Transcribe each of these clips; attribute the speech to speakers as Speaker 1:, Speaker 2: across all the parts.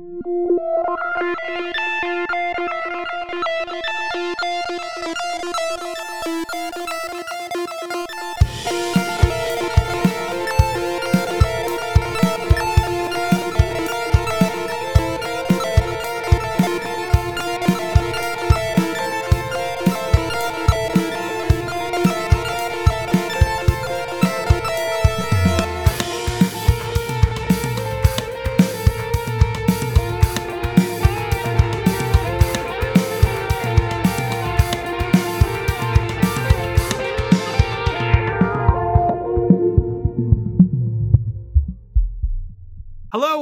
Speaker 1: Thank you.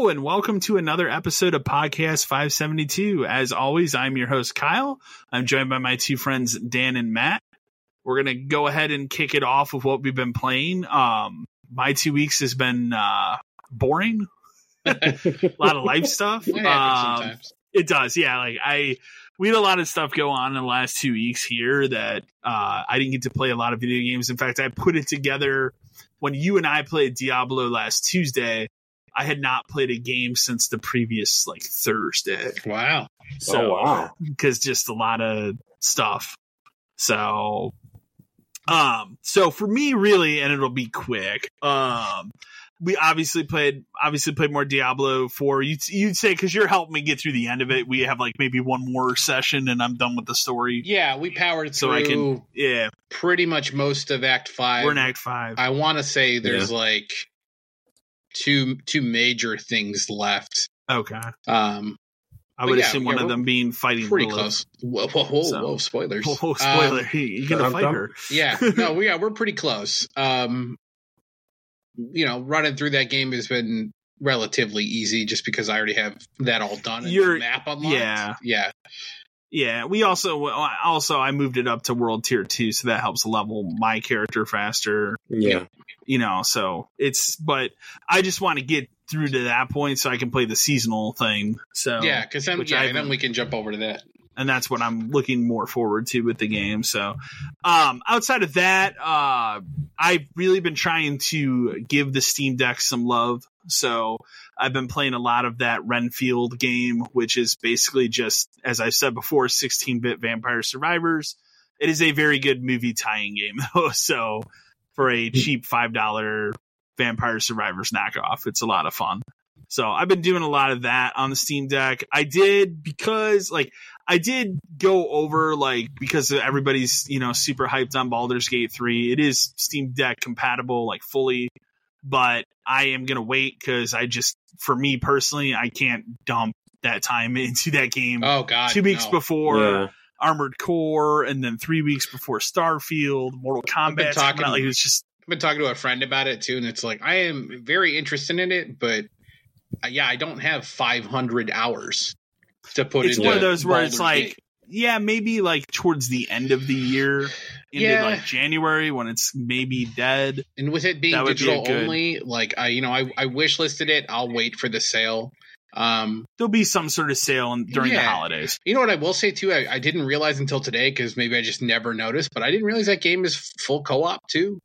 Speaker 1: Hello and welcome to another episode of Podcast 572. As always, I'm your host, Kyle. I'm joined by my two friends, Dan and Matt. We're going to go ahead and kick it off with what we've been playing. Um, my two weeks has been uh, boring. a lot of life stuff.
Speaker 2: It
Speaker 1: Um, it does, yeah. Like I, we had a lot of stuff go on in the last two weeks here that uh, I didn't get to play a lot of video games. In fact, I put it together when you and I played Diablo last Tuesday. I had not played a game since the previous like Thursday.
Speaker 2: Wow.
Speaker 1: So,
Speaker 3: oh wow.
Speaker 1: because just a lot of stuff. So, um, so for me, really, and it'll be quick. Um, we obviously played, obviously played more Diablo four. You'd, you'd say because you're helping me get through the end of it. We have like maybe one more session, and I'm done with the story.
Speaker 2: Yeah, we powered
Speaker 1: So
Speaker 2: through
Speaker 1: I can- Yeah,
Speaker 2: pretty much most of Act Five.
Speaker 1: we're in Act five.
Speaker 2: I want to say there's like two two major things left.
Speaker 1: okay,
Speaker 2: Um,
Speaker 1: I would
Speaker 2: yeah,
Speaker 1: assume
Speaker 2: yeah,
Speaker 1: one of them being fighting
Speaker 2: pretty
Speaker 1: Lilith.
Speaker 2: close. Whoa, whoa, whoa,
Speaker 1: So-
Speaker 2: whoa, spoilers.
Speaker 1: Oh, oh, spoiler!
Speaker 2: Um,
Speaker 1: you gonna fight
Speaker 3: dum.
Speaker 1: her?
Speaker 2: yeah, no, we are. We're pretty close. Um, you know, running through that game has been relatively easy, just because I already have that all done. And
Speaker 1: You're-
Speaker 2: the map unlocked.
Speaker 1: yeah.
Speaker 2: yeah.
Speaker 1: Yeah, we also also I moved it up to world tier two, so that helps level my character faster.
Speaker 3: Yeah.
Speaker 1: You know, so it's but I just want to get through to that point so I can play the seasonal thing. So
Speaker 2: Yeah, because then
Speaker 1: which
Speaker 2: yeah,
Speaker 1: I
Speaker 2: and then we can jump over to that.
Speaker 1: and that's what I'm looking more forward to with the game. So, um, outside of that, uh, I've really been trying to give the Steam Deck some love. So I've been playing a lot of that Renfield game, which is basically just, as I said before, 16 bit Vampire Survivors. It is a very good movie tying game though. So for a hmm. cheap $5 Vampire Survivors knockoff, it's a lot of fun. So I've been doing a lot of that on the Steam Deck. I did because like I did go over like because everybody's you know super hyped on Baldur's Gate 3. It is Steam Deck compatible like fully, but I am going to wait cuz I just for me personally, I can't dump that time into that game
Speaker 2: Oh God,
Speaker 1: 2 weeks
Speaker 2: no.
Speaker 1: before
Speaker 3: yeah.
Speaker 1: Armored Core and then 3 weeks before Starfield, Mortal
Speaker 2: I've been
Speaker 1: Kombat.
Speaker 2: talking-
Speaker 1: out. Like, it was just
Speaker 2: I've been talking to a friend about it too, and it's like I am very interested in it, but uh, yeah, I don't have 500 hours to put
Speaker 1: it's
Speaker 2: into
Speaker 1: one of those where it's
Speaker 2: Baldur's
Speaker 1: like
Speaker 2: Gate.
Speaker 1: Yeah, maybe like towards the end of the year into
Speaker 2: Yeah.
Speaker 1: like January when it's maybe dead.
Speaker 2: and with it being
Speaker 1: that would be a
Speaker 2: digital
Speaker 1: good-
Speaker 2: only, like I, you know, I, I wish listed it. I'll wait for the sale. Um,
Speaker 1: There'll be some sort of sale in, during the holidays.
Speaker 2: you know what I will say too? I, I didn't realize until today because maybe I just never noticed, but I didn't realize that game is full co-op too.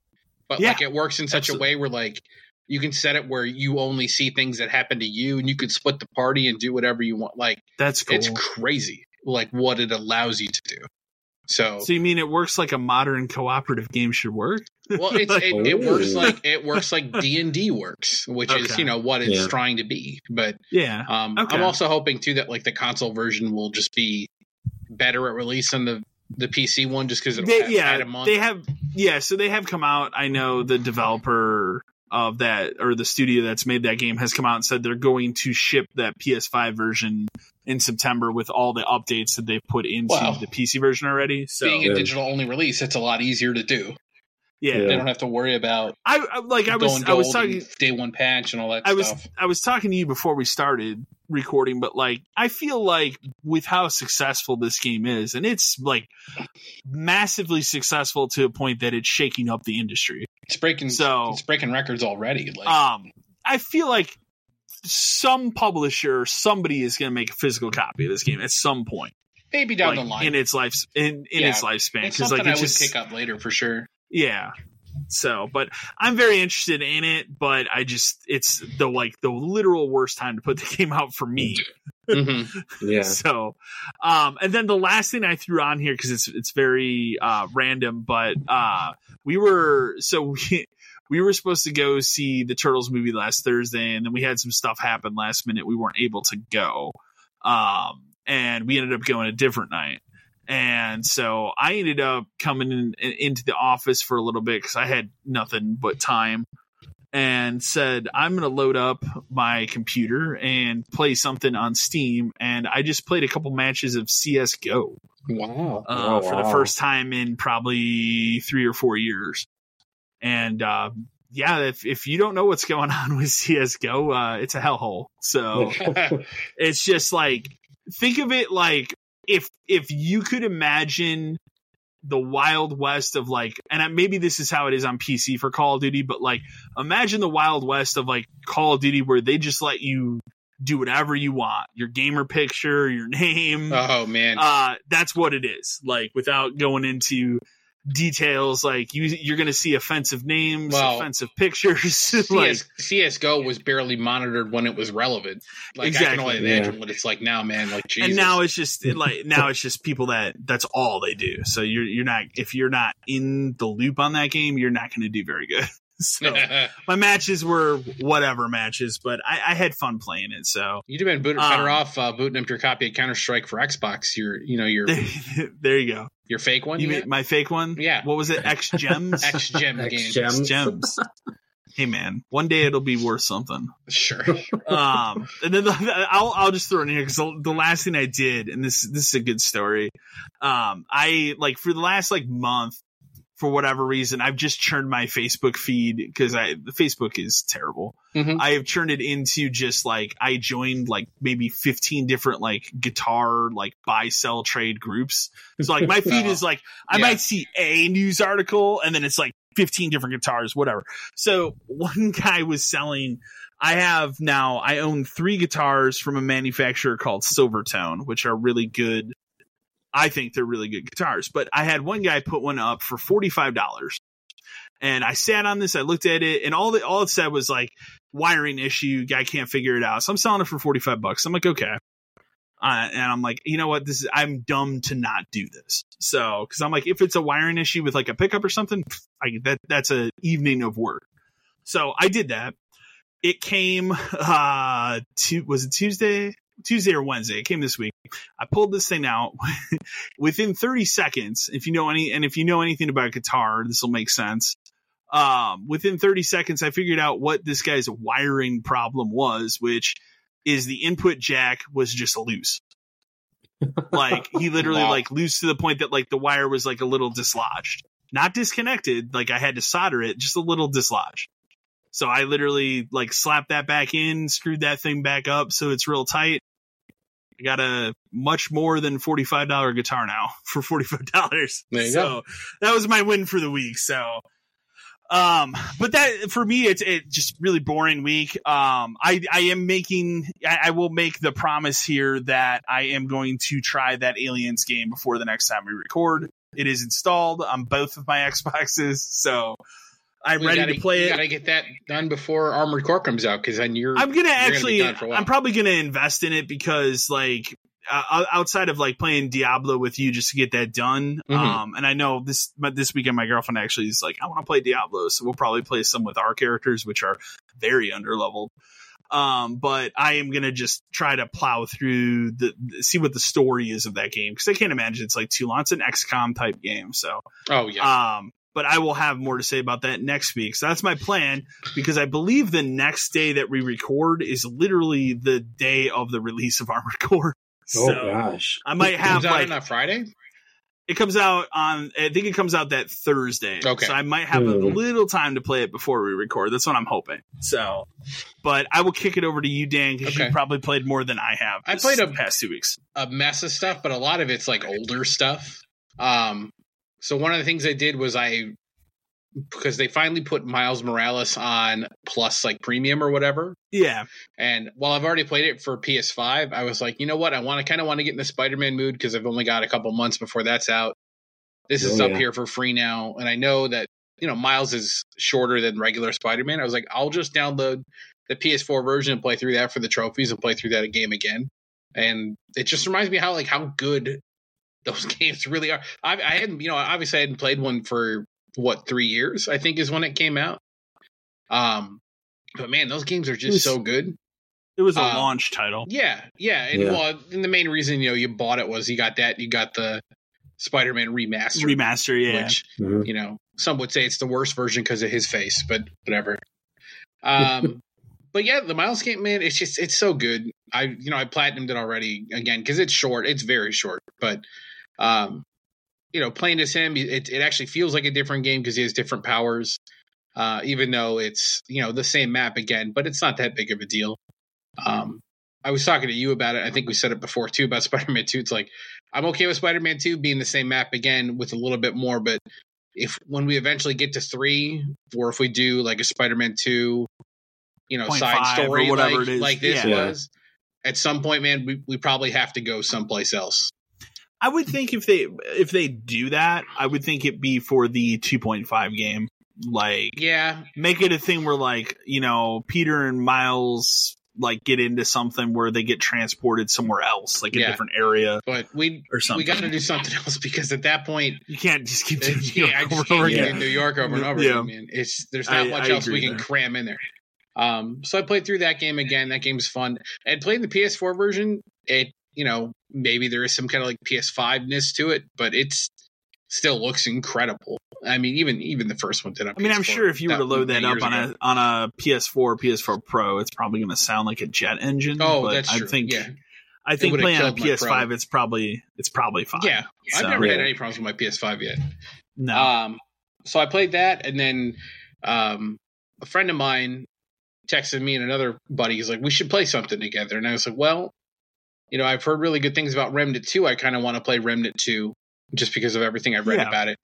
Speaker 2: But
Speaker 1: Yeah.
Speaker 2: like it works in such
Speaker 1: Absolutely.
Speaker 2: a way where like you can set it where you only see things that happen to you, and you can split the party and do whatever you want. Like
Speaker 1: That's cool.
Speaker 2: it's crazy, like what it allows you to do. So,
Speaker 1: so you mean it works like a modern cooperative game should work?
Speaker 2: well, it's, it, it works like it works like D and D works, which is you know what it's
Speaker 3: Yeah.
Speaker 2: trying to be. But
Speaker 1: Yeah.
Speaker 2: um,
Speaker 1: Okay.
Speaker 2: I'm also hoping too that like the console version will just be better at release than the the PC one, just because it'll
Speaker 1: yeah,
Speaker 2: add a month.
Speaker 1: they have yeah, so they have come out. I know the developer of that or the studio that's made that game has come out and said they're going to ship that PS5 version in September with all the updates that they've put into
Speaker 2: Wow.
Speaker 1: the PC version already. So
Speaker 2: Being a
Speaker 3: Yeah.
Speaker 2: digital only release, it's a lot easier to do.
Speaker 1: yeah,
Speaker 2: They don't have to worry about
Speaker 1: I, I like I was I was talking
Speaker 2: day one patch and all that
Speaker 1: I was. I was talking to you before we started recording, but like I feel like with how successful this game is, and it's like massively successful to a point that it's shaking up the industry.
Speaker 2: It's breaking
Speaker 1: So-
Speaker 2: it's breaking records already. Like
Speaker 1: Um, I feel like some publisher, somebody is going to make a physical copy of this game at some point,
Speaker 2: maybe down
Speaker 1: like,
Speaker 2: the line.
Speaker 1: in its life in in
Speaker 2: Yeah,
Speaker 1: its lifespan. Because
Speaker 2: something
Speaker 1: like
Speaker 2: I
Speaker 1: it
Speaker 2: would
Speaker 1: just
Speaker 2: pick up later for sure.
Speaker 1: yeah. So, but I'm very interested in it, but I just it's the like the literal worst time to put the game out for me.
Speaker 2: Mm-hmm.
Speaker 3: Yeah.
Speaker 1: So, um, and then the last thing I threw on here because it's it's very uh, random, but uh, we were so we we were supposed to go see the Turtles movie last Thursday, and then we had some stuff happen last minute. We weren't able to go, um, and we ended up going a different night. And so I ended up coming in, into the office for a little bit because I had nothing but time and said, I'm going to load up my computer and play something on Steam. And I just played a couple matches of CSGO
Speaker 2: Wow.
Speaker 1: uh,
Speaker 3: Oh,
Speaker 1: for the first time in probably three or four years. And uh, yeah, if, if you don't know what's going on with CSGO, uh, it's a hellhole. So it's just like think of it like if if you could imagine the wild west of like and maybe this is how it is on PC for Call of Duty but like imagine the wild west of like Call of Duty where they just let you do whatever you want your gamer picture your name
Speaker 2: oh man.
Speaker 1: uh that's what it is like without going into details like you you're going to see offensive names
Speaker 2: Well,
Speaker 1: offensive pictures like
Speaker 2: CS:GO was barely monitored when it was relevant. Like I
Speaker 1: Exactly.
Speaker 2: can only imagine what it's like now, man. Like Jesus.
Speaker 1: and now it's just it, like now it's just people that that's all they do. So you're you're not if you're not in the loop on that game, you're not going to do very good. So my matches were whatever matches, but I, I had fun playing it. So
Speaker 2: You'd have been boot-
Speaker 1: Um,
Speaker 2: better off uh, booting up your copy of Counter Strike for Xbox. Your, you know, your
Speaker 1: there, there you go.
Speaker 2: Your fake one.
Speaker 1: You
Speaker 2: You
Speaker 1: mean my fake one?
Speaker 2: Yeah.
Speaker 1: What was it? X gems.
Speaker 2: X Gem
Speaker 3: X. Gems.
Speaker 1: gems. Hey man, one day it'll be worth something.
Speaker 2: Sure.
Speaker 1: um, and then the, I'll I'll just throw it in here because the, the last thing I did, and this this is a good story. Um, I like for the last like month, for whatever reason, I've just churned my Facebook feed because I the Facebook is terrible.
Speaker 2: Mhm.
Speaker 1: I have turned it into just like I joined like maybe fifteen different like guitar like buy sell trade groups. So like my feed is like I
Speaker 2: Yeah.
Speaker 1: might see a news article and then it's like 15 different guitars, whatever. So one guy was selling. I have now, I own three guitars from a manufacturer called Silvertone, which are really good. I think they're really good guitars, but I had one guy put one up for $45. And I sat on this, I looked at it, and all the, all it said was like wiring issue, guy can't figure it out. So I'm selling it for 45 bucks. I'm like, okay. Uh, and I'm like, you know what? This is, I'm dumb to not do this. So, cause I'm like, if it's a wiring issue with like a pickup or something, I, that, that's a evening of work. So I did that. It came, uh, to, was it Tuesday? Tuesday or Wednesday. It came this week. I pulled this thing out within 30 seconds. If you know any, and if you know anything about guitar, this will make sense. Um, within 30 seconds, I figured out what this guy's wiring problem was, which is the input jack was just loose. like he literally
Speaker 2: Wow.
Speaker 1: like loose to the point that like the wire was like a little dislodged, not disconnected. Like I had to solder it, just a little dislodged. So I literally like slapped that back in, screwed that thing back up so it's real tight. I got a much more than forty five dollar guitar now for forty five dollars.
Speaker 2: There you
Speaker 1: so
Speaker 2: go.
Speaker 1: that was my win for the week. So, um, but that for me, it's it just really boring week. Um, I I am making I, I will make the promise here that I am going to try that Aliens game before the next time we record. It is installed on both of my Xboxes, so I'm
Speaker 2: We
Speaker 1: ready
Speaker 2: gotta,
Speaker 1: to play
Speaker 2: you
Speaker 1: it.
Speaker 2: Gotta get that done before Armored Core comes out, because then you're.
Speaker 1: I'm gonna
Speaker 2: be
Speaker 1: actually.
Speaker 2: done for a while.
Speaker 1: I'm probably gonna invest in it because, like, uh, outside of like playing Diablo with you just to get that done.
Speaker 2: Mhm.
Speaker 1: Um, and I know this, but this weekend my girlfriend actually is like, I want to play Diablo, so we'll probably play some with our characters, which are very underleveled. Um, but I am gonna just try to plow through the see what the story is of that game because I can't imagine it's like too long. It's an XCOM type game, so
Speaker 2: oh yeah.
Speaker 1: um, but I will have more to say about that next week. So that's my plan because I believe the next day that we record is literally the day of the release of Armored Core.
Speaker 3: Oh gosh.
Speaker 1: I might have
Speaker 2: comes out
Speaker 1: like
Speaker 2: on a Friday.
Speaker 1: it comes out on I think it comes out that Thursday.
Speaker 2: Okay.
Speaker 1: So I might have a
Speaker 3: Hmm.
Speaker 1: little time to play it before we record. That's what I'm hoping. So but I will kick it over to you, Dan, because
Speaker 2: Okay.
Speaker 1: you probably played more than I have.
Speaker 2: I played a-
Speaker 1: past two weeks.
Speaker 2: a mess of stuff, but a lot of it's like older stuff. Um, so one of the things I did was I because they finally put Miles Morales on Plus like premium or whatever.
Speaker 1: Yeah.
Speaker 2: And while I've already played it for PS5, I was like, you know what? I want to kind of want to get in the Spider-Man mood because I've only got a couple months before that's out. This is
Speaker 3: Oh,
Speaker 2: up
Speaker 3: yeah.
Speaker 2: here for free now, and I know that you know Miles is shorter than regular Spider-Man. I was like, I'll just download the PS4 version and play through that for the trophies and play through that game again. And it just reminds me how like how good those games really are. I, I hadn't, you know, obviously I hadn't played one for what three years. I think is when it came out. Um, but man, those games are just
Speaker 1: was,
Speaker 2: so good.
Speaker 1: It was a uh, launch title.
Speaker 2: Yeah, yeah, and yeah. well, and the main reason you know you bought it was you got that you got the Spider-Man remaster,
Speaker 1: remaster, yeah. Which
Speaker 2: mm-hmm. you know some would say it's the worst version because of his face, but whatever. Um, but yeah, the Miles game, man, it's just it's so good. I you know I platinumed it already again because it's short. It's very short, but um, you know, playing as him, it it actually feels like a different game because he has different powers. Uh, even though it's you know the same map again, but it's not that big of a deal. Um, I was talking to you about it. I think we said it before too about Spider-Man Two. It's like I'm okay with Spider-Man Two being the same map again with a little bit more, but if when we eventually get to three, or if we do like a Spider-Man Two you know side story whatever like, like this yeah. was at some point man we, we probably have to go someplace else
Speaker 1: i would think if they if they do that i would think it be for the 2.5 game like
Speaker 2: yeah
Speaker 1: make it a thing where like you know peter and miles like get into something where they get transported somewhere else, like a different area.
Speaker 2: But we or something. We got to do something else because at that point
Speaker 1: you can't just keep doing New York
Speaker 2: just can't get New York over and over yeah. again. Man. It's there's not I, much I else we can there. cram in there. Um, so I played through that game again. That game's fun. And playing the PS4 version, it you know maybe there is some kind of like PS5 ness to it, but it's still looks incredible. I mean, even even the first one did.
Speaker 1: I mean, I'm sure if you were to load that up on ago. a on a PS4, PS4 Pro, it's probably going to sound like a jet engine.
Speaker 2: Oh, that's true.
Speaker 1: I think,
Speaker 2: yeah.
Speaker 1: I think playing on a PS5, it's probably it's probably fine.
Speaker 2: Yeah, so, I've never yeah. had any problems with my PS5 yet.
Speaker 1: No.
Speaker 2: Um, so I played that, and then um, a friend of mine texted me and another buddy. He's like, we should play something together. And I was like, well, you know, I've heard really good things about Remnant 2. I kind of want to play Remnant 2 just because of everything I've read yeah. about it.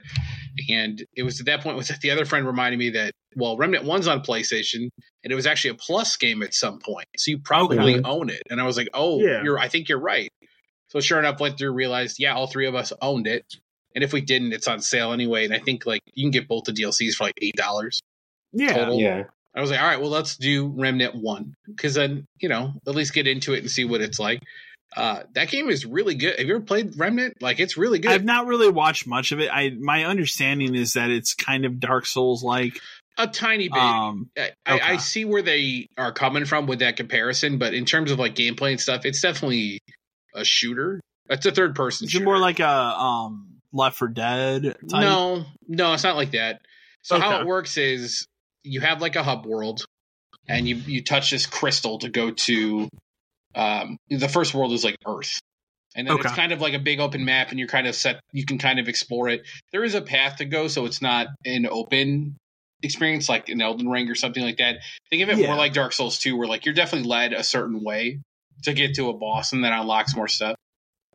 Speaker 2: And it was at that point was that the other friend reminded me that well, Remnant One's on PlayStation, and it was actually a Plus game at some point, so you probably okay. own it. And I was like, oh, yeah. you're, I think you're right. So sure enough, went through, realized, yeah, all three of us owned it, and if we didn't, it's on sale anyway. And I think like you can get both the DLCs for like eight dollars.
Speaker 1: Yeah, total.
Speaker 3: yeah.
Speaker 2: I was like, all right, well, let's do Remnant One because then you know at least get into it and see what it's like. Uh, that game is really good. Have you ever played Remnant? Like, it's really good.
Speaker 1: I've not really watched much of it. I my understanding is that it's kind of Dark Souls like.
Speaker 2: A tiny bit. Um, I, okay. I, I see where they are coming from with that comparison, but in terms of like gameplay and stuff, it's definitely a shooter. It's a third person.
Speaker 1: Is it more like a um Left for Dead? Type?
Speaker 2: No, no, it's not like that. So okay. how it works is you have like a hub world, and you you touch this crystal to go to um, the first world is like Earth. And then okay. it's kind of like a big open map, and you're kind of set. You can kind of explore it. There is a path to go, so it's not an open experience like an Elden Ring or something like that. Think of it yeah. more like Dark Souls 2, where like you're definitely led a certain way to get to a boss, and then unlocks more stuff.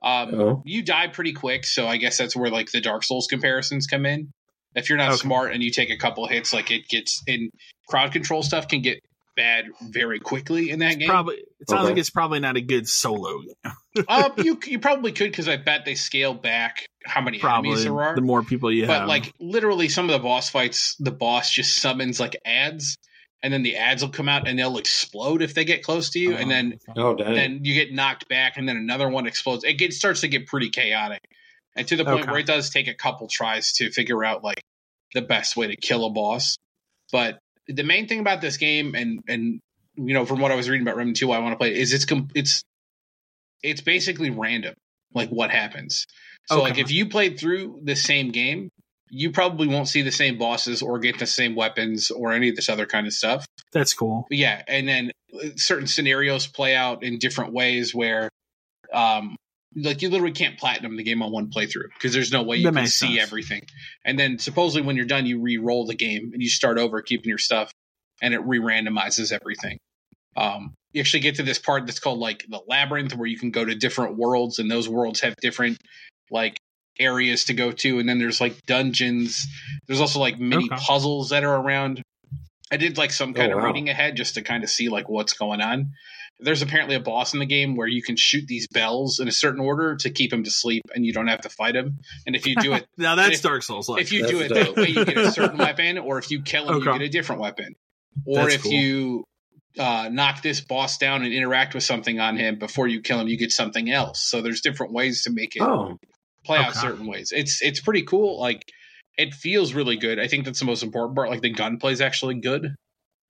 Speaker 2: Um, oh. You die pretty quick, so I guess that's where like the Dark Souls comparisons come in. If you're not okay. smart and you take a couple hits, like it gets in crowd control stuff can get bad very quickly in that
Speaker 1: it's
Speaker 2: game.
Speaker 1: Probably it sounds okay. like it's probably not a good solo
Speaker 2: game. um, you you probably could because I bet they scale back how many probably, enemies there are.
Speaker 1: The more people you
Speaker 2: but
Speaker 1: have,
Speaker 2: but like literally some of the boss fights, the boss just summons like ads. And then the ads will come out and they'll explode if they get close to you, and then
Speaker 3: oh,
Speaker 2: then you get knocked back, and then another one explodes. It gets, starts to get pretty chaotic, and to the point okay. where it does take a couple tries to figure out like the best way to kill a boss. But the main thing about this game, and and you know, from what I was reading about Remnant Two, I want to play is it's it's it's basically random, like what happens. So, okay. like if you played through the same game, you probably won't see the same bosses or get the same weapons or any of this other kind of stuff.
Speaker 1: That's cool.
Speaker 2: Yeah, and then uh, certain scenarios play out in different ways where um like you literally can't platinum the game on one playthrough because there's no way you that can see sense. everything. And then supposedly when you're done, you re-roll the game and you start over, keeping your stuff, and it re-randomizes everything. Um, you actually get to this part that's called like the labyrinth, where you can go to different worlds, and those worlds have different like areas to go to, and then there's like dungeons. There's also like mini okay. puzzles that are around. I did like some kind oh, of wow. reading ahead just to kind of see like what's going on. There's apparently a boss in the game where you can shoot these bells in a certain order to keep him to sleep, and you don't have to fight him. And if you do it,
Speaker 1: now that's
Speaker 2: if-
Speaker 1: Dark Souls. Like
Speaker 2: if you
Speaker 3: That's
Speaker 2: do it
Speaker 3: dope.
Speaker 2: that way, you get a certain weapon, or if you kill him, you get a different weapon. Or
Speaker 1: That's
Speaker 2: if
Speaker 1: cool.
Speaker 2: you uh, knock this boss down and interact with something on him before you kill him, you get something else. So there's different ways to make it
Speaker 3: Oh,
Speaker 2: play out certain ways. It's it's pretty cool. Like it feels really good. I think that's the most important part. Like the gunplay is actually good.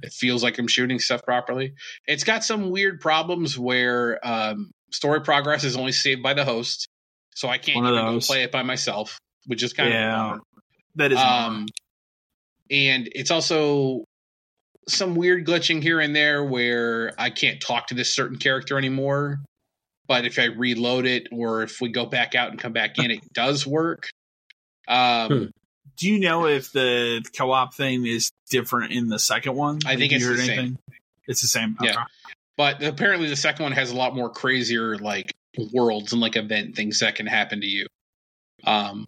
Speaker 2: It feels like I'm shooting stuff properly. It's got some weird problems where um, story progress is only saved by the host, so I can't even go play it by myself, which is kind of
Speaker 1: yeah,
Speaker 2: bummer.
Speaker 1: that is.
Speaker 2: Um, and it's also some weird glitching here and there where I can't talk to this certain character anymore. But if I reload it or if we go back out and come back in, it does work. Um,
Speaker 3: Hmm.
Speaker 1: do you know if the co-op thing is different in the second one?
Speaker 2: I think it's the same.
Speaker 1: It's the same.
Speaker 2: Yeah. But apparently, the second one has a lot more crazier like worlds and like event things that can happen to you. Um,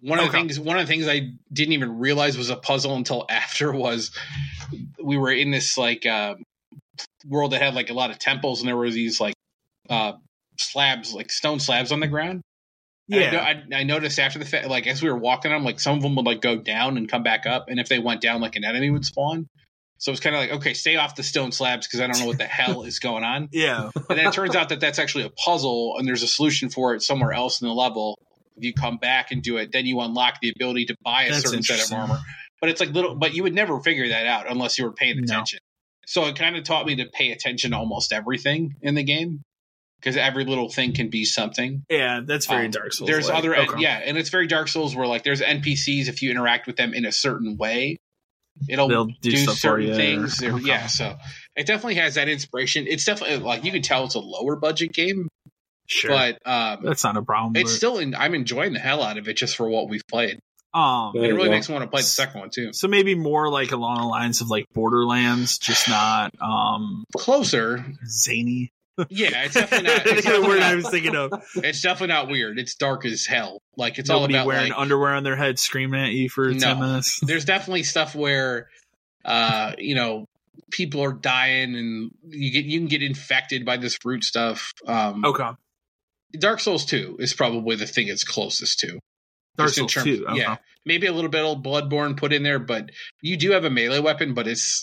Speaker 2: one of the things, one of the things I didn't even realize was a puzzle until after was we were in this like uh, world that had like a lot of temples and there were these like uh, slabs, like stone slabs on the ground.
Speaker 1: Yeah.
Speaker 2: I, I noticed after the fact, like as we were walking them, like some of them would like go down and come back up, and if they went down, like an enemy would spawn. So it's kind of like, okay, stay off the stone slabs because I don't know what the hell is going on.
Speaker 1: yeah.
Speaker 2: And then it turns out that that's actually a puzzle, and there's a solution for it somewhere else in the level. If you come back and do it, then you unlock the ability to buy a
Speaker 1: That's
Speaker 2: certain set of armor. But it's like little, but you would never figure that out unless you were paying
Speaker 1: No.
Speaker 2: attention. So it kind of taught me to pay attention to almost everything in the game because every little thing can be something.
Speaker 1: Yeah, that's very
Speaker 2: Um,
Speaker 1: Dark Souls.
Speaker 2: There's other,
Speaker 1: okay.
Speaker 2: yeah, and it's very Dark Souls where like there's NPCs. If you interact with them in a certain way, it'll
Speaker 1: They'll do
Speaker 2: do,
Speaker 1: stuff
Speaker 2: certain
Speaker 1: you
Speaker 2: things. Or,
Speaker 1: okay.
Speaker 2: Yeah, so it definitely has that inspiration. It's definitely like you can tell it's a lower budget game,
Speaker 1: Sure.
Speaker 2: but um,
Speaker 1: that's not a problem.
Speaker 2: it's
Speaker 1: but,
Speaker 2: still. In, I'm enjoying the hell out of it just for what we've played.
Speaker 1: um,
Speaker 2: It really makes me want to play the second one too.
Speaker 1: so maybe more like along the lines of like Borderlands, just not um
Speaker 2: Closer,
Speaker 1: zany.
Speaker 2: Yeah. It's definitely not. It's
Speaker 1: That's the
Speaker 2: definitely
Speaker 1: word I was thinking of.
Speaker 2: it's definitely not weird. It's dark as hell. Like it's
Speaker 1: Nobody
Speaker 2: all about
Speaker 1: wearing
Speaker 2: like
Speaker 1: underwear on their head, screaming at you for
Speaker 2: No.
Speaker 1: ten minutes.
Speaker 2: there's definitely stuff where uh you know people are dying and you get you can get infected by this root stuff um
Speaker 1: Okay,
Speaker 2: dark souls 2 is probably the thing it's closest to
Speaker 1: Dark Souls
Speaker 2: terms-
Speaker 1: two. Okay.
Speaker 2: yeah maybe a little bit of bloodborne put in there but you do have a melee weapon but it's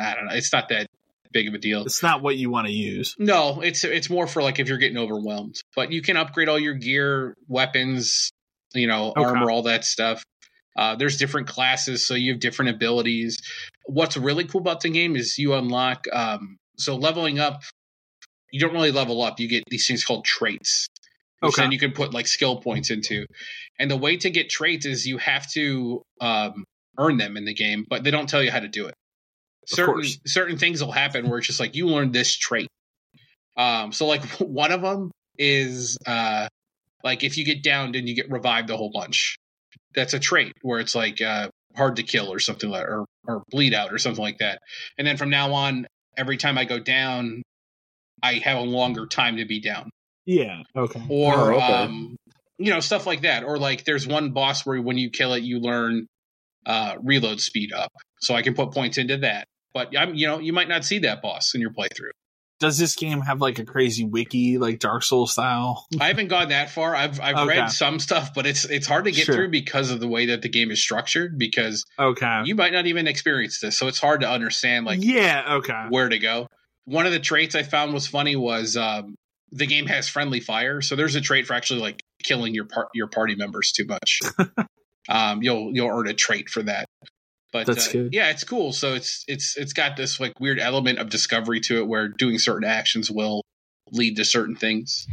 Speaker 2: i don't know it's not that big of a deal
Speaker 1: It's not what you want to use.
Speaker 2: no it's it's more for like if you're getting overwhelmed but you can upgrade all your gear weapons you know
Speaker 1: Okay.
Speaker 2: armor all that stuff uh, there's different classes so you have different abilities what's really cool about the game is you unlock um, so leveling up you don't really level up you get these things called traits which
Speaker 1: Okay.
Speaker 2: then you can put like skill points into and the way to get traits is you have to um, earn them in the game but they don't tell you how to do it certain
Speaker 1: course.
Speaker 2: certain things will happen where it's just like you learn this trait um, so like one of them is uh, like if you get downed and you get revived a whole bunch. That's a trait where it's like uh, hard to kill or something like or or bleed out or something like that. And then from now on, every time I go down, I have a longer time to be down.
Speaker 1: Yeah. Okay.
Speaker 2: Or
Speaker 3: Oh, okay.
Speaker 2: um, you know stuff like that. Or like there's one boss where when you kill it, you learn uh, reload speed up, so I can put points into that. But I'm you know you might not see that boss in your playthrough.
Speaker 1: Does this game have like a crazy wiki, like Dark Souls style?
Speaker 2: I haven't gone that far. I've I've
Speaker 1: Okay.
Speaker 2: read some stuff, but it's it's hard to get
Speaker 1: Sure.
Speaker 2: through because of the way that the game is structured. Because
Speaker 1: Okay.
Speaker 2: you might not even experience this, so it's hard to understand like
Speaker 1: yeah. Okay.
Speaker 2: where to go. One of the traits I found was funny was um, the game has friendly fire, so there's a trait for actually like killing your part your party members too much. um, you'll you'll earn a trait for that. But
Speaker 1: That's
Speaker 2: uh,
Speaker 1: good.
Speaker 2: yeah, it's cool. So it's it's it's got this like weird element of discovery to it, where doing certain actions will lead to certain things.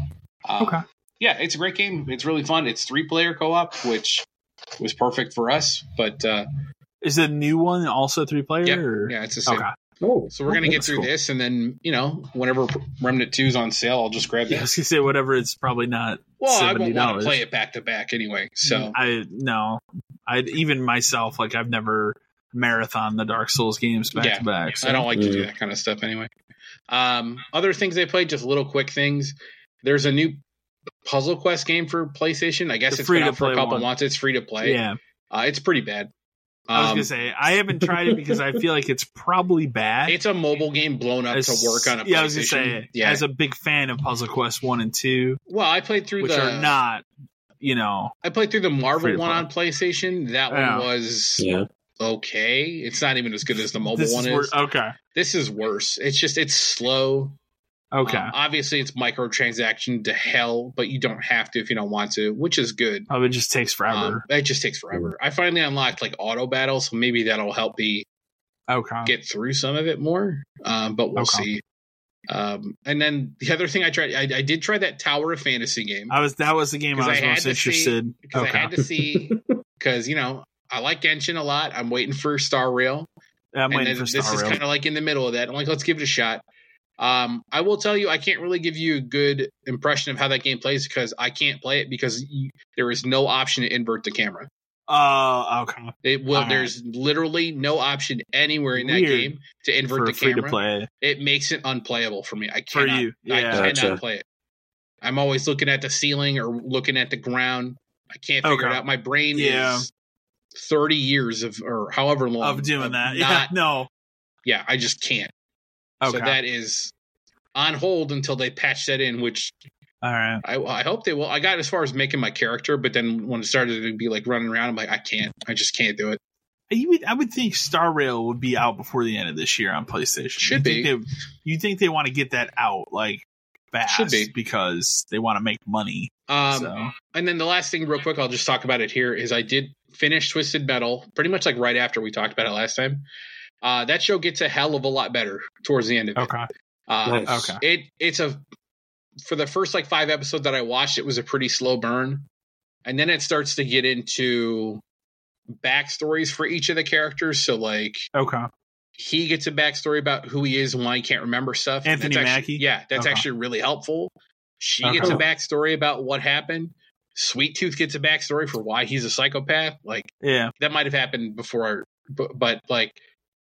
Speaker 2: Um,
Speaker 1: Okay.
Speaker 2: yeah, it's a great game. It's really fun. It's three player co op, which was perfect for us. But uh,
Speaker 1: Is the new one also three player?
Speaker 2: Yep.
Speaker 1: or-
Speaker 2: yeah, it's the same.
Speaker 1: Okay.
Speaker 3: Oh,
Speaker 2: So we're gonna get through
Speaker 1: cool.
Speaker 2: this, and then you know, whenever Remnant Two is on sale, I'll just grab
Speaker 1: Yeah, I
Speaker 2: that.
Speaker 1: was gonna say whatever. It's probably not.
Speaker 2: Well, I won't want to play it back to back anyway. So
Speaker 1: I no. I even myself like I've never marathon the Dark Souls games back
Speaker 2: Yeah.
Speaker 1: to back. So.
Speaker 2: I don't like to do
Speaker 3: Mm.
Speaker 2: that kind of stuff anyway. Um, other things they played, just little quick things. There's a new Puzzle Quest game for PlayStation. I guess
Speaker 1: The
Speaker 2: it's been out for a couple
Speaker 1: one.
Speaker 2: months. It's free to play.
Speaker 1: Yeah.
Speaker 2: Uh, it's pretty bad.
Speaker 1: I was
Speaker 2: Um,
Speaker 1: gonna say I haven't tried it because I feel like it's probably bad.
Speaker 2: it's a mobile game blown up
Speaker 1: As-
Speaker 2: to work on a
Speaker 1: yeah, I was gonna
Speaker 2: PlayStation.
Speaker 1: say
Speaker 2: yeah.
Speaker 1: as a big fan of Puzzle Quest one and two,
Speaker 2: well, I played through
Speaker 1: which
Speaker 2: the
Speaker 1: are not, you know,
Speaker 2: I played through the Marvel one
Speaker 1: play.
Speaker 2: on PlayStation. That
Speaker 1: Yeah.
Speaker 2: one was
Speaker 3: Yeah.
Speaker 2: Okay. It's not even as good as the mobile
Speaker 1: this
Speaker 2: one
Speaker 1: is
Speaker 2: is.
Speaker 1: okay,
Speaker 2: This is worse. It's just it's slow.
Speaker 1: okay.
Speaker 2: Um, obviously, it's microtransaction to hell, but you don't have to if you don't want to, which is good.
Speaker 1: oh, it just takes forever.
Speaker 2: Um, it just takes forever. I finally unlocked like auto battle, so maybe that'll help me
Speaker 1: okay,
Speaker 2: get through some of it more. Um, but we'll
Speaker 1: Okay.
Speaker 2: see. Um, and then the other thing I tried, I, I did try that Tower of Fantasy game
Speaker 1: I was that was the game I was
Speaker 2: I
Speaker 1: most interested.
Speaker 2: because
Speaker 1: okay,
Speaker 2: I had to see because you know I like Genshin a lot. I'm waiting for Star Rail.
Speaker 1: I'm
Speaker 2: and
Speaker 1: waiting
Speaker 2: then
Speaker 1: for
Speaker 2: this
Speaker 1: Star
Speaker 2: is kind of like in the middle of that. I'm like, let's give it a shot. Um, I will tell you, I can't really give you a good impression of how that game plays because I can't play it because you, there is no option to invert the camera.
Speaker 1: Oh, okay.
Speaker 2: It will.
Speaker 1: Alright.
Speaker 2: There's literally no option anywhere in that game to invert
Speaker 1: For
Speaker 2: the
Speaker 1: free to
Speaker 2: camera.
Speaker 1: play.
Speaker 2: It makes it unplayable for me. I
Speaker 1: For
Speaker 2: cannot.
Speaker 1: you,
Speaker 2: I
Speaker 1: yeah.
Speaker 2: cannot
Speaker 3: Gotcha.
Speaker 2: play it. I'm always looking at the ceiling or looking at the ground. I can't figure
Speaker 1: Okay.
Speaker 2: it out. My brain
Speaker 1: Yeah.
Speaker 2: is 30 years of or however long
Speaker 1: Of doing that,
Speaker 2: Not,
Speaker 1: yeah. No,
Speaker 2: yeah, I just can't.
Speaker 1: okay.
Speaker 2: So that is on hold until they patch that in, which
Speaker 1: All right.
Speaker 2: I, I hope they will. I got as far as making my character, but then when it started to be like running around, I'm like, I can't. I just can't do it.
Speaker 1: You would, I would think Star Rail would be out before the end of this year on PlayStation.
Speaker 2: Should
Speaker 1: you
Speaker 2: be.
Speaker 1: Think they, you think they want to get that out like fast?
Speaker 2: Should be.
Speaker 1: because they want to make money.
Speaker 2: Um,
Speaker 1: so
Speaker 2: And then the last thing, real quick, I'll just talk about it here. Is I did finish Twisted Metal pretty much like right after we talked about it last time. Uh, that show gets a hell of a lot better towards the end of it.
Speaker 1: okay,
Speaker 2: Uh,
Speaker 3: Nice.
Speaker 1: okay,
Speaker 2: It it's a for the first like five episodes that I watched, it was a pretty slow burn, and then it starts to get into backstories for each of the characters. So like
Speaker 1: okay.
Speaker 2: he gets a backstory about who he is and why he can't remember stuff.
Speaker 1: Anthony
Speaker 2: that's actually-
Speaker 1: Mackie?
Speaker 2: yeah, that's
Speaker 1: Okay.
Speaker 2: actually really helpful. She
Speaker 1: Okay.
Speaker 2: gets a backstory about what happened. Sweet Tooth gets a backstory for why he's a psychopath. Like
Speaker 1: Yeah,
Speaker 2: that might have happened before, but, but like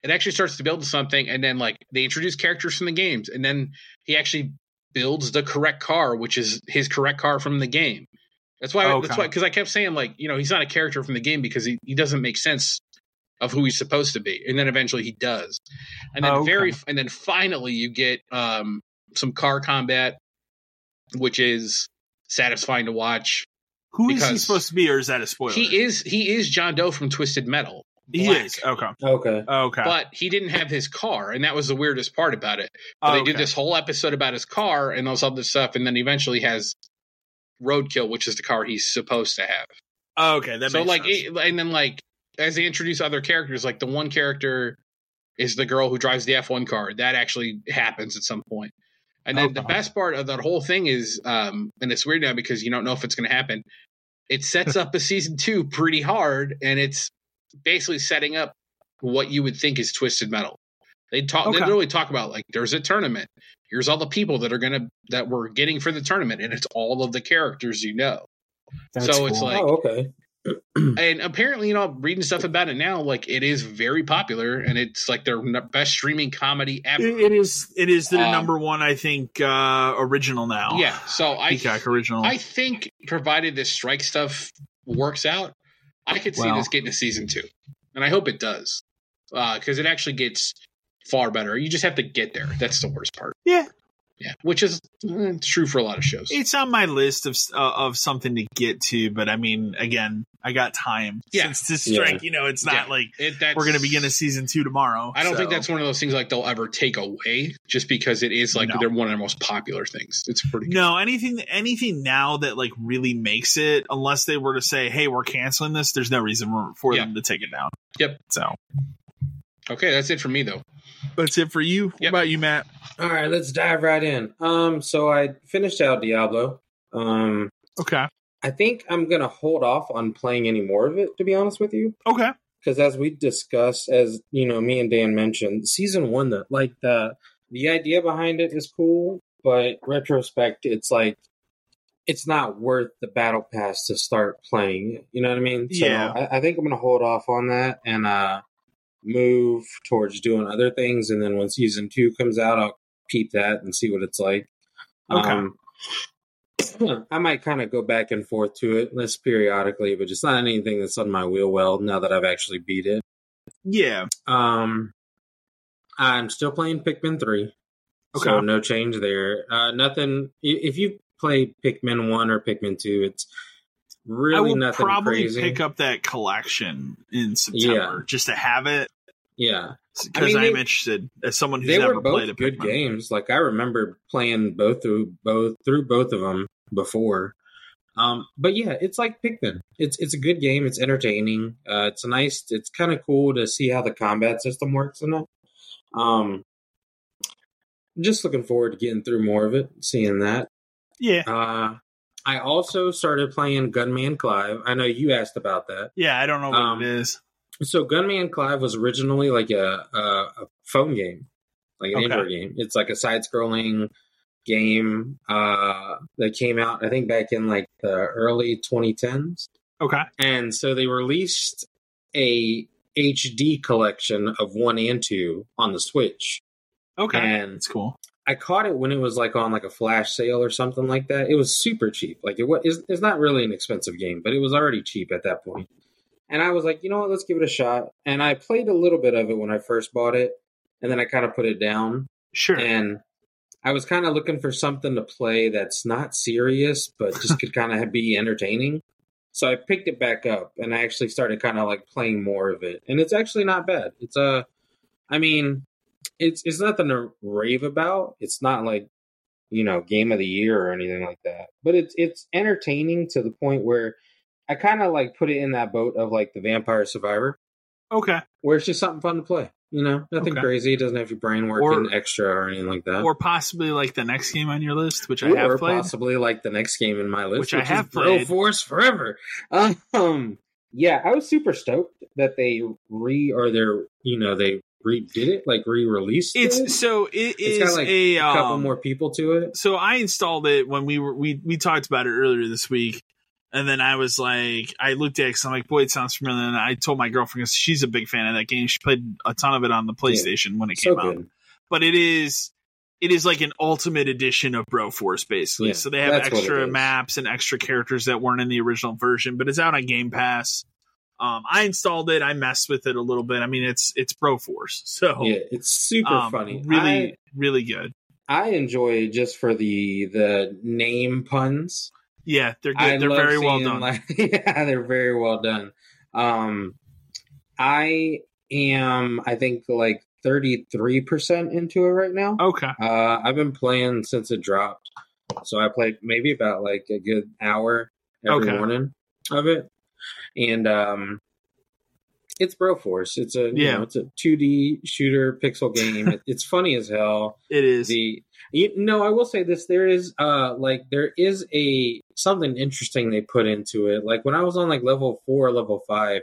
Speaker 2: it actually starts to build to something, and then like they introduce characters from the games, and then he actually builds the correct car, which is his correct car from the game. That's why. That's why because I kept saying like you know he's not a character from the game because he, he doesn't make sense of who he's supposed to be, and then eventually he does, and then
Speaker 1: Okay.
Speaker 2: very and then finally you get um some car combat, which is satisfying to watch.
Speaker 1: who is he supposed to be, or is that a spoiler?
Speaker 2: He is he is John Doe from Twisted Metal.
Speaker 1: He is. Okay,
Speaker 3: Okay.
Speaker 1: okay.
Speaker 2: but he didn't have his car, and that was the weirdest part about it. But they oh,
Speaker 1: okay.
Speaker 2: did this whole episode about his car and all this other stuff, and then eventually has Roadkill, which is the car he's supposed to have.
Speaker 1: Oh, okay, that
Speaker 2: so
Speaker 1: makes
Speaker 2: like,
Speaker 1: sense.
Speaker 2: it, and then like as they introduce other characters, like the one character is the girl who drives the F one car. That actually happens at some point. And then the
Speaker 1: Okay.
Speaker 2: best part of that whole thing is, um, and it's weird now because you don't know if it's going to happen. It sets up a season two pretty hard, and it's basically setting up what you would think is Twisted Metal. They talk. They
Speaker 1: Okay.
Speaker 2: literally talk about like there's a tournament. Here's all the people that are gonna that we're getting for the tournament, and it's all of the characters you know.
Speaker 1: That's
Speaker 2: so it's
Speaker 1: cool.
Speaker 2: like-
Speaker 3: oh, okay.
Speaker 2: And apparently, you know, reading stuff about it now, like it is very popular, and it's like their best streaming comedy ever.
Speaker 1: It- is. It is the
Speaker 2: Um,
Speaker 1: number one, I think, uh original now.
Speaker 2: yeah. So I
Speaker 1: Peacock original.
Speaker 2: I think provided this strike stuff works out, I could see this getting a season two, and I hope it does, because it actually gets far better. You just have to get there. That's the worst part.
Speaker 1: Yeah.
Speaker 2: Yeah, which is eh, true for a lot of shows.
Speaker 1: it's on my list of uh, of something to get to, but I mean, again, I got time.
Speaker 2: Yeah.
Speaker 1: Since this strike,
Speaker 3: Yeah.
Speaker 1: you know, it's not
Speaker 2: Yeah.
Speaker 1: like
Speaker 2: It, that's,
Speaker 1: we're going to begin a season two tomorrow.
Speaker 2: I don't think that's one of those things like they'll ever take away, just because it is like
Speaker 1: No.
Speaker 2: they're one of their most popular things. It's pretty. Good.
Speaker 1: No, anything anything now that like really makes it, unless they were to say, "Hey, we're canceling this," there's no reason for
Speaker 2: Yeah.
Speaker 1: them to take it down.
Speaker 2: Yep.
Speaker 1: So
Speaker 2: Okay, that's it for me though.
Speaker 1: that's it for you. What about you, Matt?
Speaker 3: All right, let's dive right in. Um, so I finished out Diablo. Um,
Speaker 1: Okay.
Speaker 3: I think I'm gonna hold off on playing any more of it, to be honest with you,
Speaker 1: Okay.
Speaker 3: because as we discussed, as you know, me and Dan mentioned, season one, the like the the idea behind it is cool, but retrospect, it's like it's not worth the battle pass to start playing. You know what I mean? So
Speaker 1: Yeah.
Speaker 3: I, I think I'm gonna hold off on that and uh move towards doing other things, and then when season two comes out, I'll peep that and see what it's like.
Speaker 1: Okay.
Speaker 3: Um, I might kind of go back and forth to it less periodically, but it's not anything that's on my wheel well now that I've actually beat it.
Speaker 1: Yeah.
Speaker 3: Um, I'm still playing Pikmin three,
Speaker 1: Okay.
Speaker 3: so no change there. Uh, nothing. If you play Pikmin one or Pikmin two, it's really I
Speaker 1: will
Speaker 3: nothing
Speaker 1: probably
Speaker 3: crazy.
Speaker 1: pick up that collection in September just to have it
Speaker 3: yeah,
Speaker 1: because
Speaker 3: mean,
Speaker 1: I'm
Speaker 3: they-
Speaker 1: interested as someone who's never played a
Speaker 3: good
Speaker 1: Pikmin.
Speaker 3: games. Like I remember playing both through both through both of them before. Um, but yeah, it's like Pikmin. It's it's a good game. It's entertaining. Uh, it's nice. It's kind of cool to see how the combat system works in it. Um, just looking forward to getting through more of it, seeing that.
Speaker 1: Yeah.
Speaker 3: Uh, I also started playing Gunman Clive. I know you asked about that.
Speaker 1: Yeah, I don't know what
Speaker 3: Um,
Speaker 1: it is.
Speaker 3: So Gunman Clive was originally like a, a, a phone game, like an
Speaker 1: Okay.
Speaker 3: Android game. It's like a side-scrolling game uh, that came out, I think, back in like the early 2010s.
Speaker 1: Okay.
Speaker 3: And so they released a HD collection of one and two on the Switch.
Speaker 1: Okay.
Speaker 3: And
Speaker 1: it's cool.
Speaker 3: I caught it when it was like on like a flash sale or something like that. It was super cheap. Like it was, it's, it's not really an expensive game, but it was already cheap at that point. And I was like, you know what, let's give it a shot. And I played a little bit of it when I first bought it, and then I kind of put it down.
Speaker 1: Sure.
Speaker 3: And I was kind of looking for something to play that's not serious, but just could kind of be entertaining. So I picked it back up, and I actually started kind of like playing more of it, and it's actually not bad. It's a, I mean, it's it's nothing to rave about. It's not like you know game of the year or anything like that, but it's it's entertaining to the point where I kind of like put it in that boat of like the Vampire Survivor,
Speaker 1: okay.
Speaker 3: where it's just something fun to play. You know, nothing
Speaker 1: Okay.
Speaker 3: crazy. It doesn't have your brain working extra or anything like that.
Speaker 1: Or possibly like the next game on your list, which I
Speaker 3: or
Speaker 1: have played.
Speaker 3: Or possibly like the next game in my list,
Speaker 1: Which I
Speaker 3: is
Speaker 1: have
Speaker 3: Bro
Speaker 1: played.
Speaker 3: Force Forever. Um, yeah, I was super stoked that they re or they're you know they redid it, like re-released it.
Speaker 1: So it
Speaker 3: It's got like
Speaker 1: a,
Speaker 3: a couple
Speaker 1: um,
Speaker 3: more people to it.
Speaker 1: so I installed it when we were we we talked about it earlier this week, and then I was like, I looked at it because I'm like, boy, it sounds familiar. And I told my girlfriend because she's a big fan of that game. She played a ton of it on the PlayStation when it
Speaker 3: So
Speaker 1: came out. But it is it is like an ultimate edition of Broforce, basically.
Speaker 3: Yeah,
Speaker 1: so they have
Speaker 3: that's what it
Speaker 1: extra maps and extra characters that weren't in the original version, but it's out on Game Pass. Um, I installed it. I messed with it a little bit. I mean, it's it's Broforce, so
Speaker 3: Yeah, it's super
Speaker 1: um,
Speaker 3: funny.
Speaker 1: Really, really good.
Speaker 3: I, I enjoy just for the the name puns.
Speaker 1: Yeah, they're good.
Speaker 3: I
Speaker 1: they're very well done.
Speaker 3: Like, yeah, they're very well done. Um, I am, I think, like thirty three percent into it right now.
Speaker 1: okay.
Speaker 3: Uh, I've been playing since it dropped, so I played maybe about like a good hour every
Speaker 1: Okay.
Speaker 3: morning of it, and um, it's Broforce. It's a
Speaker 1: Yeah.
Speaker 3: you know, it's a two D shooter pixel game. It- it's funny as hell
Speaker 1: It is.
Speaker 3: the you no i will say this there is uh like there is a something interesting they put into it like when i was on like level four level five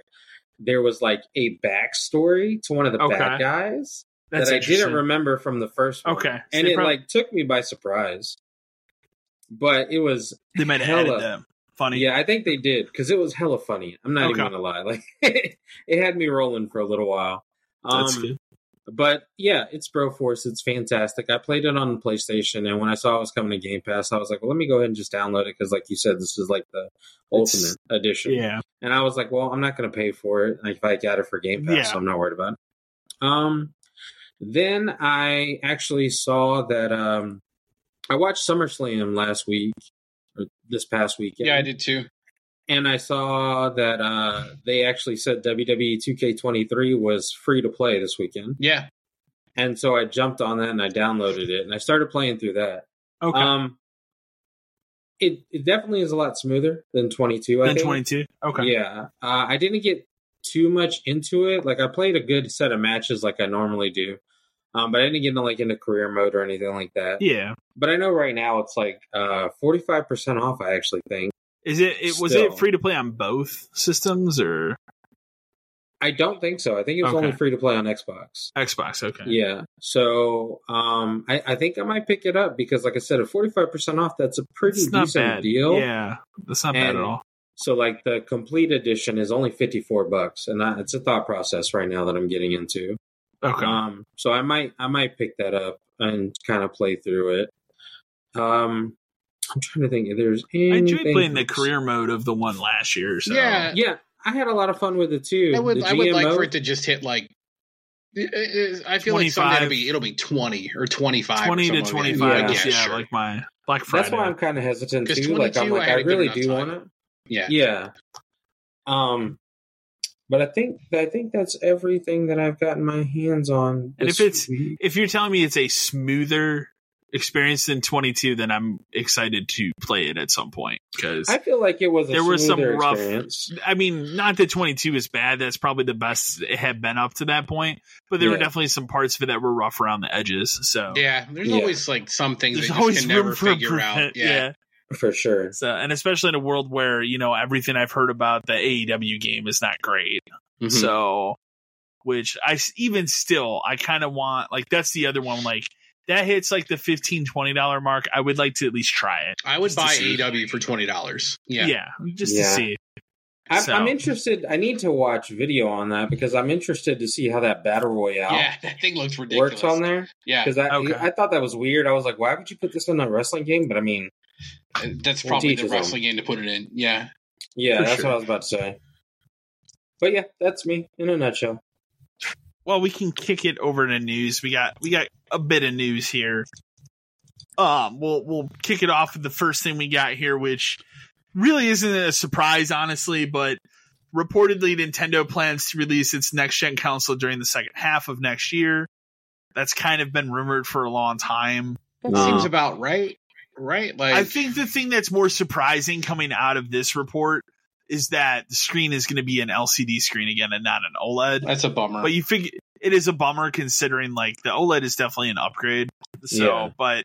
Speaker 3: there was like a backstory to one of the
Speaker 1: Okay.
Speaker 3: bad guys
Speaker 1: That's
Speaker 3: that i didn't remember from the first one
Speaker 1: Okay, so
Speaker 3: and it
Speaker 1: prob-
Speaker 3: like took me by surprise but it was
Speaker 1: They might have added them. Funny.
Speaker 3: yeah i think they did because it was hella funny i'm not even gonna lie like it had me rolling for a little while
Speaker 1: That's
Speaker 3: um,
Speaker 1: good.
Speaker 3: but yeah, it's Broforce. It's fantastic. I played it on PlayStation, and when I saw it was coming to Game Pass, I was like, well, let me go ahead and just download it because, like you said, this is like the
Speaker 1: It's-
Speaker 3: ultimate edition.
Speaker 1: Yeah.
Speaker 3: And I was like, well, I'm not going to pay for it like, if I got it for Game Pass,
Speaker 1: Yeah.
Speaker 3: so I'm not worried about it. Um, then I actually saw that um, I watched SummerSlam last week this past weekend.
Speaker 2: Yeah, I did too.
Speaker 3: And I saw that uh, they actually said WWE 2K23 was free to play this weekend.
Speaker 2: Yeah,
Speaker 3: And so I jumped on that and I downloaded it and I started playing through that.
Speaker 1: Okay.
Speaker 3: Um, it it definitely is a lot smoother than 22. I
Speaker 1: then
Speaker 3: think.
Speaker 1: 22. Okay.
Speaker 3: Yeah, uh, I didn't get too much into it. Like I played a good set of matches, like I normally do. Um, but I didn't get into like into career mode or anything like that.
Speaker 1: Yeah.
Speaker 3: But I know right now it's like uh forty five percent off. I actually think.
Speaker 1: Is it, it was it free to play on both systems or
Speaker 3: I don't think so. I think it was
Speaker 1: Okay.
Speaker 3: only free to play on Xbox.
Speaker 1: Xbox? Okay.
Speaker 3: Yeah. So um, I, I think I might pick it up because, like I said, at forty five percent off, that's a pretty
Speaker 1: It's not
Speaker 3: decent
Speaker 1: bad.
Speaker 3: deal.
Speaker 1: Yeah. That's not bad at all.
Speaker 3: So like the complete edition is only fifty four bucks, and I, it's a thought process right now that I'm getting into.
Speaker 1: Okay.
Speaker 3: Um, so I might I might pick that up and kind of play through it. Um, I'm trying to think if there's anything.
Speaker 1: I
Speaker 3: anything.
Speaker 1: enjoyed playing the career mode of the one last year. So.
Speaker 2: Yeah.
Speaker 3: Yeah, I had a lot of fun with it too.
Speaker 2: I would I would like
Speaker 3: GMO
Speaker 2: for it to just hit like. it- it- I feel like someday
Speaker 1: 25.
Speaker 2: it'll be it'll be twenty or twenty five.
Speaker 1: twenty to twenty five.
Speaker 3: Yeah.
Speaker 1: Yeah, yeah
Speaker 2: sure.
Speaker 1: like my Black Friday.
Speaker 3: That's why I'm kind of hesitant too. Like I'm like
Speaker 2: I
Speaker 3: I,
Speaker 2: had a good
Speaker 3: really do want it.
Speaker 2: yeah.
Speaker 3: Yeah. Um, but I think I think that's everything that I've gotten my hands on.
Speaker 1: And if it's-
Speaker 3: week.
Speaker 1: if you're telling me it's a smoother experience than 22, then I'm excited to play it at some point because
Speaker 3: I feel like it was a
Speaker 1: there was some rough-
Speaker 3: experience.
Speaker 1: I mean, not that 22 is bad. That's probably the best it had been up to that point. But there were definitely some parts of it that were rough around the edges. So
Speaker 2: Yeah, there's
Speaker 3: Yeah.
Speaker 2: always like some things
Speaker 1: there's
Speaker 2: that you
Speaker 1: always
Speaker 2: can
Speaker 1: room
Speaker 2: never
Speaker 1: for
Speaker 2: figure
Speaker 1: improvement.
Speaker 2: out. Yeah.
Speaker 3: For sure.
Speaker 1: So, and especially in a world where you know everything I've heard about the AEW game is not great.
Speaker 2: Mhm.
Speaker 1: So, which I even still I kind of want like that's the other one like that hits like the 15 20 dollar mark. I would like to at least try it.
Speaker 2: I would buy
Speaker 1: see.
Speaker 2: AEW for twenty dollars. Yeah.
Speaker 1: Yeah, just to see.
Speaker 3: I'm,
Speaker 1: So-
Speaker 3: I'm interested. I need to watch video on that because I'm interested to see how that battle royale
Speaker 2: Yeah, that thing looks ridiculous.
Speaker 3: works on there.
Speaker 2: Yeah,
Speaker 3: Because I,
Speaker 1: Okay.
Speaker 3: I thought that was weird. I was like, why would you put this in a wrestling game? But I mean,
Speaker 2: that's probably the wrestling game to put it in. Yeah.
Speaker 3: yeah,
Speaker 1: For
Speaker 3: that's
Speaker 1: sure.
Speaker 3: what I was about to say. But yeah, that's me in a nutshell.
Speaker 1: Well, we can kick it over to news. We got we got a bit of news here. Um, we'll we'll kick it off with the first thing we got here, which really isn't a surprise, honestly, but reportedly Nintendo plans to release its next gen console during the second half of next year. That's kind of been rumored for a long time.
Speaker 2: That
Speaker 3: Uh,
Speaker 2: seems about right. Right? Like
Speaker 1: I think the thing that's more surprising coming out of this report is that the screen is going to be an LCD screen again and not an OLED.
Speaker 2: that's a bummer.
Speaker 1: But you figure it is a bummer considering like the OLED is definitely an upgrade. So,
Speaker 3: Yeah.
Speaker 1: but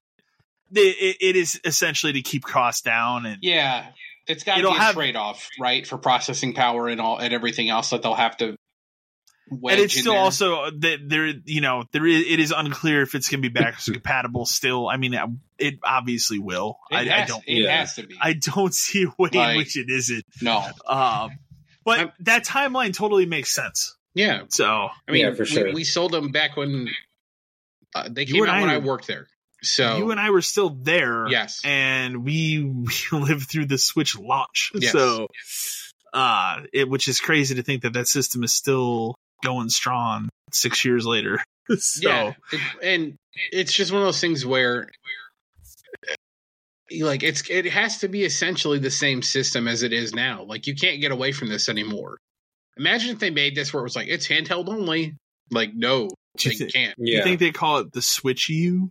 Speaker 1: it, it, it is essentially to keep costs down and
Speaker 2: yeah. It's got to be a
Speaker 1: have-
Speaker 2: trade off, right? For processing power and all and everything else that they'll have to wedge
Speaker 1: and it's
Speaker 2: in
Speaker 1: still
Speaker 2: there.
Speaker 1: also that there you know there is it is unclear if it's going to be backwards compatible still. I mean it, it obviously will.
Speaker 2: it,
Speaker 1: I,
Speaker 2: has,
Speaker 1: I don't
Speaker 2: it
Speaker 3: Yeah.
Speaker 2: has to be.
Speaker 1: I don't see a way in which it isn't.
Speaker 2: no.
Speaker 1: Um, but
Speaker 2: I'm-
Speaker 1: that timeline totally makes sense.
Speaker 2: Yeah.
Speaker 1: So
Speaker 2: I mean,
Speaker 3: Yeah, for sure.
Speaker 2: we, we sold them back when uh, they came
Speaker 1: and
Speaker 2: out
Speaker 1: I
Speaker 2: when I worked there. So
Speaker 1: you and I were still there.
Speaker 2: yes,
Speaker 1: and we we lived through the Switch launch.
Speaker 2: Yes.
Speaker 1: So, uh, it which is crazy to think that that system is still going strong six years later. so,
Speaker 2: yeah, it, and it's just one of those things where, like, it's it has to be essentially the same system as it is now. Like, you can't get away from this anymore. Imagine if they made this where it was like it's handheld only. Like, no,
Speaker 1: do
Speaker 2: they
Speaker 1: you,
Speaker 2: can't.
Speaker 1: do you think they call it the Switch U?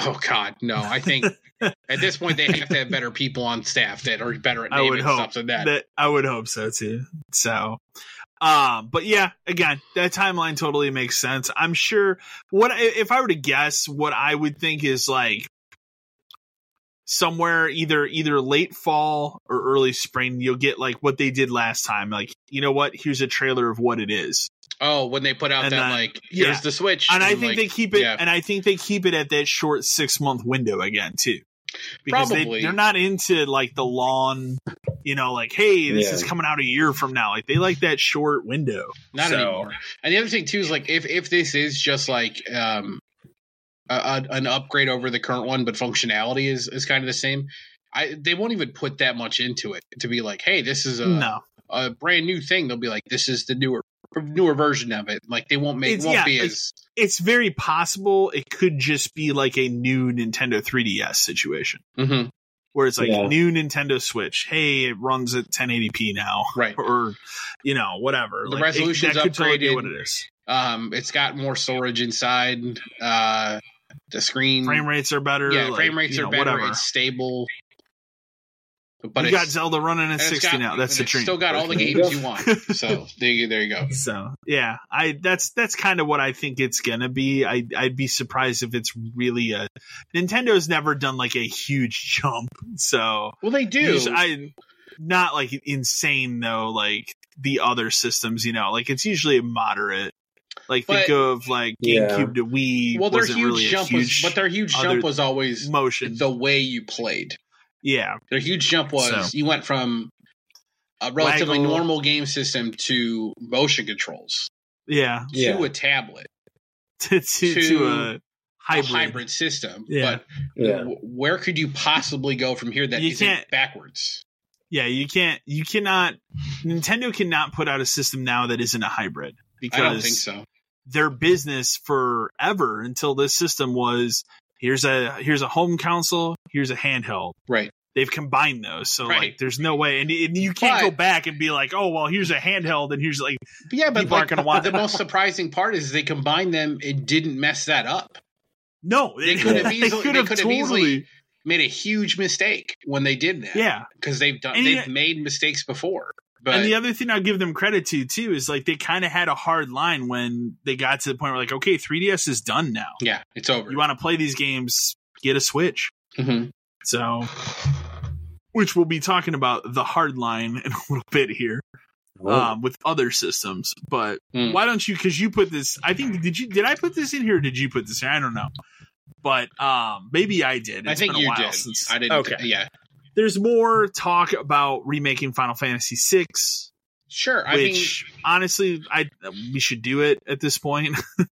Speaker 2: Oh God, no! I think at this point they have to have better people on staff that are better at
Speaker 1: I would
Speaker 2: naming
Speaker 1: hope
Speaker 2: stuff than that.
Speaker 1: that I would hope so too. So, um, but yeah, again, that timeline totally makes sense. I'm sure. What if I were to guess? What I would think is like somewhere either either late fall or early spring. You'll get like what they did last time. Like, you know what? Here's a trailer of what it is.
Speaker 2: Oh, when they put out
Speaker 1: And
Speaker 2: that
Speaker 1: then-
Speaker 2: like here's
Speaker 1: yeah.
Speaker 2: the switch,
Speaker 1: and I think
Speaker 2: like,
Speaker 1: they keep it,
Speaker 2: yeah.
Speaker 1: and I think they keep it at that short six month window again too, because
Speaker 2: Probably.
Speaker 1: they they're not into like the lawn, you know, like hey, this
Speaker 3: Yeah.
Speaker 1: is coming out a year from now. Like they like that short window.
Speaker 2: not
Speaker 1: So-
Speaker 2: anymore. And the other thing too is like if if this is just like um a, a, an upgrade over the current one, but functionality is is kind of the same. I they won't even put that much into it to be like, hey, this is a
Speaker 1: no,
Speaker 2: a brand new thing. They'll be like, this is the newer newer version of it. Like they won't make
Speaker 1: It's-
Speaker 2: won't
Speaker 1: yeah,
Speaker 2: be
Speaker 1: it's-
Speaker 2: as
Speaker 1: it's very possible it could just be like a new Nintendo 3DS situation.
Speaker 2: Mhm,
Speaker 1: Where it's like
Speaker 3: Yeah.
Speaker 1: new Nintendo Switch. Hey, it runs at 1080p now,
Speaker 2: right.
Speaker 1: or you know, whatever.
Speaker 2: The
Speaker 1: Like, it-
Speaker 2: resolution's
Speaker 1: that could totally be
Speaker 2: upgraded.
Speaker 1: what it is.
Speaker 2: Um, it's got more storage inside. Uh, the screen
Speaker 1: Frame rates are better.
Speaker 2: yeah,
Speaker 1: like,
Speaker 2: frame rates are
Speaker 1: know,
Speaker 2: better.
Speaker 1: Whatever.
Speaker 2: It's stable. But
Speaker 1: you got Zelda running at
Speaker 2: and
Speaker 1: 60
Speaker 2: got-
Speaker 1: now. That's the
Speaker 2: it's
Speaker 1: dream.
Speaker 2: Still got all the games you want. So there you there you go.
Speaker 1: So yeah, I that's that's kind of what I think it's gonna be. I I'd be surprised if it's really a Nintendo's never done like a huge jump. So
Speaker 2: Well, they do.
Speaker 1: usually- I not like insane though. Like the other systems, you know, like it's usually a moderate. Like think of like
Speaker 3: Yeah.
Speaker 1: GameCube to Wii.
Speaker 2: well, their huge
Speaker 1: really
Speaker 2: jump
Speaker 1: huge
Speaker 2: was, but their huge jump was always
Speaker 1: motion.
Speaker 2: the way you played.
Speaker 1: Yeah,
Speaker 2: Their huge jump was
Speaker 1: So.
Speaker 2: you went from a relatively
Speaker 1: Waggle.
Speaker 2: normal game system to motion controls
Speaker 1: yeah.
Speaker 3: Yeah.
Speaker 2: to a tablet.
Speaker 1: To to, to
Speaker 2: To-
Speaker 1: a hybrid.
Speaker 2: a hybrid system.
Speaker 1: Yeah.
Speaker 2: But
Speaker 3: Yeah.
Speaker 2: w- where could you possibly go from here that
Speaker 1: You can't-
Speaker 2: backwards?
Speaker 1: Yeah, you can't. You cannot. Nintendo cannot put out a system now that isn't a hybrid because
Speaker 2: I don't think so.
Speaker 1: their business forever until this system was here's a here's a home console, here's a handheld.
Speaker 2: Right.
Speaker 1: They've combined those, so
Speaker 2: Right.
Speaker 1: like there's no way, and, and you can't
Speaker 2: But-
Speaker 1: go back and be like, oh well, here's a handheld, and here's like
Speaker 2: yeah, but like,
Speaker 1: want
Speaker 2: the most surprising part is they combined them. It didn't mess that up.
Speaker 1: no,
Speaker 2: They could have easily- they could have easily- Made a huge mistake when they did that.
Speaker 1: yeah.
Speaker 2: because they've done
Speaker 1: And
Speaker 2: they've
Speaker 1: yeah-
Speaker 2: made mistakes before. But
Speaker 1: and the other thing I'll give them credit to too is like they kind of had a hard line when they got to the point where like, okay, 3DS is done now.
Speaker 2: yeah, it's over.
Speaker 1: You want to play these games, get a Switch.
Speaker 2: Mhm.
Speaker 1: So, which we'll be talking about the hard line in a little bit here um, with other systems. But
Speaker 2: Hmm.
Speaker 1: why don't you? Because you put this. I think did you did I put this in here? or Did you put this in? I don't know. But um, maybe I did.
Speaker 2: I think
Speaker 1: been a
Speaker 2: you
Speaker 1: while
Speaker 2: did.
Speaker 1: since-
Speaker 2: I didn't.
Speaker 1: Okay.
Speaker 2: Yeah,
Speaker 1: There's more talk about remaking Final Fantasy VI,
Speaker 2: sure. I mean,
Speaker 1: which honestly, I we should do it at this point.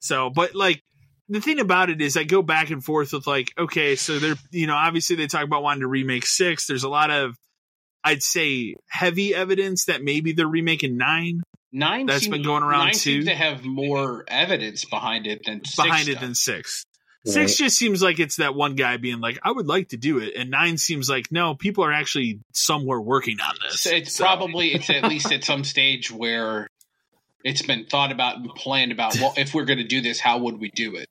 Speaker 1: so, but like the thing about it is, I go back and forth with like, okay, so they're you know obviously they talk about wanting to remake six. There's a lot of I'd say heavy evidence that maybe they're remaking nine
Speaker 2: nine.
Speaker 1: that's
Speaker 2: seem-
Speaker 1: been going around
Speaker 2: nine
Speaker 1: too.
Speaker 2: seems to have more evidence behind it than six
Speaker 1: behind it
Speaker 2: does.
Speaker 1: than six.
Speaker 3: Right.
Speaker 1: Six just seems like it's that one guy being like, I would like to do it. And nine seems like, no, people are actually somewhere working on this.
Speaker 2: So it's
Speaker 1: So-
Speaker 2: probably it's at least at some stage where it's been thought about and planned about. Well, if we're going to do this, how would we do it?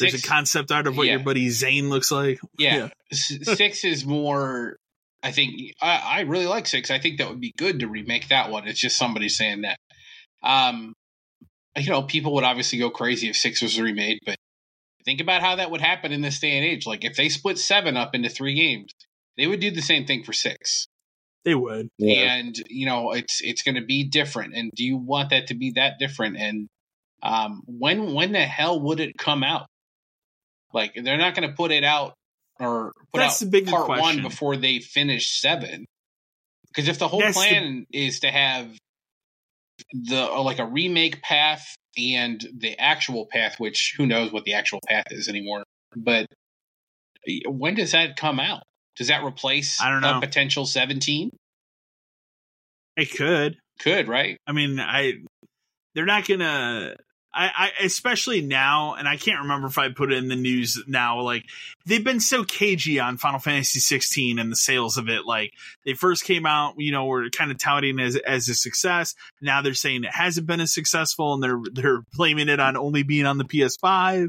Speaker 1: there's a concept art of what
Speaker 2: yeah.
Speaker 1: your buddy Zane looks like.
Speaker 2: yeah, S- six is more. I think I, I really like six. I think that would be good to remake that one. It's just somebody saying that. Um, you know, people would obviously go crazy if six was remade, but think about how that would happen in this day and age. Like if they split seven up into three games, they would do the same thing for six.
Speaker 1: They would.
Speaker 3: yeah.
Speaker 2: and you know it's it's going to be different and do you want that to be that different and um when when the hell would it come out like they're not going to put it out or put
Speaker 1: That's
Speaker 2: out
Speaker 1: the bigger
Speaker 2: part one before they finish seven because if the whole
Speaker 1: That's the-
Speaker 2: plan is to have the like a remake path and the actual path which who knows what the actual path is anymore but when does that come out does that replace
Speaker 1: I don't
Speaker 2: a
Speaker 1: know.
Speaker 2: potential 17
Speaker 1: It could.
Speaker 2: could right
Speaker 1: I mean, I they're not gonna. I, I especially now, and I can't remember if I put it in the news now. Like they've been so cagey on Final Fantasy 16 and the sales of it. Like they first came out, you know, were kind of touting as as a success. Now they're saying it hasn't been as successful, and they're they're blaming it on only being on the PS5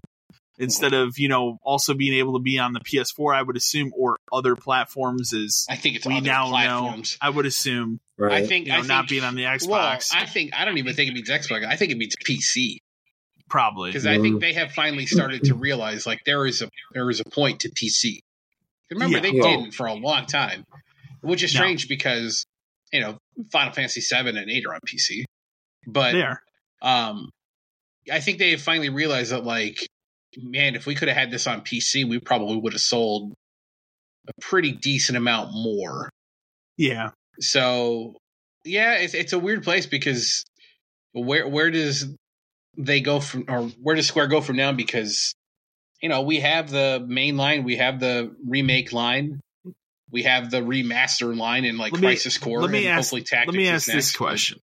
Speaker 1: instead of you know also being able to be on the PS4. I would assume or other platforms. Is
Speaker 2: I think it's
Speaker 1: we
Speaker 2: other
Speaker 1: now
Speaker 2: platforms.
Speaker 1: know. I would assume
Speaker 3: right.
Speaker 2: I think
Speaker 1: you know
Speaker 2: I think,
Speaker 1: not being on the Xbox.
Speaker 2: Well, I think I don't even think it means Xbox. I think it means PC
Speaker 1: probably
Speaker 2: because I think they have finally started to realize like there is a there is a point to PC. Remember
Speaker 1: Yeah.
Speaker 2: they
Speaker 3: Yeah.
Speaker 2: didn't for a long time, which is
Speaker 1: No.
Speaker 2: strange because you know Final Fantasy seven and eight are on PC, but
Speaker 1: there.
Speaker 2: um, I think they have finally realized that like man, if we could have had this on PC, we probably would have sold a pretty decent amount more.
Speaker 1: Yeah.
Speaker 2: So yeah, it's it's a weird place because where where does they go from or where does Square go from now? Because you know we have the main line, we have the remake line, we have the remaster line, and like
Speaker 1: me-
Speaker 2: Crisis Core,
Speaker 1: let me
Speaker 2: and
Speaker 1: ask-
Speaker 2: hopefully Tactics.
Speaker 1: Let me ask this question.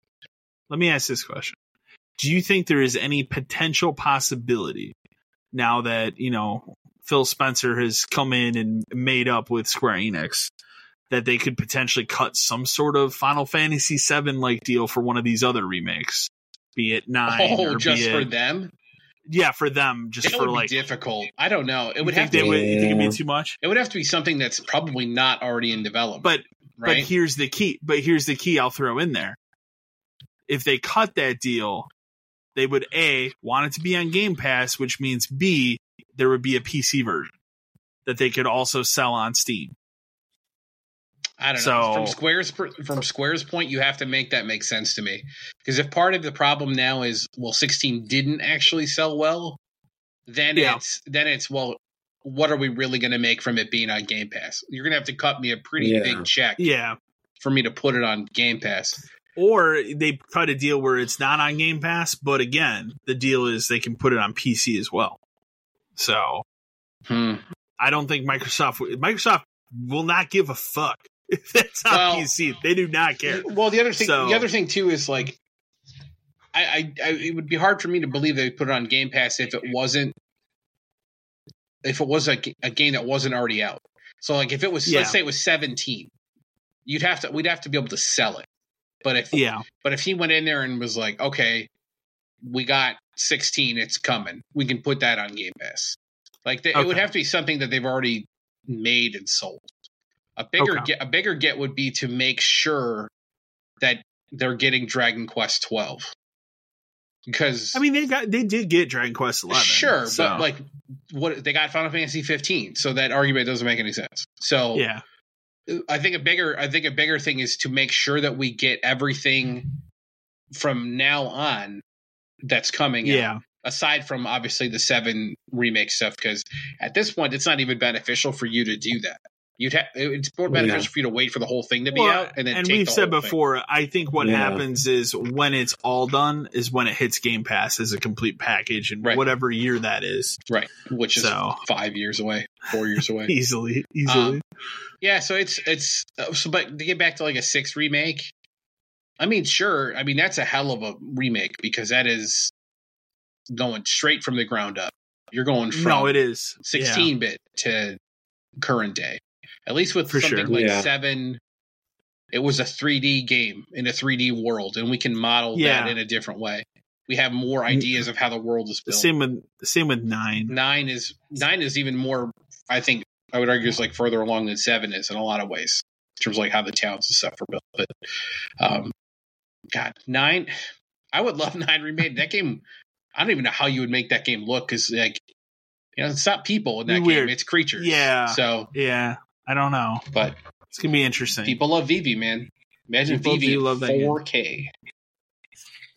Speaker 1: Let me ask this question. Do you think there is any potential possibility now that, you know, Phil Spencer has come in and made up with Square Enix that they could potentially cut some sort of Final Fantasy VII like deal for one of these other remakes? Be it nine
Speaker 2: Oh,
Speaker 1: or
Speaker 2: just
Speaker 1: be
Speaker 2: for
Speaker 1: it,
Speaker 2: them,
Speaker 1: yeah, for them, just
Speaker 2: that
Speaker 1: for
Speaker 2: would
Speaker 1: like
Speaker 2: be difficult. I don't know. It would have
Speaker 1: they
Speaker 2: to.
Speaker 1: would you think it'd be too much?
Speaker 2: It would have to be something that's probably not already in development.
Speaker 1: But
Speaker 2: right?
Speaker 1: But here's the key. But here's the key I'll throw in there. If they cut that deal, they would A, want it to be on Game Pass, which means B, there would be a PC version that they could also sell on Steam.
Speaker 2: I don't
Speaker 1: So-
Speaker 2: know. From Square's from Square's point, you have to make that make sense to me. Because if part of the problem now is well, 16 didn't actually sell well, then
Speaker 1: Yeah.
Speaker 2: it's then it's well, what are we really going to make from it being on Game Pass? You're going to have to cut me a pretty
Speaker 3: Yeah.
Speaker 2: big check
Speaker 1: Yeah.
Speaker 2: for me to put it on Game Pass.
Speaker 1: Or they cut a deal where it's not on Game Pass, but again, the deal is they can put it on PC as well. So
Speaker 2: Hmm.
Speaker 1: I don't think Microsoft Microsoft will not give a fuck that's on
Speaker 2: Well-
Speaker 1: PC. They do not care.
Speaker 2: Well, the other thing,
Speaker 1: So-
Speaker 2: the other thing too is like, I, I, I, it would be hard for me to believe they put it on Game Pass if it wasn't, if it was a game that wasn't already out. So, like, if it was,
Speaker 1: Yeah.
Speaker 2: let's say it was seventeen, you'd have to, we'd have to be able to sell it. But if,
Speaker 1: Yeah,
Speaker 2: but if he went in there and was like, okay, we got sixteen, it's coming, we can put that on Game Pass. Like, they, it would have to be something that they've already made and sold. A bigger
Speaker 1: Okay.
Speaker 2: get, a bigger get would be to make sure that they're getting Dragon Quest twelve. Because
Speaker 1: I mean they got they did get Dragon Quest Eleven.
Speaker 2: sure,
Speaker 1: so,
Speaker 2: but like what they got Final Fantasy fifteen, so that argument doesn't make any sense. So
Speaker 1: yeah,
Speaker 2: I think a bigger I think a bigger thing is to make sure that we get everything from now on that's coming out
Speaker 1: yeah,
Speaker 2: aside from obviously the seven remake stuff because at this point it's not even beneficial for you to do that you'd have it's more
Speaker 3: Yeah.
Speaker 2: beneficial for you to wait for the whole thing to be
Speaker 1: Well,
Speaker 2: out and then
Speaker 1: and
Speaker 2: take
Speaker 1: we've
Speaker 2: the
Speaker 1: said
Speaker 2: whole thing.
Speaker 1: before. I think what
Speaker 3: Yeah.
Speaker 1: happens is when it's all done is when it hits Game Pass as a complete package, and
Speaker 2: Right.
Speaker 1: whatever year that is.
Speaker 2: right which is
Speaker 1: So
Speaker 2: five years away four years away
Speaker 1: easily, easily.
Speaker 2: Um, yeah so it's it's uh, so but to get back to like a six remake i mean sure i mean that's a hell of a remake because that is going straight from the ground up you're going from
Speaker 1: no, it is
Speaker 2: 16 bit to current day. At least with
Speaker 1: For
Speaker 2: something
Speaker 1: sure.
Speaker 2: like
Speaker 3: Yeah.
Speaker 2: 7 it was a 3D game in a 3D world and we can model
Speaker 1: Yeah.
Speaker 2: that in a different way. We have more ideas of how the world is built.
Speaker 1: same with the same with nine.
Speaker 2: 9 is 9 is even more I think I would argue is like further along than 7 is in a lot of ways. In terms of like how the towns and stuff are built. But um god, 9 I would love 9 remade. That game I don't even know how you would make that game look cuz like you know, it's not people in that
Speaker 1: Weird.
Speaker 2: game; it's creatures.
Speaker 1: Yeah.
Speaker 2: So,
Speaker 1: Yeah, I don't know.
Speaker 2: but
Speaker 1: It's gonna be interesting.
Speaker 2: People love Vivi, man. Imagine
Speaker 1: People
Speaker 2: Vivi
Speaker 1: love that game.
Speaker 2: 4K.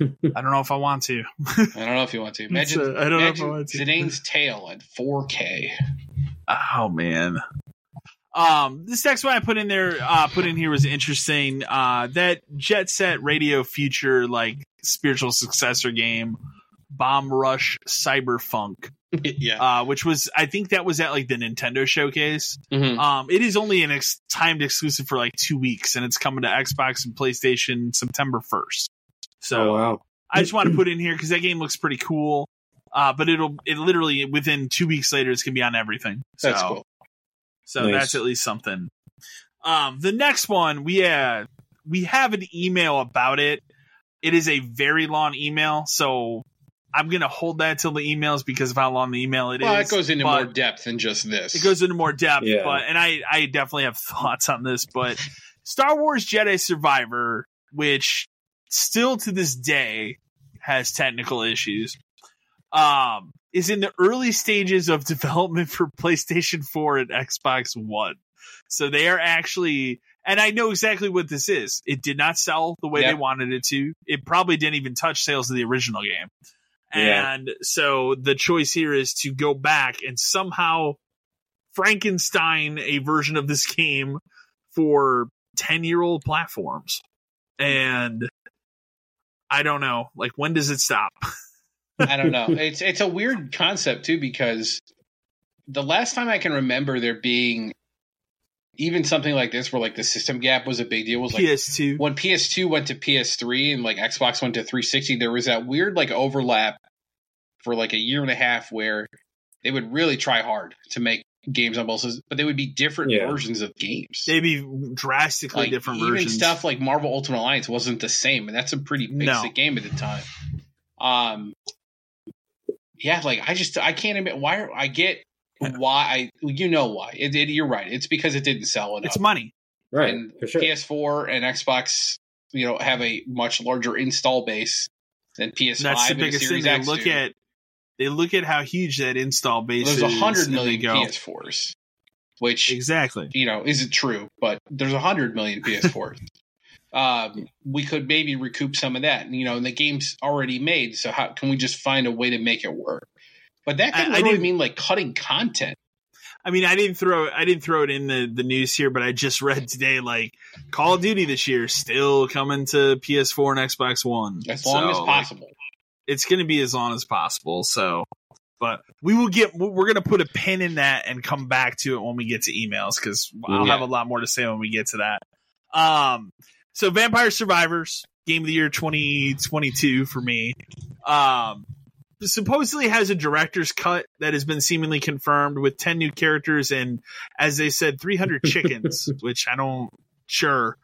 Speaker 1: I don't know if I want to.
Speaker 2: I don't know if you want to. Imagine,
Speaker 1: uh, I don't know if I
Speaker 2: imagine
Speaker 1: want to.
Speaker 2: Zidane's tail at 4K.
Speaker 1: Oh man. Um, this next one I put in there, uh, put in here was interesting. Uh, that Jet Set Radio Future like spiritual successor game, Bomb Rush Cyberfunk,
Speaker 2: yeah.
Speaker 1: uh, which was I think that was at like the Nintendo showcase.
Speaker 2: Mhm.
Speaker 1: Um, it is only an ex- timed exclusive for like two weeks, and it's coming to Xbox and PlayStation September first. So
Speaker 3: oh wow.
Speaker 1: I just want to put it in here because that game looks pretty cool. Uh, but it'll it literally within two weeks later it's gonna be on everything. So,
Speaker 2: That's cool.
Speaker 1: So
Speaker 3: Nice.
Speaker 1: that's at least something. Um, the next one we uh, we have an email about it. It is a very long email, so I'm gonna hold that till the emails because of how long the email it is.
Speaker 2: well, it goes into more depth than just this.
Speaker 1: it goes into more depth,
Speaker 3: Yeah.
Speaker 1: but and I I definitely have thoughts on this, but Star Wars Jedi Survivor, which still to this day has technical issues, um, is in the early stages of development for PlayStation 4 and Xbox One. So they are actually and I know exactly what this is. It did not sell the way
Speaker 2: Yep.
Speaker 1: they wanted it to. It probably didn't even touch sales of the original game.
Speaker 3: Yeah.
Speaker 1: And so the choice here is to go back and somehow Frankenstein a version of this game for 10 year old platforms. And I don't know, like when does it stop?
Speaker 2: I don't know. It's it's a weird concept too because the last time I can remember there being even something like this where like the system gap was a big deal was like
Speaker 1: PS2.
Speaker 2: when PS2 went to PS3 and like Xbox went to 360, there was that weird like overlap for like a year and a half where they would really try hard to make games on both sides, but they would be different
Speaker 3: Yeah.
Speaker 2: versions of games.
Speaker 1: They'd be drastically
Speaker 2: Like,
Speaker 1: different
Speaker 2: even
Speaker 1: versions.
Speaker 2: stuff like Marvel Ultimate Alliance wasn't the same, and that's a pretty basic
Speaker 1: No.
Speaker 2: game at the time. Um, yeah, like I just I can't admit why are- I get why I you know why it, it, you're right. It's because it didn't sell enough.
Speaker 1: it's money.
Speaker 3: Right.
Speaker 2: and
Speaker 3: sure.
Speaker 2: PS4 and Xbox, you know, have a much larger install base than PS5
Speaker 1: That's the
Speaker 2: and the
Speaker 1: biggest thing. They
Speaker 2: X
Speaker 1: look
Speaker 2: do.
Speaker 1: at they look at how huge that install base
Speaker 2: There's
Speaker 1: is.
Speaker 2: a hundred
Speaker 1: and they
Speaker 2: million
Speaker 1: go,
Speaker 2: PS4s, which
Speaker 1: Exactly.
Speaker 2: you know isn't true, but there's a hundred million PS4s. um, we could maybe recoup some of that. And you know, and the game's already made, so how can we just find a way to make it work? But that
Speaker 1: I-
Speaker 2: can
Speaker 1: I
Speaker 2: literally
Speaker 1: didn't-
Speaker 2: mean like cutting content.
Speaker 1: I mean, I didn't throw I didn't throw it in the, the news here, but I just read today like Call of Duty this year still coming to PS4 and Xbox One
Speaker 2: As long
Speaker 1: So,
Speaker 2: as
Speaker 1: like,
Speaker 2: possible.
Speaker 1: it's going to be as long as possible. So, But we will get. We're gonna put a pin in that and come back to it when we get to emails because I'll
Speaker 2: Yeah.
Speaker 1: have a lot more to say when we get to that. Um, so Vampire Survivors game of the year 2022 for me. Um, supposedly has a director's cut that has been seemingly confirmed with 10 new characters and as they said 300 chickens which i don't sure.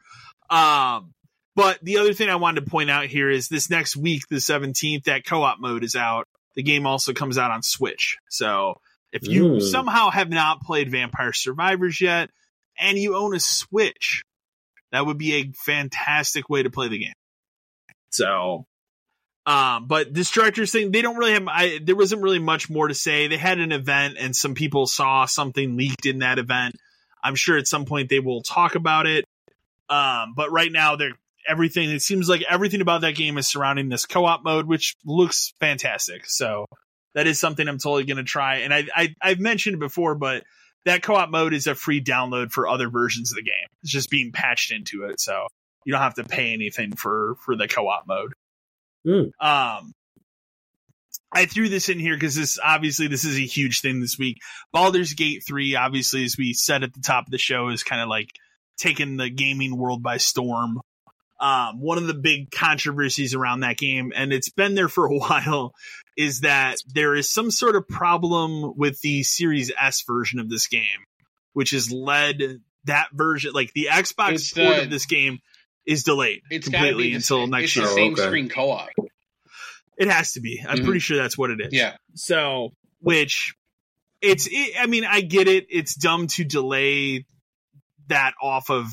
Speaker 1: Um but the other thing i wanted to point out here is this next week the 17th that co-op mode is out. The game also comes out on switch. So if you
Speaker 3: Mm.
Speaker 1: somehow have not played vampire survivors yet and you own a switch that would be a fantastic way to play the game. So um, but this director's thing, they don't really have. I there wasn't really much more to say. They had an event, and some people saw something leaked in that event. I'm sure at some point they will talk about it. Um, but right now, they're everything. It seems like everything about that game is surrounding this co-op mode, which looks fantastic. So that is something I'm totally going to try. And I, I I've mentioned it before, but that co-op mode is a free download for other versions of the game. It's just being patched into it, so you don't have to pay anything for for the co-op mode.
Speaker 3: Hmm.
Speaker 1: Um, I threw this in here because this obviously this is a huge thing this week. Baldur's Gate three, obviously, as we said at the top of the show, is kind of like taking the gaming world by storm. Um, one of the big controversies around that game, and it's been there for a while, is that there is some sort of problem with the Series S version of this game, which has led that version, like the Xbox
Speaker 2: It's
Speaker 1: port
Speaker 2: the-
Speaker 1: of this game, is delayed
Speaker 2: It's got to
Speaker 1: completely
Speaker 2: the,
Speaker 1: until
Speaker 2: same-
Speaker 1: next
Speaker 2: it's
Speaker 1: year.
Speaker 2: the
Speaker 3: Oh,
Speaker 2: same
Speaker 3: okay.
Speaker 2: screen co-op.
Speaker 1: It has to be. I'm
Speaker 2: Mhm.
Speaker 1: pretty sure that's what it is.
Speaker 2: Yeah,
Speaker 1: So, which it's, it, I mean, I get it. It's dumb to delay that off of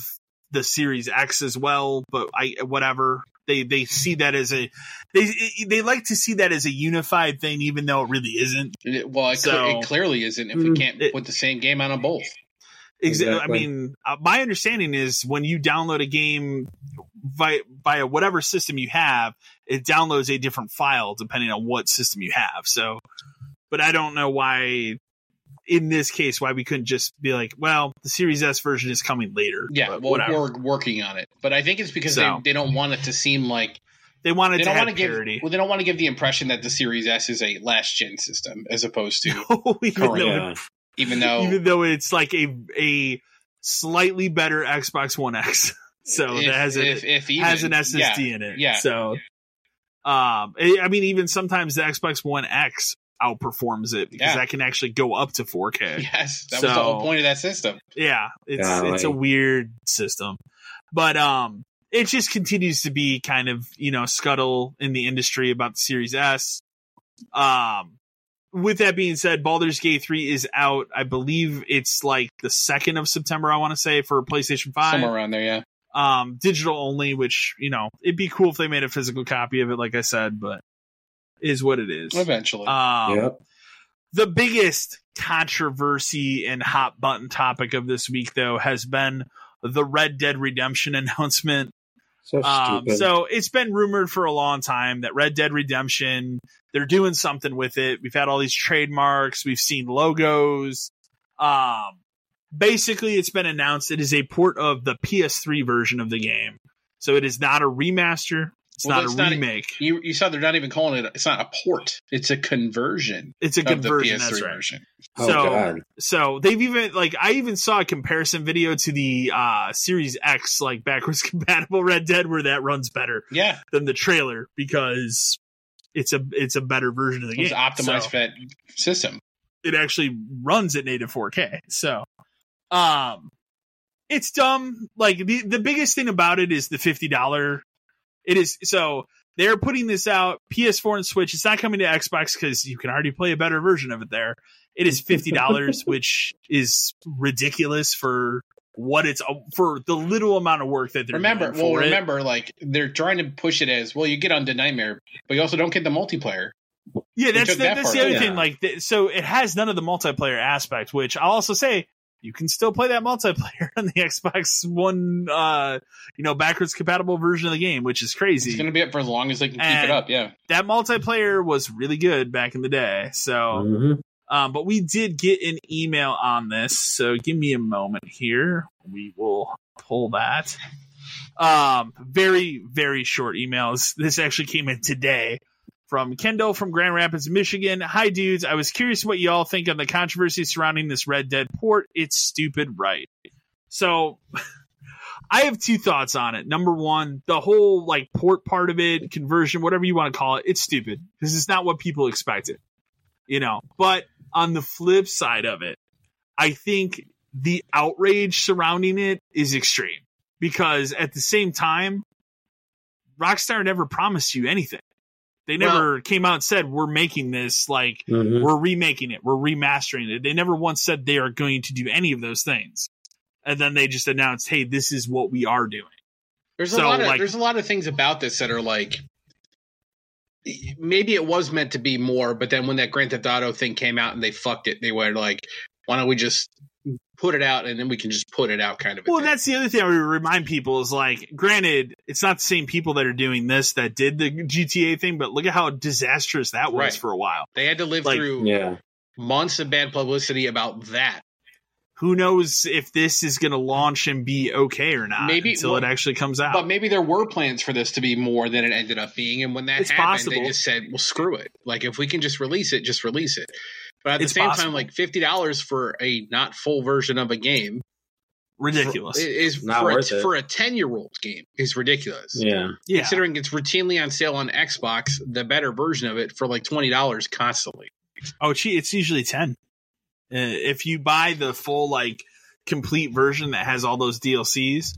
Speaker 1: the Series X as well, but I, whatever. They, they see that as a, they, they like to see that as a unified thing, even though it really isn't.
Speaker 2: It- well, it,
Speaker 1: So-
Speaker 2: it clearly isn't if we
Speaker 3: Mm,
Speaker 2: can't
Speaker 1: it-
Speaker 2: put the same game out on both.
Speaker 1: Exa- I mean, uh, my understanding is when you download a game via, via whatever system you have, it downloads a different file depending on what system you have. So, but I don't know why, in this case, why we couldn't just be like, well, the Series S version is coming later.
Speaker 2: Yeah,
Speaker 1: but
Speaker 2: well,
Speaker 1: whatever.
Speaker 2: we're working on it, but I think it's because
Speaker 1: So.
Speaker 2: they, they don't want it to seem like
Speaker 1: they wanted
Speaker 2: they
Speaker 1: to
Speaker 2: don't
Speaker 1: have
Speaker 2: want to give
Speaker 1: parity.
Speaker 2: well they don't want to give the impression that the Series S is a last gen system as opposed to
Speaker 1: even,
Speaker 2: Correct.
Speaker 3: Yeah.
Speaker 1: It,
Speaker 2: even though
Speaker 1: even though it's like a a slightly better Xbox One X. So
Speaker 2: if,
Speaker 1: that has a,
Speaker 2: if, if even,
Speaker 1: has an SSD
Speaker 2: yeah,
Speaker 1: in it.
Speaker 2: yeah.
Speaker 1: So, um, I I mean, even sometimes the Xbox One X outperforms it because
Speaker 2: Yeah.
Speaker 1: that can actually go up to 4K.
Speaker 2: yes, that was the whole
Speaker 1: So-
Speaker 2: point of that system.
Speaker 1: Yeah, it's
Speaker 3: Golly.
Speaker 1: it's a weird system, but um, it just continues to be kind of you know scuttle in the industry about the Series S. Um, with that being said, Baldur's Gate three is out. I believe it's like the second of September. I want to say for PlayStation Five
Speaker 2: Somewhere around there, yeah.
Speaker 1: um digital only which you know it'd be cool if they made a physical copy of it like i said but is what it is
Speaker 2: Eventually.
Speaker 1: um
Speaker 3: Yep.
Speaker 1: the biggest controversy and hot button topic of this week though has been the red dead redemption announcement
Speaker 3: So
Speaker 1: um, so it's been rumored for a long time that Red Dead Redemption, they're doing something with it. We've had all these trademarks, we've seen logos. Um, basically, it's been announced it is a port of the PS3 version of the game. So it is not a remaster. It's
Speaker 2: Well,
Speaker 1: not a
Speaker 2: not-
Speaker 1: remake.
Speaker 2: you you saw they're not even calling it. It's not a port. It's a conversion
Speaker 1: it's a
Speaker 2: of the
Speaker 1: conversion.
Speaker 2: PS3
Speaker 1: That's right.
Speaker 2: version.
Speaker 3: oh
Speaker 1: so-
Speaker 3: god.
Speaker 1: So they've even like I even saw a comparison video to the uh Series X like backwards compatible Red Dead where that runs better
Speaker 2: Yeah,
Speaker 1: than the trailer because it's a it's a better version of the game.
Speaker 2: it's
Speaker 1: game.
Speaker 2: optimized
Speaker 1: So
Speaker 2: for that system.
Speaker 1: it actually runs at native 4K. So, um, it's dumb. Like the the biggest thing about it is the fifty dollar. It is so they're putting this out PS4 and Switch. It's not coming to Xbox because you can already play a better version of it there. It is fifty dollars, which is ridiculous for what it's uh, for the little amount of work that they're
Speaker 2: Remember,
Speaker 1: doing
Speaker 2: well,
Speaker 1: for it.
Speaker 2: remember, like they're trying to push it as well. You get Undead Nightmare, but you also don't get the multiplayer.
Speaker 1: Yeah, that's the,
Speaker 2: that
Speaker 1: that's
Speaker 2: part
Speaker 1: the other
Speaker 3: out.
Speaker 1: thing. Like, th- so it has none of the multiplayer aspect, which I'll also say you can still play that multiplayer on the Xbox One, uh, you know, backwards compatible version of the game, which is crazy.
Speaker 2: It's going to be up for as long as they can keep it up. Yeah,
Speaker 1: that multiplayer was really good back in the day. So,
Speaker 3: Mhm.
Speaker 1: um, but we did get an email on this, so give me a moment here. We will pull that. Um, very very short emails. This actually came in today. From Kendall from Grand Rapids, Michigan. Hi, dudes. I was curious what you all think on the controversy surrounding this Red Dead port. It's stupid, right? So, I have two thoughts on it. Number one, the whole like port part of it, conversion, whatever you want to call it, it's stupid because it's not what people expected, you know. But on the flip side of it, I think the outrage surrounding it is extreme because at the same time, Rockstar never promised you anything. They never came out and said, we're making this, like,
Speaker 3: Mhm.
Speaker 1: we're remaking it, we're remastering it. They never once said they are going to do any of those things. And then they just announced, hey, this is what we are doing.
Speaker 2: There's
Speaker 1: So,
Speaker 2: a lot of
Speaker 1: like-
Speaker 2: there's a lot of things about this that are like maybe it was meant to be more, but then when that Grand Theft Auto thing came out and they fucked it, they were like, why don't we just put it out and then we can just put it out kind of
Speaker 1: Well,
Speaker 2: thing.
Speaker 1: that's the other thing I would remind people is like, granted, it's not the same people that are doing this that did the GTA thing, but look at how disastrous that was
Speaker 2: Right.
Speaker 1: for a while.
Speaker 2: they had to live
Speaker 1: like-
Speaker 2: through
Speaker 3: Yeah.
Speaker 2: months of bad publicity about that.
Speaker 1: Who knows if this is going to launch and be okay or not
Speaker 2: Maybe-
Speaker 1: until
Speaker 2: well,
Speaker 1: it actually comes out.
Speaker 2: But maybe there were plans for this to be more than it ended up being, and when that
Speaker 1: It's
Speaker 2: happened,
Speaker 1: possible.
Speaker 2: they just said, "Well, screw it. Like if we can just release it, just release it." But at the same
Speaker 1: possible.
Speaker 2: time, like fifty dollars for a not full version of a game
Speaker 1: Ridiculous.
Speaker 2: is
Speaker 3: Not
Speaker 2: for a,
Speaker 3: it.
Speaker 2: for a ten year old game is ridiculous.
Speaker 3: Yeah.
Speaker 1: yeah.
Speaker 2: Considering it's routinely on sale on Xbox, the better version of it for like twenty dollars constantly.
Speaker 1: Oh, gee, it's usually 10. Uh, if you buy the full, like, complete version that has all those DLCs,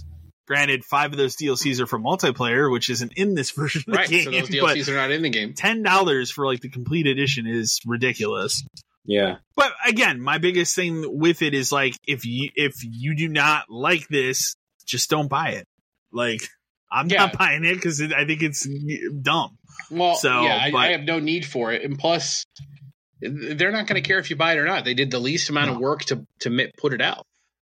Speaker 1: granted, five of those DLCs are for multiplayer, which isn't in this version of
Speaker 2: Right.
Speaker 1: the
Speaker 2: So
Speaker 1: game.
Speaker 2: those
Speaker 1: but
Speaker 2: DLCs are not in the game.
Speaker 1: $10 for, like, the complete edition is ridiculous.
Speaker 3: Yeah.
Speaker 1: But again, my biggest thing with it is like if you if you do not like this, just don't buy it. Like I'm
Speaker 2: Yeah.
Speaker 1: not buying it because I think it's dumb.
Speaker 2: Well,
Speaker 1: So,
Speaker 2: yeah, I,
Speaker 1: but-
Speaker 2: I have no need for it, and plus, they're not going to care if you buy it or not. They did the least amount of work to to mi- put it out.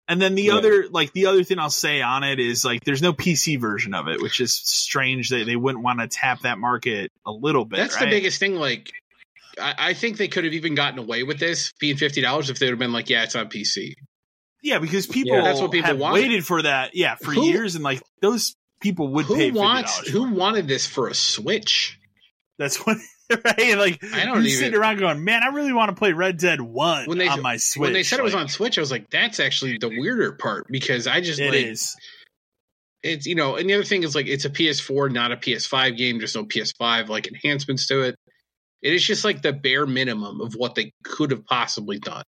Speaker 1: And then the
Speaker 3: Yeah.
Speaker 1: other like the other thing I'll say on it is like there's no PC version of it, which is strange that they wouldn't want to tap that market a little bit.
Speaker 2: That's the biggest thing. Like, I, I think they could have even gotten away with this being fifty dollars if they would have been like, "Yeah, it's on PC."
Speaker 1: Yeah, because people
Speaker 3: Yeah.
Speaker 2: That's what people
Speaker 1: have
Speaker 2: wanted.
Speaker 1: waited for that. Yeah, for
Speaker 2: Who-
Speaker 1: years, and like those people would pay
Speaker 2: Who
Speaker 1: fifty
Speaker 2: wants? Who wanted this for a Switch?
Speaker 1: That's what right. Like
Speaker 2: I don't even-
Speaker 1: sitting around going, man, I really want to play Red Dead One
Speaker 2: When they-
Speaker 1: on my Switch.
Speaker 2: when they said it was on Switch, I was like, "That's actually the weirder part," because I just
Speaker 1: it
Speaker 2: like
Speaker 1: is.
Speaker 2: it's you know. And the other thing is like it's a PS4, not a PS5 game. There's no PS5 like enhancements to it. It is just like the bare minimum of what they could have possibly done.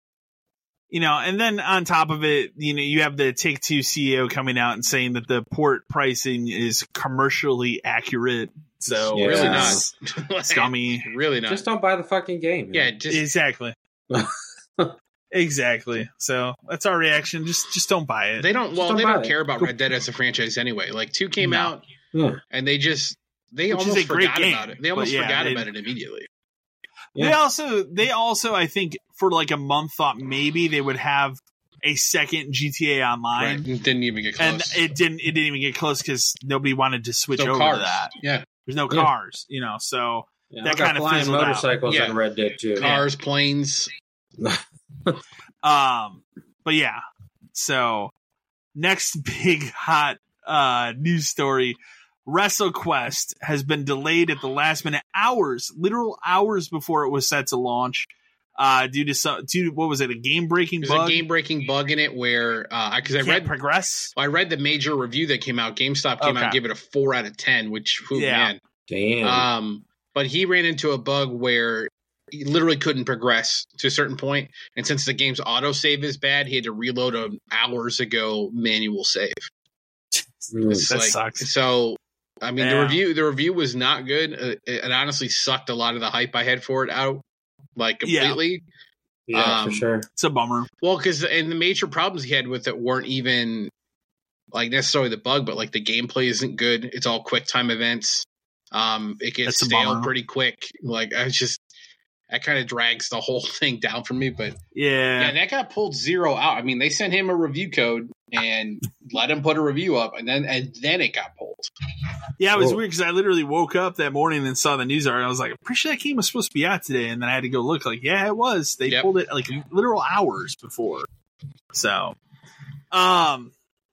Speaker 1: you know, and then on top of it, you know, you have the Take Two CEO coming out and saying that the port pricing is commercially accurate. So
Speaker 3: Yeah.
Speaker 2: Really not. Like,
Speaker 1: scummy.
Speaker 2: Really not.
Speaker 3: Just don't buy the fucking game.
Speaker 2: yeah,
Speaker 3: man.
Speaker 2: just
Speaker 1: exactly. exactly. So that's our reaction. Just just don't buy it.
Speaker 2: they don't. Well,
Speaker 3: don't
Speaker 2: they don't
Speaker 3: it.
Speaker 2: care about Red Dead as a franchise anyway. Like two came
Speaker 1: No.
Speaker 2: out
Speaker 3: Yeah.
Speaker 2: and they just they
Speaker 1: Which
Speaker 2: almost forgot
Speaker 1: game,
Speaker 2: about it. They almost
Speaker 1: yeah,
Speaker 2: forgot
Speaker 1: they-
Speaker 2: about it immediately.
Speaker 1: They also they also I think for like a month thought maybe they would have a second GTA
Speaker 2: Right.
Speaker 1: Online.
Speaker 2: It Didn't even get
Speaker 1: And it didn't. It didn't even get close because nobody wanted to switch
Speaker 2: no
Speaker 1: over
Speaker 2: cars.
Speaker 1: to that.
Speaker 2: Yeah,
Speaker 1: There's no
Speaker 3: Yeah.
Speaker 1: cars, you know. So
Speaker 3: Yeah,
Speaker 1: That kinda
Speaker 3: flying
Speaker 1: fizzled out.
Speaker 3: motorcycles
Speaker 2: Yeah.
Speaker 3: in Red Dead too.
Speaker 2: cars, planes.
Speaker 1: Um, but yeah. So next big hot uh news story. WrestleQuest has been delayed at the last minute, hours, literal hours before it was set to launch, uh, due to some, due to what was it, a game breaking bug?
Speaker 2: a game breaking bug in it where uh, because I read
Speaker 1: progress.
Speaker 2: I read the major review that came out. GameSpot came out
Speaker 1: Okay.
Speaker 2: and gave it a four out of ten, which who
Speaker 1: Yeah.
Speaker 2: man.
Speaker 3: Damn.
Speaker 2: Um, but he ran into a bug where he literally couldn't progress to a certain point, and since the game's autosave is bad, he had to reload an hours ago manual save.
Speaker 3: Mm.
Speaker 2: It's
Speaker 1: That sucks.
Speaker 2: So, I mean, the review the review was not good. Uh, it, it honestly sucked a lot of the hype I had for it out, like completely.
Speaker 3: yeah,
Speaker 2: um,
Speaker 3: for sure.
Speaker 1: It's a bummer.
Speaker 2: Well, because and the major problems he had with it weren't even like necessarily the bug, but like the gameplay isn't good. It's all quick time events. Um, it gets stale
Speaker 1: bummer.
Speaker 2: pretty quick. Like I just that kind of drags the whole thing down for me. But
Speaker 1: Yeah.
Speaker 2: yeah, that got pulled zero out. I mean, they sent him a review code and let him put a review up, and then and then it got pulled.
Speaker 1: Yeah, it was
Speaker 3: Whoa.
Speaker 1: weird because I literally woke up that morning and saw the news article. I was like, I'm pretty sure that game was supposed to be out today. And then I had to go look, like, yeah, it was. They
Speaker 2: Yep.
Speaker 1: pulled it like literal hours before. So, um,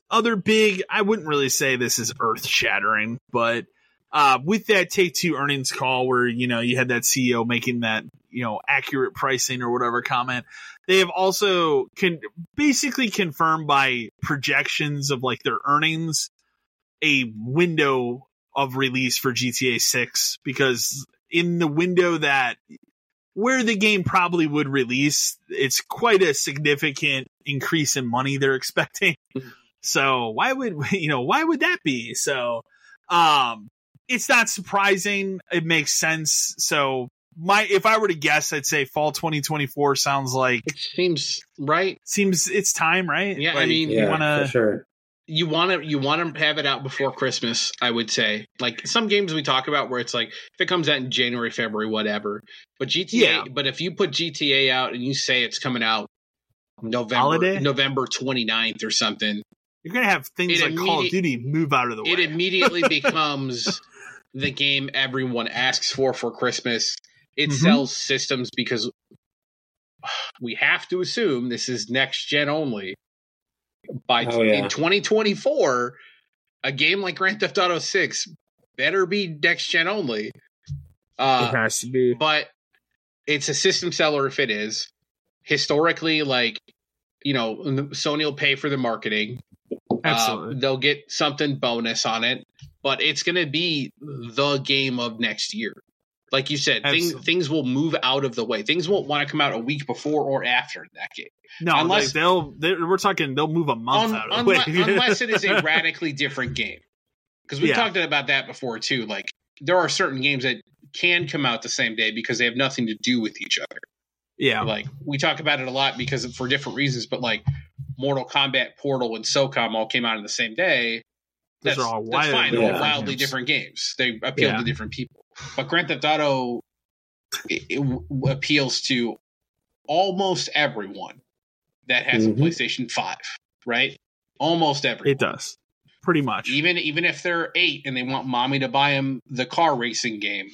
Speaker 1: other big, I wouldn't really say this is earth shattering, but uh, with that Take Two earnings call, where you know you had that CEO making that you know accurate pricing or whatever comment, they have also can basically confirmed by projections of like their earnings a window of release for GTA 6 because in the window that where the game probably would release, it's quite a significant increase in money they're expecting. So why would you know why would that be? So um it's not surprising. It makes sense. So my if I were to guess, I'd say fall 2024 sounds like
Speaker 2: It seems right.
Speaker 1: seems it's time, right?
Speaker 2: Yeah, I
Speaker 1: Like,
Speaker 2: mean,
Speaker 1: you wanna
Speaker 3: for sure.
Speaker 2: You want to you want to have it out before Christmas. I would say, like some games we talk about where it's like if it comes out in January, February, whatever. But GTA,
Speaker 1: Yeah.
Speaker 2: but if you put GTA out and you say it's coming out November
Speaker 1: Holiday?
Speaker 2: November 29th or something,
Speaker 1: you're gonna have things
Speaker 2: It
Speaker 1: like Call of Duty move out of the way.
Speaker 2: it immediately becomes the game everyone asks for for Christmas. It
Speaker 1: Mhm.
Speaker 2: sells systems because we have to assume this is next gen only. By
Speaker 3: Oh, yeah.
Speaker 2: in 2024, a game like Grand Theft Auto 6 better be next gen only. Uh,
Speaker 1: has to be.
Speaker 2: but it's a system seller if it is. Historically, like you know, Sony will pay for the marketing.
Speaker 1: Absolutely.
Speaker 2: Uh, they'll get something bonus on it, but it's going to be the game of next year. Like you said, things things will move out of the way. Things won't want to come out a week before or after that game,
Speaker 1: no,
Speaker 2: unless-
Speaker 1: like they'll they we're talking they'll move a month
Speaker 2: Un-
Speaker 1: out of the way.
Speaker 2: unless, unless it is a radically different game. Because we
Speaker 1: Yeah.
Speaker 2: talked about that before too. Like there are certain games that can come out the same day because they have nothing to do with each other.
Speaker 1: yeah.
Speaker 2: Like we talk about it a lot because of, for different reasons, but like Mortal Kombat, Portal, and SOCOM all came out on the same day.
Speaker 1: Those
Speaker 2: That's,
Speaker 1: are all
Speaker 2: that's
Speaker 1: wildly
Speaker 2: fine. They're all wildly
Speaker 1: games.
Speaker 2: different games. They appeal
Speaker 1: Yeah.
Speaker 2: to different people. But Grand Theft Auto it, it appeals to almost everyone that has
Speaker 3: Mhm.
Speaker 2: a PlayStation Five, right? Almost everyone.
Speaker 1: It does. Pretty much.
Speaker 2: Even even if they're eight and they want mommy to buy them the car racing game,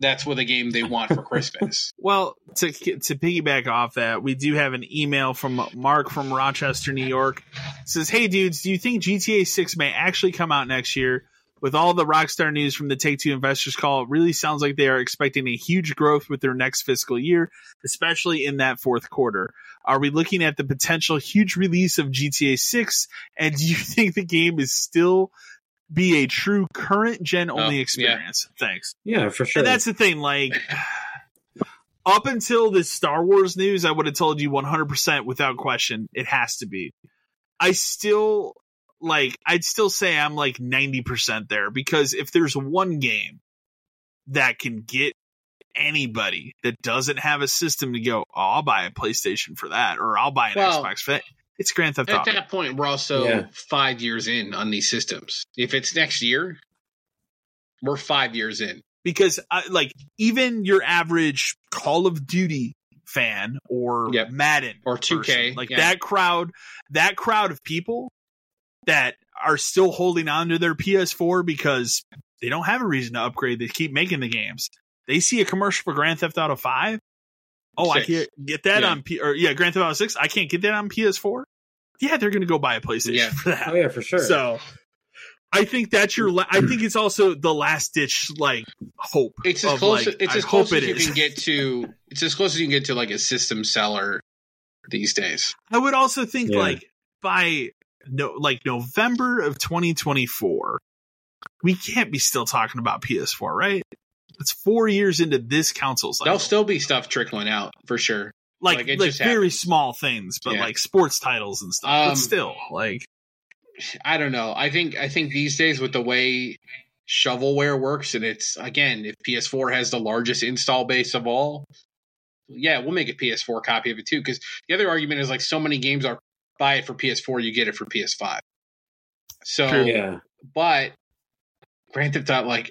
Speaker 2: that's what the game they want for Christmas.
Speaker 1: Well, to to piggyback off that, we do have an email from Mark from Rochester, New York. It says, "Hey dudes, do you think GTA 6 may actually come out next year? With all the Rockstar news from the Take Two investors call, it really sounds like they are expecting a huge growth with their next fiscal year, especially in that fourth quarter. Are we looking at the potential huge release of GTA 6? And do you think the game is still be a true current gen oh, only
Speaker 2: Oh, yeah.
Speaker 1: experience? Thanks."
Speaker 3: Yeah, for sure.
Speaker 1: And that's the thing, like up until this Star Wars news, I would have told you 100% without question it has to be. I still like I'd still say I'm like 90% there because if there's one game that can get anybody that doesn't have a system to go, oh, I'll buy a PlayStation for that or I'll buy an
Speaker 2: Well,
Speaker 1: Xbox for that. It's Grand Theft Auto.
Speaker 2: At
Speaker 1: Auto.
Speaker 2: that point, we're also
Speaker 3: Yeah.
Speaker 2: five years in on these systems. If it's next year, we're five years in.
Speaker 1: because I, like even your average Call of Duty fan or
Speaker 2: Yep.
Speaker 1: Madden
Speaker 2: Or 2K,
Speaker 1: person, like
Speaker 2: yeah.
Speaker 1: that crowd, that crowd of people that are still holding on to their PS4 because they don't have a reason to upgrade. They keep making the games. They see a commercial for Grand Theft Auto Five. Oh, I can't get that
Speaker 2: Yeah.
Speaker 1: on P or yeah, Grand Theft Auto Six. I can't get that on PS4. Yeah, they're gonna go buy a PlayStation
Speaker 2: Yeah.
Speaker 1: for that.
Speaker 3: oh yeah, for sure.
Speaker 1: So I think that's your. La- I think it's also the last ditch like hope.
Speaker 2: It's as
Speaker 1: of,
Speaker 2: close.
Speaker 1: like,
Speaker 2: it's
Speaker 1: I
Speaker 2: as close as you
Speaker 1: is.
Speaker 2: can get to. It's as close as you can get to like a system seller these days.
Speaker 1: I would also think
Speaker 3: Yeah.
Speaker 1: like by no like November of 2024, we can't be still talking about PS4, right? It's four years into this console cycle.
Speaker 2: There'll still be stuff trickling out for sure.
Speaker 1: like
Speaker 2: like,
Speaker 1: like, very
Speaker 2: happens.
Speaker 1: small things, but
Speaker 2: Yeah.
Speaker 1: like sports titles and stuff.
Speaker 2: Um,
Speaker 1: but still, like
Speaker 2: I don't know. I think. I think these days with the way shovelware works, and it's again, if PS4 has the largest install base of all, yeah, we'll make a PS4 copy of it too. Because the other argument is like so many games are buy it for PS4, you get it for PS5. So
Speaker 1: True.
Speaker 3: yeah,
Speaker 2: but Grand Theft Auto, like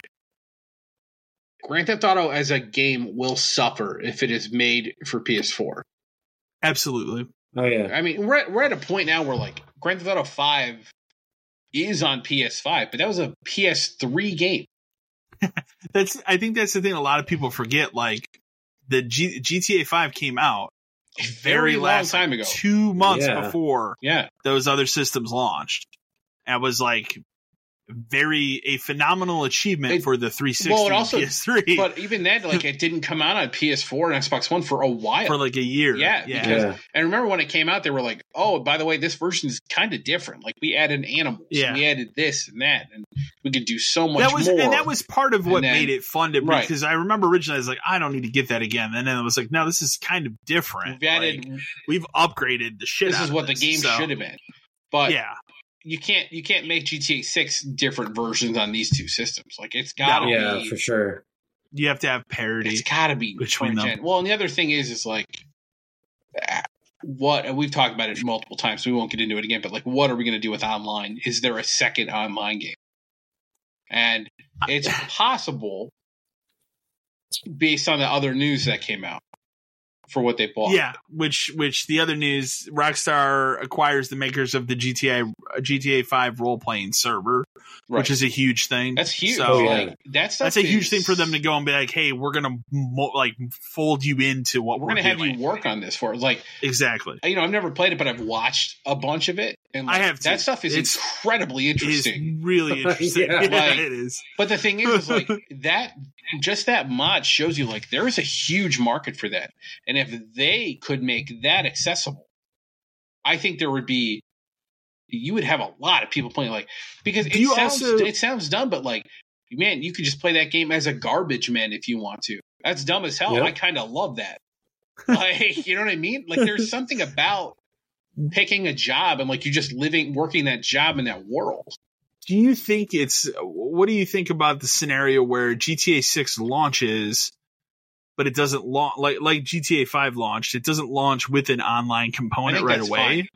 Speaker 2: Grand Theft Auto as a game will suffer if it is made for PS4.
Speaker 1: absolutely.
Speaker 3: oh yeah,
Speaker 2: I mean, we're at, we're at a point now where like Grand Theft Auto Five is on PS5, but that was a PS3 game.
Speaker 1: That's I think that's the thing a lot of people forget. Like the G- GTA 5 came out
Speaker 2: A
Speaker 1: very
Speaker 2: very long
Speaker 1: last
Speaker 2: time ago.
Speaker 1: two months
Speaker 3: Yeah.
Speaker 1: before
Speaker 2: Yeah,
Speaker 1: those other systems launched. And it was like very a phenomenal achievement
Speaker 2: It-
Speaker 1: for the 360
Speaker 2: well, it also-
Speaker 1: PS3
Speaker 2: But even then, like it didn't come out on PS4 and Xbox One for a while.
Speaker 1: for like a year.
Speaker 2: Yeah,
Speaker 1: yeah.
Speaker 2: because-
Speaker 3: Yeah.
Speaker 2: and remember when it came out, they were like, "Oh, by the way, this version is kind of different. Like we added animals,
Speaker 1: Yeah.
Speaker 2: we added this and that, and we could do so much
Speaker 1: that was
Speaker 2: more."
Speaker 1: and that was part of what
Speaker 2: then-
Speaker 1: made it fun to
Speaker 2: Right.
Speaker 1: because I remember originally I was like I don't need to get that again and then I was like no this is kind of different
Speaker 2: We've added.
Speaker 1: Like, we've upgraded the shit
Speaker 2: this
Speaker 1: out
Speaker 2: is
Speaker 1: of
Speaker 2: what the game
Speaker 1: so,
Speaker 2: should have been, but
Speaker 1: yeah
Speaker 2: you can't you can't make GTA Six different versions on these two systems. Like it's gotta
Speaker 1: No.
Speaker 3: Yeah,
Speaker 2: be.
Speaker 3: for sure.
Speaker 1: you have to have parity
Speaker 2: It's gotta be
Speaker 1: between
Speaker 2: current
Speaker 1: them.
Speaker 2: gen. Well, and the other thing is, is like ah, what we've talked about it multiple times, so we won't get into it again. But like, what are we going to do with online? Is there a second online game? And it's possible, based on the other news that came out, for what they bought.
Speaker 1: yeah which which the other news Rockstar acquires the makers of the GTA GTA 5 role playing server
Speaker 2: right.
Speaker 1: which is a huge thing
Speaker 2: that's huge.
Speaker 1: So,
Speaker 3: yeah.
Speaker 2: Like that stuff
Speaker 1: that's a huge thing for them to go and be like hey we're gonna mo- like fold you into what
Speaker 2: We're
Speaker 1: we're,
Speaker 2: gonna have
Speaker 1: doing.
Speaker 2: you work on this for like
Speaker 1: exactly
Speaker 2: you know I've never played it, but I've watched a bunch of it, and
Speaker 1: I
Speaker 2: like,
Speaker 1: have too.
Speaker 2: that stuff is
Speaker 1: It's-
Speaker 2: incredibly
Speaker 1: it is
Speaker 2: interesting.
Speaker 1: really interesting
Speaker 3: Yeah.
Speaker 1: yeah, it is
Speaker 2: But the thing is, is like that, just that mod shows you like there is a huge market for that, and if they could make that accessible, I think there would be, you would have a lot of people playing like because it sounds
Speaker 1: also-
Speaker 2: it sounds dumb, but like man, you could just play that game as a garbage man if you want to. That's dumb as hell.
Speaker 3: Yep.
Speaker 2: I kind of love that. Like you know what I mean? Like there's something about picking a job and like you just living working that job in that world.
Speaker 1: do you think it's what do you think about the scenario where GTA 6 launches but it doesn't launch like like GTA 5 launched it doesn't launch with an online component right away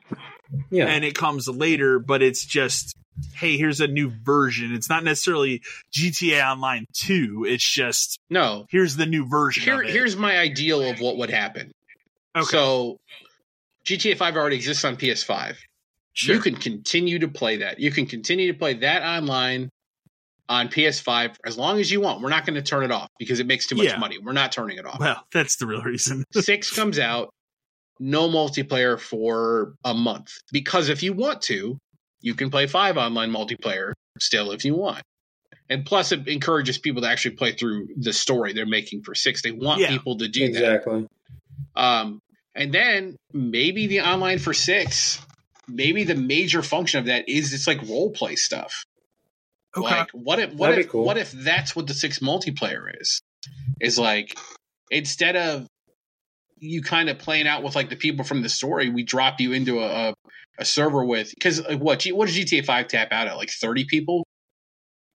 Speaker 3: Yeah.
Speaker 1: and it comes later but it's just hey here's a new version it's not necessarily GTA Online 2 it's just
Speaker 2: No,
Speaker 1: here's the new version
Speaker 2: here
Speaker 1: of it.
Speaker 2: here's my ideal of what would happen.
Speaker 1: okay
Speaker 2: So GTA 5 already exists on PS5.
Speaker 1: sure.
Speaker 2: You can continue to play that. You can continue to play that online on PS5 as long as you want. We're not going to turn it off because it makes too much
Speaker 1: Yeah.
Speaker 2: money. We're not turning it off.
Speaker 1: well that's the real reason
Speaker 2: 6 comes out, no multiplayer for a month. Because if you want to, you can play 5 online multiplayer still if you want. And plus, it encourages people to actually play through the story they're making for 6. They want
Speaker 1: Yeah.
Speaker 2: people to do that.
Speaker 3: exactly.
Speaker 2: Um, and then maybe the online for six, maybe the major function of that is it's like role play stuff.
Speaker 1: okay
Speaker 2: Like what if what
Speaker 3: That'd
Speaker 2: if
Speaker 3: cool.
Speaker 2: what if that's what the six multiplayer is? Is like instead of you kind of playing out with like the people from the story, we drop you into a a, a server with because like, what G- what does GTA Five tap out at like thirty people?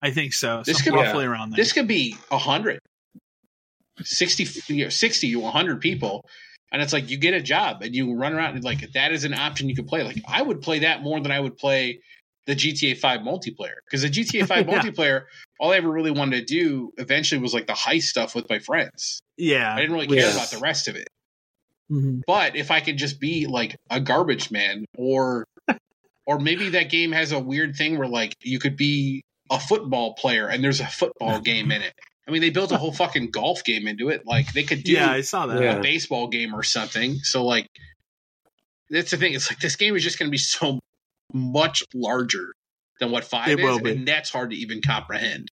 Speaker 1: I think so
Speaker 2: This
Speaker 1: so
Speaker 2: could-
Speaker 1: roughly around there
Speaker 2: This could be a hundred. 60, you know, 60 to 100 people. And it's like you get a job and you run around and like that is an option you can play. Like I would play that more than I would play the GTA 5 multiplayer. Because the GTA 5
Speaker 1: Yeah.
Speaker 2: multiplayer, all I ever really wanted to do eventually was like the heist stuff with my friends.
Speaker 1: yeah
Speaker 2: I didn't really care
Speaker 3: Yes.
Speaker 2: about the rest of it.
Speaker 1: Mhm.
Speaker 2: But if I could just be like a garbage man or or maybe that game has a weird thing where like you could be a football player and there's a football game in it. I mean, they built a whole fucking golf game into it. Like they could do
Speaker 1: yeah I saw that
Speaker 3: Yeah.
Speaker 2: a baseball game or something. So like that's the thing. It's like this game is just going to be so much larger than what five
Speaker 1: It
Speaker 2: is,
Speaker 1: will be.
Speaker 2: and that's hard to even comprehend.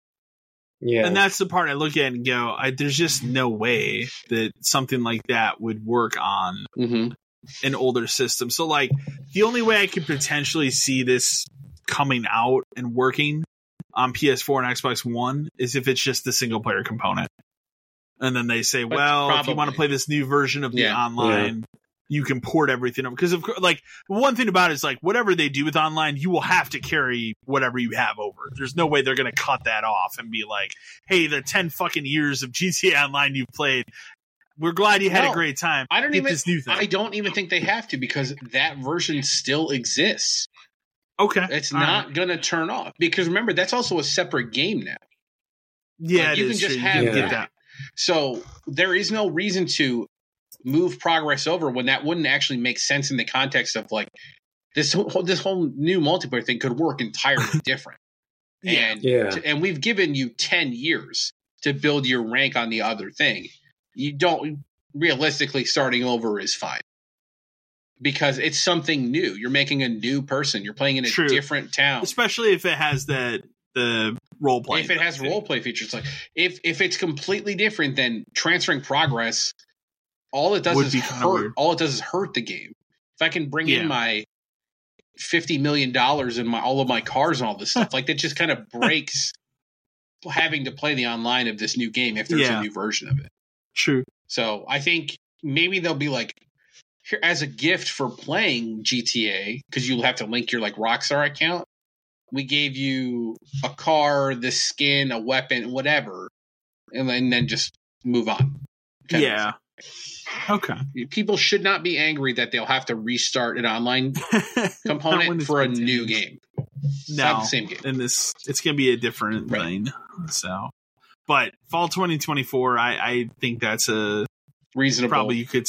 Speaker 3: Yeah.
Speaker 1: And that's the part I look at and go, I, there's just no way that something like that would work on
Speaker 2: Mm-hmm.
Speaker 1: an older system. So, like, the only way I could potentially see this coming out and working on PS4 and Xbox One is if it's just the single player component. And then they say, well, if you want to play this new version of the
Speaker 2: Yeah.
Speaker 1: online, you can port everything over. Because, of course, like, one thing about it is, like, whatever they do with online, you will have to carry whatever you have over. There's no way they're going to cut that off and be like, hey, the 10 fucking years of GTA Online you've played, we're glad you had
Speaker 2: No,
Speaker 1: a great time.
Speaker 2: I don't
Speaker 1: Get
Speaker 2: even.
Speaker 1: this new thing.
Speaker 2: I don't even think they have to because that version still exists.
Speaker 1: okay.
Speaker 2: It's
Speaker 1: All
Speaker 2: not
Speaker 1: right.
Speaker 2: going to turn off because remember that's also a separate game now.
Speaker 1: Yeah,
Speaker 2: Like,
Speaker 1: it
Speaker 2: you can
Speaker 1: is
Speaker 2: just
Speaker 1: true.
Speaker 2: have
Speaker 1: you can
Speaker 3: that.
Speaker 1: get that.
Speaker 2: So there is no reason to move progress over when that wouldn't actually make sense in the context of like this whole, this whole new multiplayer thing could work entirely different.
Speaker 1: Yeah.
Speaker 2: And
Speaker 3: yeah.
Speaker 2: and we've given you 10 years to build your rank on the other thing. You don't realistically starting over is fine. Because it's something new. You're making a new person. You're playing in a
Speaker 1: True.
Speaker 2: different town.
Speaker 1: Especially if it has that the role play.
Speaker 2: if it has role play features, like if if it's completely different than transferring progress, all it does
Speaker 1: Would
Speaker 2: is
Speaker 1: be
Speaker 2: hurt. All it does is hurt the game. If I can bring
Speaker 1: Yeah.
Speaker 2: in my fifty million dollars in my all of my cars and all this stuff, like that just kind of breaks having to play the online of this new game if there's
Speaker 1: Yeah.
Speaker 2: a new version of it.
Speaker 1: True.
Speaker 2: So I think maybe they'll be like here as a gift for playing GTA because you'll have to link your like Rockstar account. We gave you a car, the skin, a weapon, whatever, and then, and then just move on.
Speaker 1: Yeah. Okay.
Speaker 2: people should not be angry that they'll have to restart an online component for a
Speaker 1: continues.
Speaker 2: new game. It's
Speaker 1: No,
Speaker 2: not the same game.
Speaker 1: and this it's gonna be a different
Speaker 2: Right.
Speaker 1: thing. So, but fall 2024, I I think that's a
Speaker 2: Reasonable.
Speaker 1: probably you could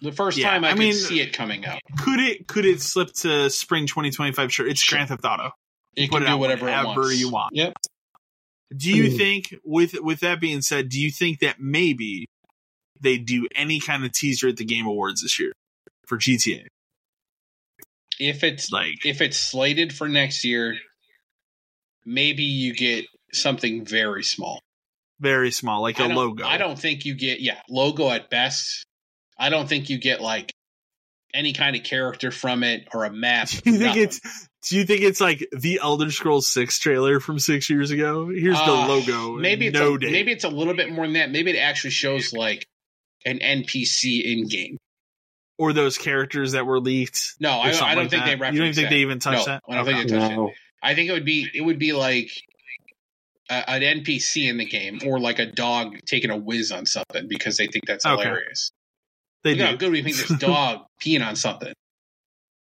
Speaker 2: the first
Speaker 1: yeah,
Speaker 2: time I,
Speaker 1: I
Speaker 2: could
Speaker 1: mean-
Speaker 2: see it coming out.
Speaker 1: could it could it slip to spring 2025? Sure, it's
Speaker 2: Sure.
Speaker 1: Grand Theft Auto.
Speaker 2: It
Speaker 1: put
Speaker 2: can
Speaker 1: it
Speaker 2: do
Speaker 1: out
Speaker 2: whatever it
Speaker 1: whenever
Speaker 2: wants.
Speaker 1: you want.
Speaker 2: Yep.
Speaker 1: Do you
Speaker 3: Hmm.
Speaker 1: think with with that being said, do you think that maybe they do any kind of teaser at the Game Awards this year for GTA?
Speaker 2: If it's
Speaker 1: Like,
Speaker 2: if it's slated for next year, maybe you get something very small.
Speaker 1: very small, like a logo.
Speaker 2: I don't think you get yeah logo at best. I don't think you get like any kind of character from it or a map.
Speaker 1: Do you think
Speaker 2: nothing.
Speaker 1: it's do you think it's like the Elder Scrolls Six trailer from six years ago? Here's the
Speaker 2: Uh,
Speaker 1: logo.
Speaker 2: maybe it's
Speaker 1: no
Speaker 2: a,
Speaker 1: date.
Speaker 2: maybe it's a little bit more than that. Maybe it actually shows like an NPC in game.
Speaker 1: or those characters that were leaked.
Speaker 2: No, I, I don't
Speaker 1: like
Speaker 2: think
Speaker 1: that.
Speaker 2: they reference
Speaker 1: You don't think
Speaker 2: that.
Speaker 1: they even touched
Speaker 2: No,
Speaker 1: that?
Speaker 2: I don't think they touched it. I think it would be it would be like a, an NPC in the game or like a dog taking a whiz on something because they think that's
Speaker 1: Okay.
Speaker 2: hilarious.
Speaker 1: They
Speaker 2: Look how good we think this dog peeing on something.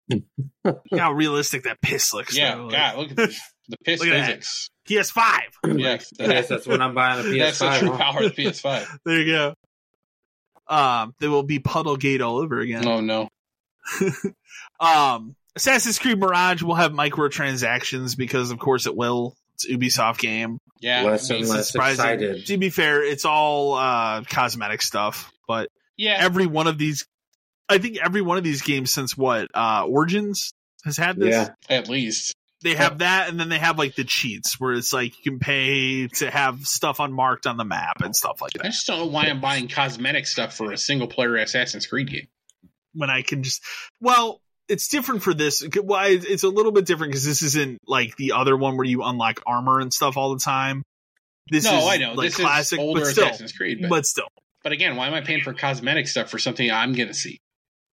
Speaker 1: Look how realistic that piss looks.
Speaker 2: Yeah,
Speaker 1: though.
Speaker 2: God, look at the, the piss
Speaker 1: Look at
Speaker 2: physics.
Speaker 1: PS5.
Speaker 2: Yeah,
Speaker 3: Yes, that's when I'm buying a PS5.
Speaker 2: that's the true
Speaker 3: huh?
Speaker 2: power of the PS5.
Speaker 1: There you go. Um, there will be Puddlegate all over again.
Speaker 2: Oh no,
Speaker 1: Um, Assassin's Creed Mirage will have microtransactions because, of course, it will. It's Ubisoft game.
Speaker 2: yeah,
Speaker 3: Less and
Speaker 2: it's-
Speaker 3: less
Speaker 1: Surprising.
Speaker 3: excited.
Speaker 1: To be fair, it's all uh, cosmetic stuff, but
Speaker 2: yeah.
Speaker 1: every one of these, I think every one of these games since what uh, Origins has had this.
Speaker 3: Yeah.
Speaker 2: At least
Speaker 1: They have that, and then they have like the cheats where it's like you can pay to have stuff unmarked on the map and stuff like that.
Speaker 2: I just don't know why I'm buying cosmetic stuff for a single player Assassin's Creed game.
Speaker 1: When I can just, well, it's different for this. Well, it's a little bit different because this isn't like the other one where you unlock armor and stuff all the time. This
Speaker 2: no,
Speaker 1: is
Speaker 2: I know
Speaker 1: like
Speaker 2: this
Speaker 1: classic,
Speaker 2: is older
Speaker 1: but still,
Speaker 2: Assassin's Creed, but,
Speaker 1: but still,
Speaker 2: but again, why am I paying for cosmetic stuff for something I'm gonna see?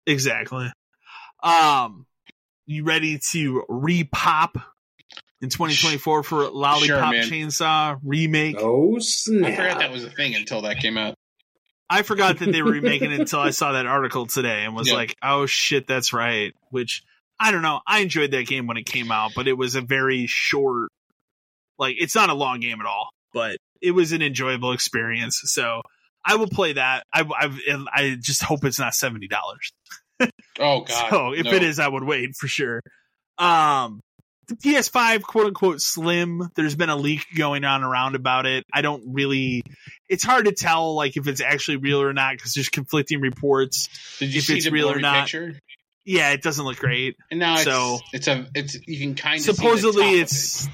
Speaker 1: exactly. Um, you ready to repop in 2024 for Lollipop
Speaker 2: Sure.
Speaker 1: Chainsaw remake?
Speaker 3: Oh snap!
Speaker 2: I forgot that was a thing until that came out.
Speaker 1: I forgot that they were remaking it until I saw that article today and was
Speaker 2: Yeah.
Speaker 1: like, oh shit, that's right. Which I don't know. I enjoyed that game when it came out, but it was a very short, like, it's not a long game at all, but it was an enjoyable experience. So I will play that. I, I, I just hope it's not $70.
Speaker 2: Oh god.
Speaker 1: so if
Speaker 2: no.
Speaker 1: it is, I would wait for sure. Um, the PS5 quote unquote slim, there's been a leak going on around about it. I don't really, it's hard to tell like if it's actually real or not because there's conflicting reports.
Speaker 2: did you
Speaker 1: if
Speaker 2: see
Speaker 1: it's
Speaker 2: the
Speaker 1: real or
Speaker 2: blurry
Speaker 1: not,
Speaker 2: picture?
Speaker 1: Yeah, it doesn't look great.
Speaker 2: And now
Speaker 1: So-
Speaker 2: it's a it's you can kind of
Speaker 1: Supposedly
Speaker 2: see
Speaker 1: it's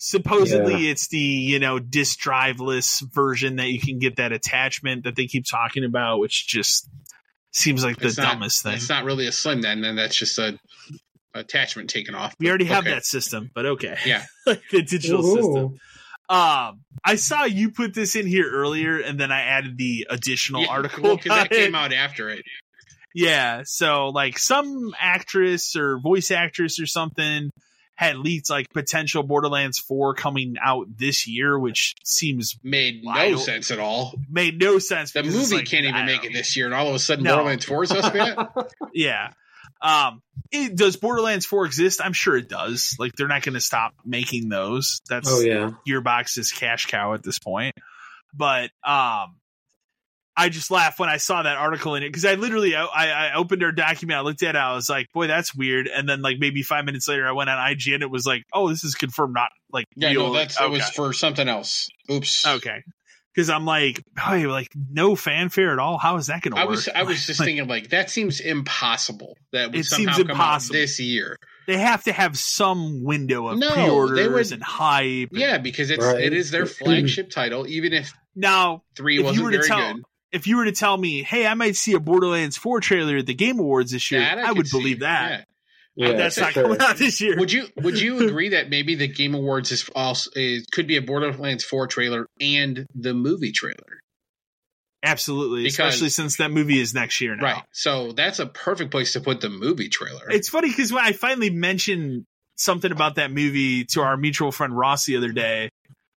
Speaker 1: supposedly it's the, you know, disk driveless version that you can get that attachment that they keep talking about, which just seems like the
Speaker 2: It's not-
Speaker 1: dumbest thing.
Speaker 2: It's not really a slim then, then that's just a attachment taken off.
Speaker 1: We already have
Speaker 2: Okay.
Speaker 1: that system, but okay.
Speaker 2: Yeah.
Speaker 1: like the digital
Speaker 3: Ooh.
Speaker 1: system. Um, I saw you put this in here earlier, and then I added the additional
Speaker 2: Yeah,
Speaker 1: article.
Speaker 2: well, 'cause that came out after it.
Speaker 1: Yeah, so like some actress or voice actress or something had leaked like potential Borderlands 4 coming out this year, which seems
Speaker 2: Made no
Speaker 1: don't-
Speaker 2: sense at all.
Speaker 1: made no sense.
Speaker 2: The movie
Speaker 1: like,
Speaker 2: can't even make
Speaker 1: don't-
Speaker 2: it this year, and all of a sudden
Speaker 1: No.
Speaker 2: Borderlands 4 is supposed to be out?
Speaker 1: Yeah. Um, it, does Borderlands 4 exist? I'm sure it does. Like they're not going to stop making those. That's
Speaker 3: Oh yeah.
Speaker 1: Gearbox's cash cow at this point. But um, I just laughed when I saw that article in it because I literally I, I opened their document, I looked at it, I was like, boy, that's weird. And then like maybe five minutes later, I went on IGN, and it was like, oh, this is confirmed, not like
Speaker 2: Yeah,
Speaker 1: real.
Speaker 2: no, that's
Speaker 1: okay.
Speaker 2: it was for something else. Oops.
Speaker 1: okay. because I'm like, hey, like no fanfare at all. How is that going to
Speaker 2: I
Speaker 1: work?
Speaker 2: was I was just
Speaker 1: Like,
Speaker 2: thinking like that seems impossible that would
Speaker 1: It
Speaker 2: somehow
Speaker 1: seems
Speaker 2: come
Speaker 1: impossible.
Speaker 2: out this year.
Speaker 1: they have to have some window of
Speaker 2: No, they
Speaker 1: pre-orders
Speaker 2: would-
Speaker 1: and hype. and-
Speaker 2: Yeah, because it's
Speaker 3: Right.
Speaker 2: it is their flagship title, even if
Speaker 1: Now,
Speaker 2: three
Speaker 1: If you
Speaker 2: wasn't
Speaker 1: were to
Speaker 2: very
Speaker 1: tell-
Speaker 2: good.
Speaker 1: If you were to tell me, hey, I might see a Borderlands 4 trailer at the Game Awards this year,
Speaker 2: That
Speaker 1: I,
Speaker 2: could
Speaker 1: would
Speaker 2: see.
Speaker 1: believe that.
Speaker 3: Yeah,
Speaker 1: That's not
Speaker 3: sure.
Speaker 1: coming out this year.
Speaker 2: Would you would you agree that maybe the Game Awards is also is, could be a Borderlands 4 trailer and the movie trailer?
Speaker 1: Absolutely,
Speaker 2: Because-
Speaker 1: especially since that movie is next year now.
Speaker 2: Right. So that's a perfect place to put the movie trailer.
Speaker 1: It's funny because when I finally mentioned something about that movie to our mutual friend Ross the other day,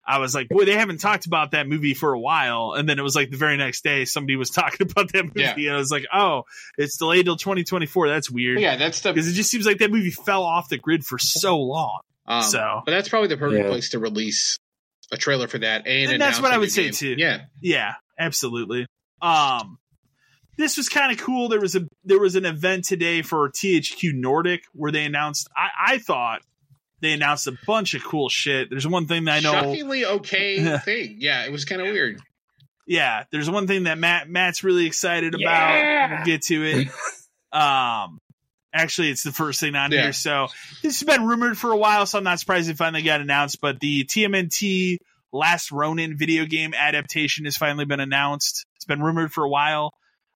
Speaker 1: I was like, boy, they haven't talked about that movie for a while. And then it was like the very next day, somebody was talking about that movie.
Speaker 2: Yeah.
Speaker 1: And I was like, oh, it's delayed till 2024. That's weird.
Speaker 2: yeah, that's the
Speaker 1: Because it just seems like that movie fell off the grid for so long.
Speaker 2: um,
Speaker 1: so-
Speaker 2: but that's probably the perfect
Speaker 3: Yeah.
Speaker 2: place to release a trailer for that and,
Speaker 1: And that's what I would say,
Speaker 2: game.
Speaker 1: too.
Speaker 2: Yeah.
Speaker 1: Yeah, absolutely. Um, this was kind of cool. There was a there was an event today for THQ Nordic where they announced. I, I thought they announced a bunch of cool shit. There's one thing that I know.
Speaker 2: Shockingly okay thing. Yeah, it was kind of weird.
Speaker 1: Yeah, there's one thing that Matt Matt's really excited about.
Speaker 2: Yeah.
Speaker 1: We'll get to it. Um, actually, it's the first thing on
Speaker 2: Yeah.
Speaker 1: here. So this has been rumored for a while, so I'm not surprised it finally got announced. But the TMNT Last Ronin video game adaptation has finally been announced. It's been rumored for a while.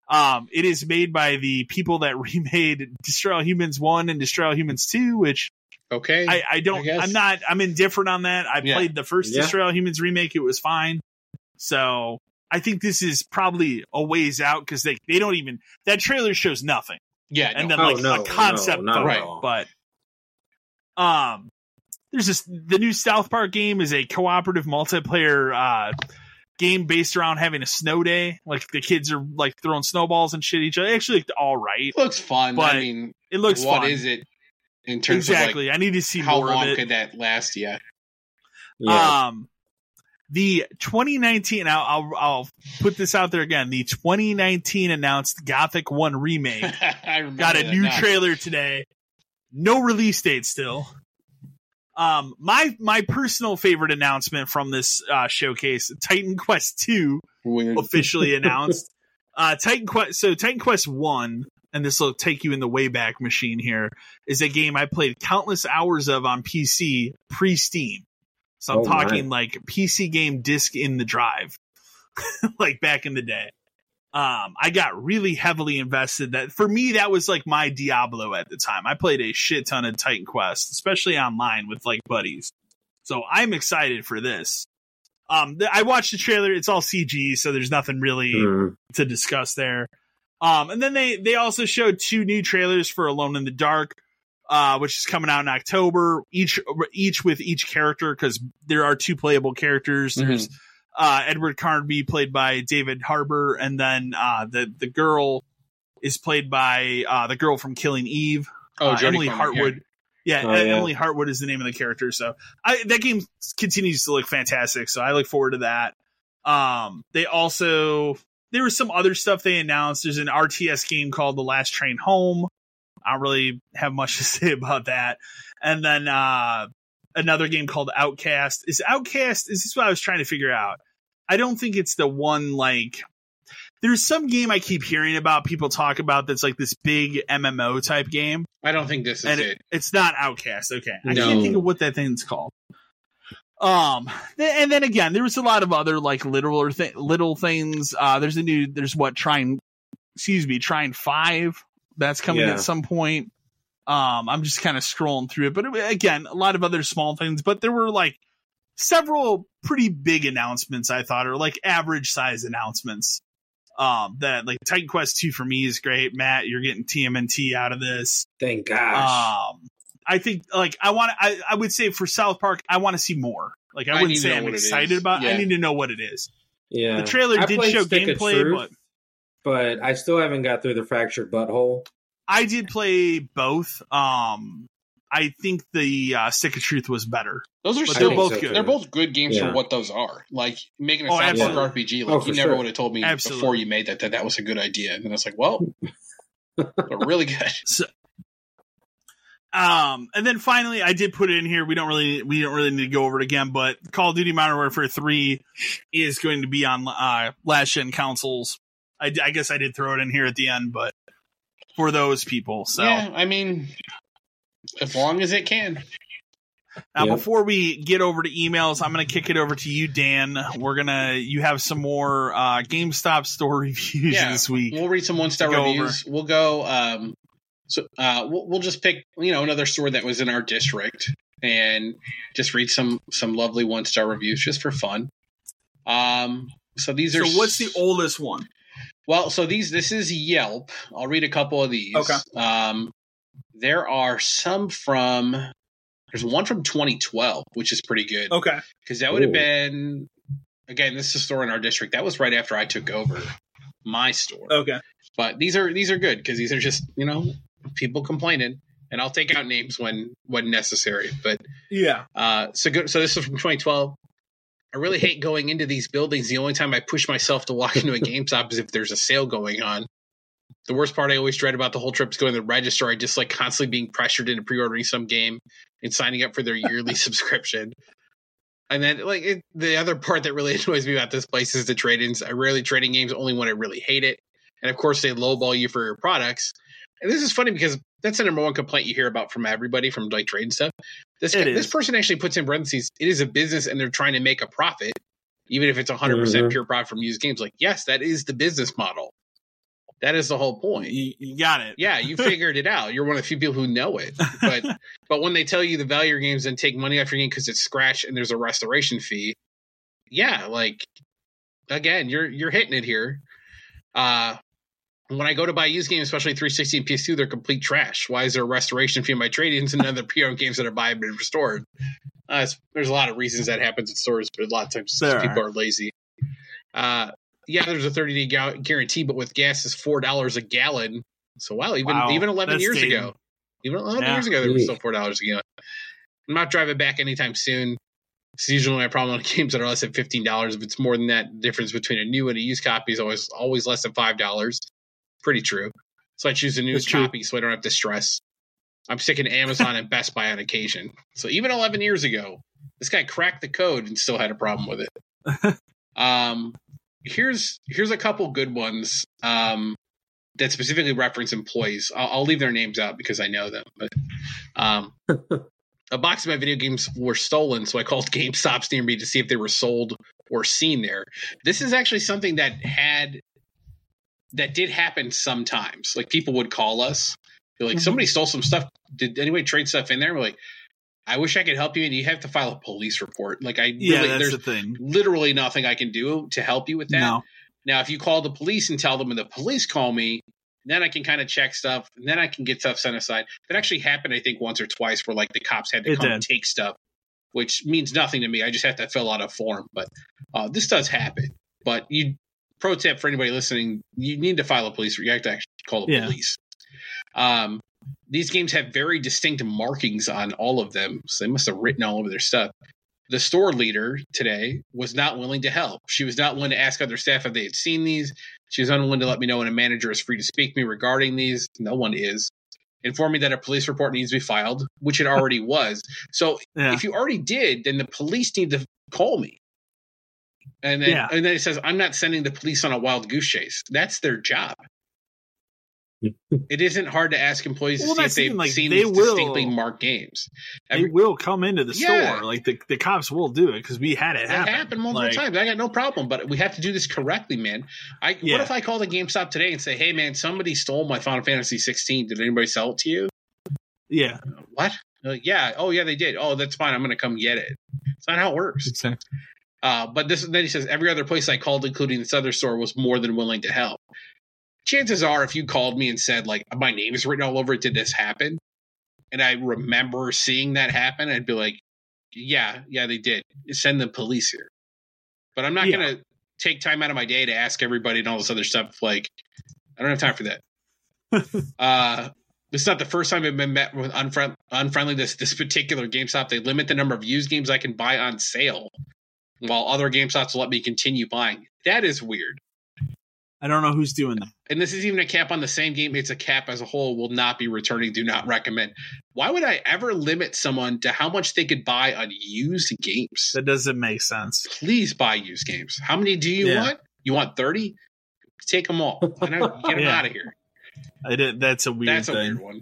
Speaker 1: Um, it is made by the people that remade Destroy All Humans One and Destroy All Humans Two, which
Speaker 2: Okay.
Speaker 1: I, I don't.
Speaker 2: I
Speaker 1: I'm not. I'm indifferent on that. I
Speaker 2: Yeah.
Speaker 1: played the first
Speaker 3: Yeah.
Speaker 1: Destroy All Humans remake. It was fine. So I think this is probably a ways out because they they don't even that trailer shows nothing,
Speaker 2: yeah.
Speaker 1: and
Speaker 2: no.
Speaker 1: then
Speaker 3: Oh,
Speaker 1: like
Speaker 3: no,
Speaker 1: a concept
Speaker 3: no, not
Speaker 1: photo.
Speaker 2: at
Speaker 3: all.
Speaker 1: But um, there's this the new South Park game is a cooperative multiplayer uh game based around having a snow day. Like the kids are like throwing snowballs and shit at each other. It actually looked all right.
Speaker 2: It looks fun.
Speaker 1: But
Speaker 2: I mean,
Speaker 1: It looks
Speaker 2: what
Speaker 1: fun.
Speaker 2: is it in terms
Speaker 1: exactly.
Speaker 2: of
Speaker 1: I need to see
Speaker 2: how
Speaker 1: more
Speaker 2: long
Speaker 1: of it.
Speaker 2: could that last? Yeah.
Speaker 3: Yeah.
Speaker 1: Um, the 2019. I'll, I'll I'll put this out there again. The 2019 announced Gothic One remake
Speaker 2: I
Speaker 1: got a new
Speaker 2: now.
Speaker 1: trailer today. No release date still. Um, my my personal favorite announcement from this uh, showcase: Titan Quest Two
Speaker 2: Weird.
Speaker 1: officially announced. Uh, Titan Quest. So Titan Quest One, and this will take you in the Wayback Machine. Here is a game I played countless hours of on PC pre Steam. So I'm
Speaker 3: Oh,
Speaker 1: talking like PC game disc in the drive, like back in the day. Um, I got really heavily invested. That for me, that was like my Diablo at the time. I played a shit ton of Titan Quest, especially online with like buddies. So I'm excited for this. Um, th- I watched the trailer. It's all CG, so there's nothing really
Speaker 3: Mm.
Speaker 1: to discuss there. Um, and then they they also showed two new trailers for Alone in the Dark, uh, which is coming out in October. Each each with each character because there are two playable characters. There's uh, Edward Carnby played by David Harbour, and then uh, the the girl is played by uh, the girl from Killing Eve,
Speaker 2: Oh,
Speaker 1: uh, Emily. Hartwood. Yeah,
Speaker 3: Oh,
Speaker 1: E-
Speaker 3: yeah.
Speaker 1: Emily Hartwood is the name of the character. So I, that game continues to look fantastic. So I look forward to that. Um, they also there was some other stuff they announced. There's an RTS game called The Last Train Home. I don't really have much to say about that. And then uh, another game called Outcast. Is Outcast? Is this what I was trying to figure out? I don't think it's the one like. There's some game I keep hearing about people talk about that's like this big MMO type game
Speaker 2: I don't think this is
Speaker 1: and
Speaker 2: it.
Speaker 1: it, it's not Outcast. Okay, I
Speaker 2: No.
Speaker 1: can't think of what that thing's called. Um, and then again, there was a lot of other like literal or th- little things. Uh, there's a new, there's what Trine, excuse me, trying five that's coming
Speaker 3: Yeah.
Speaker 1: at some point. Um, I'm just kind of scrolling through it, but it- again, a lot of other small things. But there were like several pretty big announcements. I thought, or like average size announcements. Um, that like Titan Quest two for me is great. Matt, you're getting TMNT out of this.
Speaker 3: Thank gosh.
Speaker 1: Um, I think like I want to. I, I would say for South Park, I want to see more. Like I
Speaker 2: I
Speaker 1: wouldn't
Speaker 2: need
Speaker 1: say I'm excited
Speaker 2: is.
Speaker 1: about. I need to know what it is.
Speaker 3: yeah.
Speaker 1: The trailer
Speaker 3: I
Speaker 1: did show
Speaker 3: Stick of
Speaker 1: gameplay,
Speaker 3: Truth,
Speaker 1: but
Speaker 3: but I still haven't got through the Fractured But Whole.
Speaker 1: I did play both. Um, I think the uh, Stick of Truth was better.
Speaker 2: Those are still
Speaker 1: they're both good.
Speaker 2: They're both good games
Speaker 3: Yeah.
Speaker 2: for what those are. Like making a
Speaker 1: Oh,
Speaker 2: South Park. RPG. Like
Speaker 3: Oh,
Speaker 2: you never
Speaker 3: sure.
Speaker 2: would have told me
Speaker 1: Absolutely.
Speaker 2: before you made that that that was a good idea. And then I was like, well, they're really good.
Speaker 1: Uh, Um, and then finally, I did put it in here. We don't really, we don't really need to go over it again, but Call of Duty Modern Warfare 3 is going to be on, uh, last gen consoles. I, I guess I did throw it in here at the end, but for those people. So,
Speaker 2: Yeah, I mean, as long as it can.
Speaker 1: now
Speaker 3: Yep.
Speaker 1: before we get over to emails, I'm going to kick it over to you, Dan. We're going to, you have some more, uh, GameStop store reviews
Speaker 2: Yeah,
Speaker 1: this week.
Speaker 2: We'll read some one star
Speaker 1: To go
Speaker 2: reviews. We'll go. Um, so uh, we'll, we'll just pick you know another store that was in our district and just read some some lovely one star reviews just for fun. Um, so these are.
Speaker 1: So what's the oldest one?
Speaker 2: well, so these this is Yelp. I'll read a couple of these.
Speaker 1: Okay.
Speaker 2: Um, there are some from. There's one from 2012, which is pretty good
Speaker 1: Okay.
Speaker 2: because that would have been again. This is a store in our district. That was right after I took over my store.
Speaker 1: Okay.
Speaker 2: But these are these are good because these are just you know people complaining, and I'll take out names when when necessary. But
Speaker 1: Yeah.
Speaker 2: uh, so good. So this is from 2012. I really hate going into these buildings. The only time I push myself to walk into a GameStop is if there's a sale going on. The worst part I always dread about the whole trip is going to the register. I just like constantly being pressured into pre-ordering some game and signing up for their yearly subscription. And then, like it, the other part that really annoys me about this place is the trade-ins. I rarely trade in games only when I really hate it, and of course they lowball you for your products. And this is funny because that's the number one complaint you hear about from everybody from like trade and stuff. This
Speaker 1: It
Speaker 2: this
Speaker 1: is.
Speaker 2: person actually puts in parentheses, it is a business and they're trying to make a profit, even if it's 100%
Speaker 3: Mhm.
Speaker 2: pure profit from used games. Like, yes, that is the business model. That is the whole point.
Speaker 1: You, you got it.
Speaker 2: Yeah, you figured it out. You're one of the few people who know it. But but when they tell you the value of your games and take money off your game because it's scratched and there's a restoration fee, yeah, like again, you're you're hitting it here. Uh when I go to buy used games, especially 360 and PS2, they're complete trash. Why is there a restoration fee on my trade-ins and other pre-owned games that are bought and been restored? Uh, there's a lot of reasons that happens at stores, but a lot of times
Speaker 1: There
Speaker 2: people are lazy. Uh, yeah, there's a 30 day gu- guarantee, but with gas is four dollars a gallon. So wow, even
Speaker 1: Wow,
Speaker 2: even 11
Speaker 1: that's
Speaker 2: years
Speaker 1: dated.
Speaker 2: ago, even 11
Speaker 1: Yeah.
Speaker 2: years ago, they were
Speaker 3: Eek.
Speaker 2: still four dollars a gallon. I'm not driving back anytime soon. It's usually my problem on games that are less than fifteen dollars. If it's more than that, the difference between a new and a used copy is always always less than five dollars. Pretty true. So I choose a
Speaker 1: true.
Speaker 2: copy so I don't have to stress. I'm sticking to Amazon and Best Buy on occasion. So even 11 years ago, this guy cracked the code and still had a problem with it. um, here's here's a couple good ones um, that specifically reference employees. I'll, I'll leave their names out because I know them. But um, a box of my video games were stolen, so I called GameStops near me to see if they were sold or seen there. This is actually something that had that did happen sometimes. Like people would call us, like,
Speaker 1: Mhm.
Speaker 2: somebody stole some stuff. Did anybody trade stuff in there? We're like, I wish I could help you, and you have to file a police report. Like I
Speaker 1: Yeah,
Speaker 2: really,
Speaker 1: that's
Speaker 2: there's
Speaker 1: the thing.
Speaker 2: literally nothing I can do to help you with that.
Speaker 1: No.
Speaker 2: Now, if you call the police and tell them and the police call me, then I can kind of check stuff, and then I can get stuff sent aside. That actually happened, I think, once or twice, where like the cops had to
Speaker 1: It
Speaker 2: come
Speaker 1: did.
Speaker 2: and take stuff, which means nothing to me. I just have to fill out a form. But uh, this does happen. But you, pro tip for anybody listening, you need to file a police. You have to actually call the
Speaker 1: Yeah.
Speaker 2: police. Um, these games have very distinct markings on all of them, so they must have written all over their stuff the store leader today was not willing to help. She was not willing to ask other staff if they had seen these. She was unwilling to let me know when a manager is free to speak to me regarding these. No one is. Inform me that a police report needs to be filed, which it already was. So
Speaker 1: Yeah.
Speaker 2: if you already did, then the police need to call me. And then,
Speaker 1: Yeah.
Speaker 2: and then it says, I'm not sending the police on a wild goose chase. That's their job. it isn't hard to ask employees
Speaker 1: Well,
Speaker 2: to see if
Speaker 1: that's the
Speaker 2: they've
Speaker 1: like,
Speaker 2: seen
Speaker 1: they
Speaker 2: these
Speaker 1: will-
Speaker 2: distinctly marked games.
Speaker 1: they will come into the
Speaker 2: Yeah.
Speaker 1: store. Like the, the cops will do it because we had it
Speaker 2: It
Speaker 1: happen.
Speaker 2: happened multiple
Speaker 1: Like,
Speaker 2: times. I got no problem, but we have to do this correctly, man. I
Speaker 1: Yeah.
Speaker 2: what if I call the GameStop today and say, "Hey, man, somebody stole my Final Fantasy 16. Did anybody sell it to you?"
Speaker 1: Yeah.
Speaker 2: What? Like, yeah. Oh, yeah, they did. Oh, that's fine. I'm going to come get it. It's not how it works. Uh, but this then he says every other place I called, including this other store, was more than willing to help. Chances are, if you called me and said like my name is written all over it, did this happen? And I remember seeing that happen, I'd be like, yeah, yeah, they did. Send the police here. But I'm not
Speaker 1: Yeah.
Speaker 2: gonna take time out of my day to ask everybody and all this other stuff. Like, I don't have time for that. uh, this is not the first time I've been met with unfriend- unfriendly. This this particular GameStop, they limit the number of used games I can buy on sale, while other GameStops will let me continue buying. That is weird.
Speaker 1: I don't know who's doing that.
Speaker 2: and this is even a cap on the same game. It's a cap as a whole. Will not be returning. Do not recommend. Why would I ever limit someone to how much they could buy on used games?
Speaker 1: That doesn't make sense.
Speaker 2: Please buy used games. How many do you
Speaker 1: Yeah.
Speaker 2: want? You want thirty? Take them all. I know, get them
Speaker 1: Yeah.
Speaker 2: out of here.
Speaker 1: I did, that's a weird
Speaker 2: That's a
Speaker 1: thing.
Speaker 2: weird one.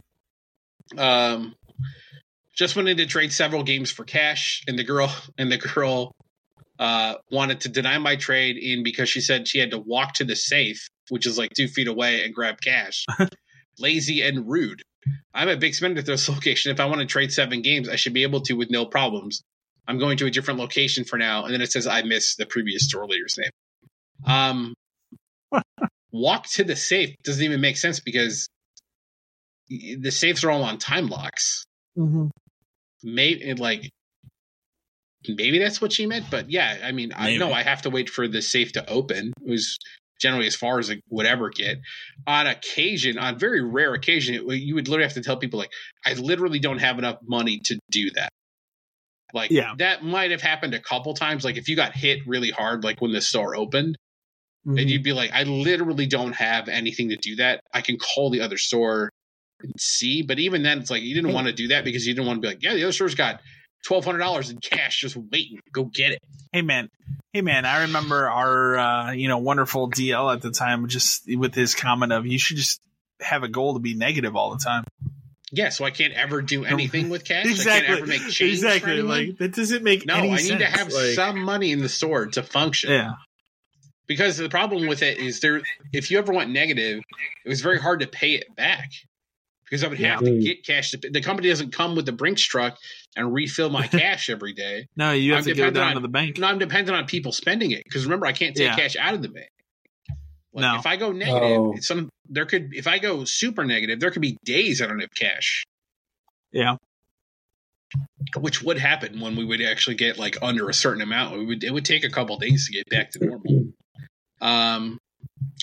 Speaker 2: Um, just wanted to trade several games for cash, and the girl and the girl uh wanted to deny my trade in because she said she had to walk to the safe, which is like two feet away, and grab cash. Lazy and rude. I'm a big spender at this location. If I want to trade seven games, I should be able to with no problems. I'm going to a different location for now, and then it says I miss the previous store leader's name. Um, walk to the safe doesn't even make sense because the safes are all on time locks.
Speaker 1: Mhm.
Speaker 2: Maybe like maybe that's what she meant, but yeah, I mean, I know I have to wait for the safe to open. It was generally as far as it would ever get. On occasion, on very rare occasion, it, you would literally have to tell people like, I literally don't have enough money to do that. Like
Speaker 1: Yeah.
Speaker 2: that might have happened a couple times. Like if you got hit really hard, like when the store opened,
Speaker 1: Mhm.
Speaker 2: and you'd be like, I literally don't have anything to do that. I can call the other store and see. But even then, it's like you didn't want to do that because you didn't want to be like, yeah, the other store's got twelve hundred dollars in cash just waiting. Go get it.
Speaker 1: Hey man, hey man, I remember our uh, you know wonderful DL at the time just with his comment of you should just have a goal to be negative all the time.
Speaker 2: Yeah, so I can't ever do anything with cash. I
Speaker 1: exactly,
Speaker 2: can't ever make change.
Speaker 1: Exactly. Like that doesn't make
Speaker 2: no, I need
Speaker 1: sense.
Speaker 2: to have
Speaker 1: Like,
Speaker 2: some money in the store to function.
Speaker 1: Yeah,
Speaker 2: Because the problem with it is there if you ever went negative, it was very hard to pay it back. Because I would have
Speaker 3: Yeah.
Speaker 2: to get cash. To, the company doesn't come with the Brinks truck and refill my cash every day.
Speaker 1: no, you have
Speaker 2: I'm
Speaker 1: to go down
Speaker 2: on-
Speaker 1: to the bank.
Speaker 2: No, I'm dependent on people spending it. Because remember, I can't take
Speaker 1: Yeah.
Speaker 2: cash out of the bank. Like
Speaker 1: No.
Speaker 2: if I go negative,
Speaker 3: Oh.
Speaker 2: some there could if I go super negative, there could be days I don't have cash.
Speaker 1: Yeah,
Speaker 2: Which would happen when we would actually get like under a certain amount. We would it would take a couple days to get back to normal. Um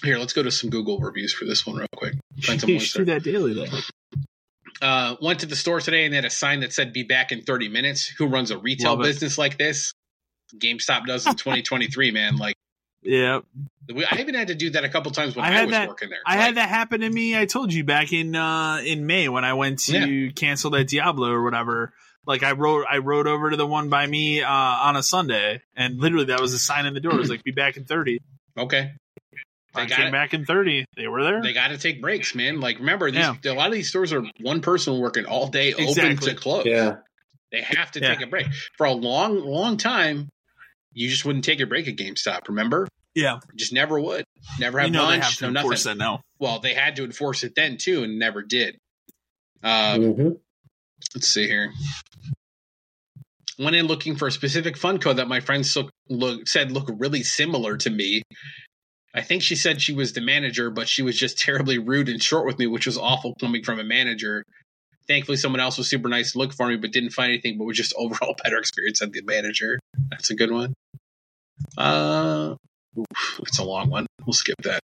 Speaker 2: here, let's go to some Google reviews for this one real quick. Find some
Speaker 1: you should do that daily though.
Speaker 2: Uh, went to the store today and they had a sign that said "Be back in 30 minutes." Who runs a retail
Speaker 1: Love it.
Speaker 2: business like this? GameStop does in 2023, man. Like
Speaker 1: Yeah,
Speaker 2: I even had to do that a couple times when
Speaker 1: I
Speaker 2: I, was
Speaker 1: that-
Speaker 2: working there.
Speaker 1: I
Speaker 2: Like,
Speaker 1: had that happen to me. I told you back in uh in May when I went to cancel that Diablo or whatever. Like I rode I rode over to the one by me uh on a Sunday and literally that was a sign in the door. It was like be back in thirty.
Speaker 2: Okay. They
Speaker 1: I
Speaker 2: got
Speaker 1: came back in thirty. They were there.
Speaker 2: They got to take breaks, man. Like remember, these,
Speaker 1: Yeah.
Speaker 2: a lot of these stores are one person working all day, open to close.
Speaker 3: Yeah.
Speaker 2: They have to
Speaker 1: Yeah.
Speaker 2: take a break for a long, long time. You just wouldn't take a break at GameStop. Remember,
Speaker 1: yeah,
Speaker 2: just never would. Never have
Speaker 1: you know they
Speaker 2: lunch.
Speaker 1: have to
Speaker 2: no
Speaker 1: enforce
Speaker 2: nothing.
Speaker 1: that now.
Speaker 2: Well, they had to enforce it then too, and never did. Um,
Speaker 3: Mhm.
Speaker 2: Let's see here. Went in looking for a specific fun code that my friends look, look, said looked really similar to me. I think she said she was the manager, but she was just terribly rude and short with me, which was awful coming from a manager. Thankfully, someone else was super nice to look for me, but didn't find anything, but was just overall better experience than the manager. That's a good one. Uh, oof, it's a long one. We'll skip that.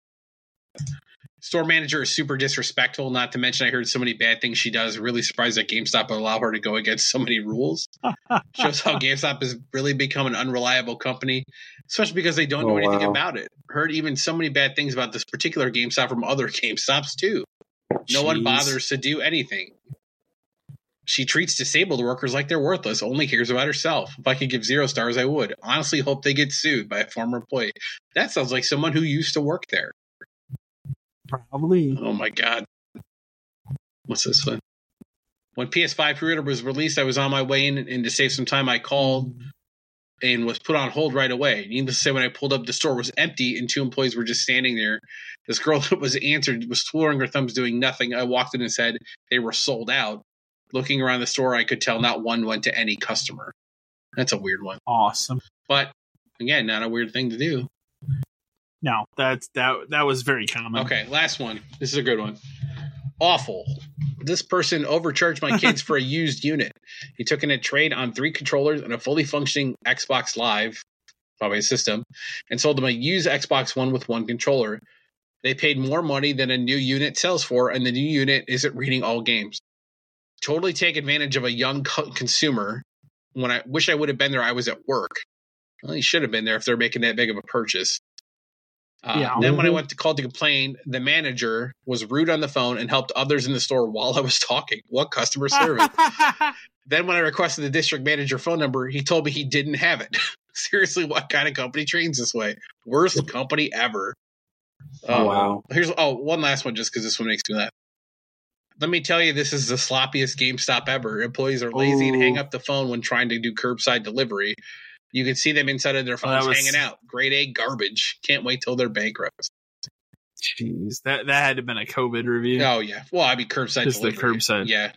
Speaker 2: Store manager is super disrespectful. Not to mention, I heard so many bad things she does. Really surprised that GameStop would allow her to go against so many rules. Shows how GameStop has really become an unreliable company, especially because they don't oh, know
Speaker 3: Oh,
Speaker 2: anything
Speaker 3: wow.
Speaker 2: about it. Heard even so many bad things about this particular GameStop from other GameStops too. No one bothers to do anything. She treats disabled workers like they're worthless, only cares about herself. If I could give zero stars, I would. Honestly, hope they get sued by a former employee. That sounds like someone who used to work there.
Speaker 1: Probably.
Speaker 2: Oh my god. What's this one? When PS5 pre-order was released, I was on my way in, and to save some time, I called and was put on hold right away. Needless to say, when I pulled up, the store was empty and two employees were just standing there. This girl that was answered was twirling her thumbs, doing nothing. I walked in and said they were sold out. Looking around the store, I could tell not one went to any customer. That's a weird one,
Speaker 1: Awesome.
Speaker 2: but again, not a weird thing to do.
Speaker 1: No, that's that that was very common.
Speaker 2: Okay, last one. This is a good one. Awful. This person overcharged my kids for a used unit. He took in a trade on three controllers and a fully functioning Xbox Live, probably a system, and sold them a used Xbox One with one controller. They paid more money than a new unit sells for, and the new unit isn't reading all games. Totally take advantage of a young co- consumer. When I wish I would have been there, I was at work. Well, he should have been there if they're making that big of a purchase. Uh,
Speaker 1: Yeah.
Speaker 2: Then when I
Speaker 3: Mhm.
Speaker 2: went to call to complain, the manager was rude on the phone and helped others in the store while I was talking. What customer service? then when I requested the district manager phone number, he told me he didn't have it. Seriously, what kind of company trains this way? Worst company ever.
Speaker 3: Oh,
Speaker 2: Um,
Speaker 3: wow.
Speaker 2: Here's oh one last one just because this one makes me laugh. Let me tell you, this is the sloppiest GameStop ever. Employees are lazy and hang up the phone when trying to do curbside delivery. You can see them inside of their
Speaker 1: Oh,
Speaker 2: phones
Speaker 1: was-
Speaker 2: hanging out. Grade A garbage. Can't wait till they're bankrupt.
Speaker 1: Jeez, that that had to have been a COVID review.
Speaker 2: Oh yeah. Well, I mean curbside
Speaker 1: Just the curbside.
Speaker 2: Yeah.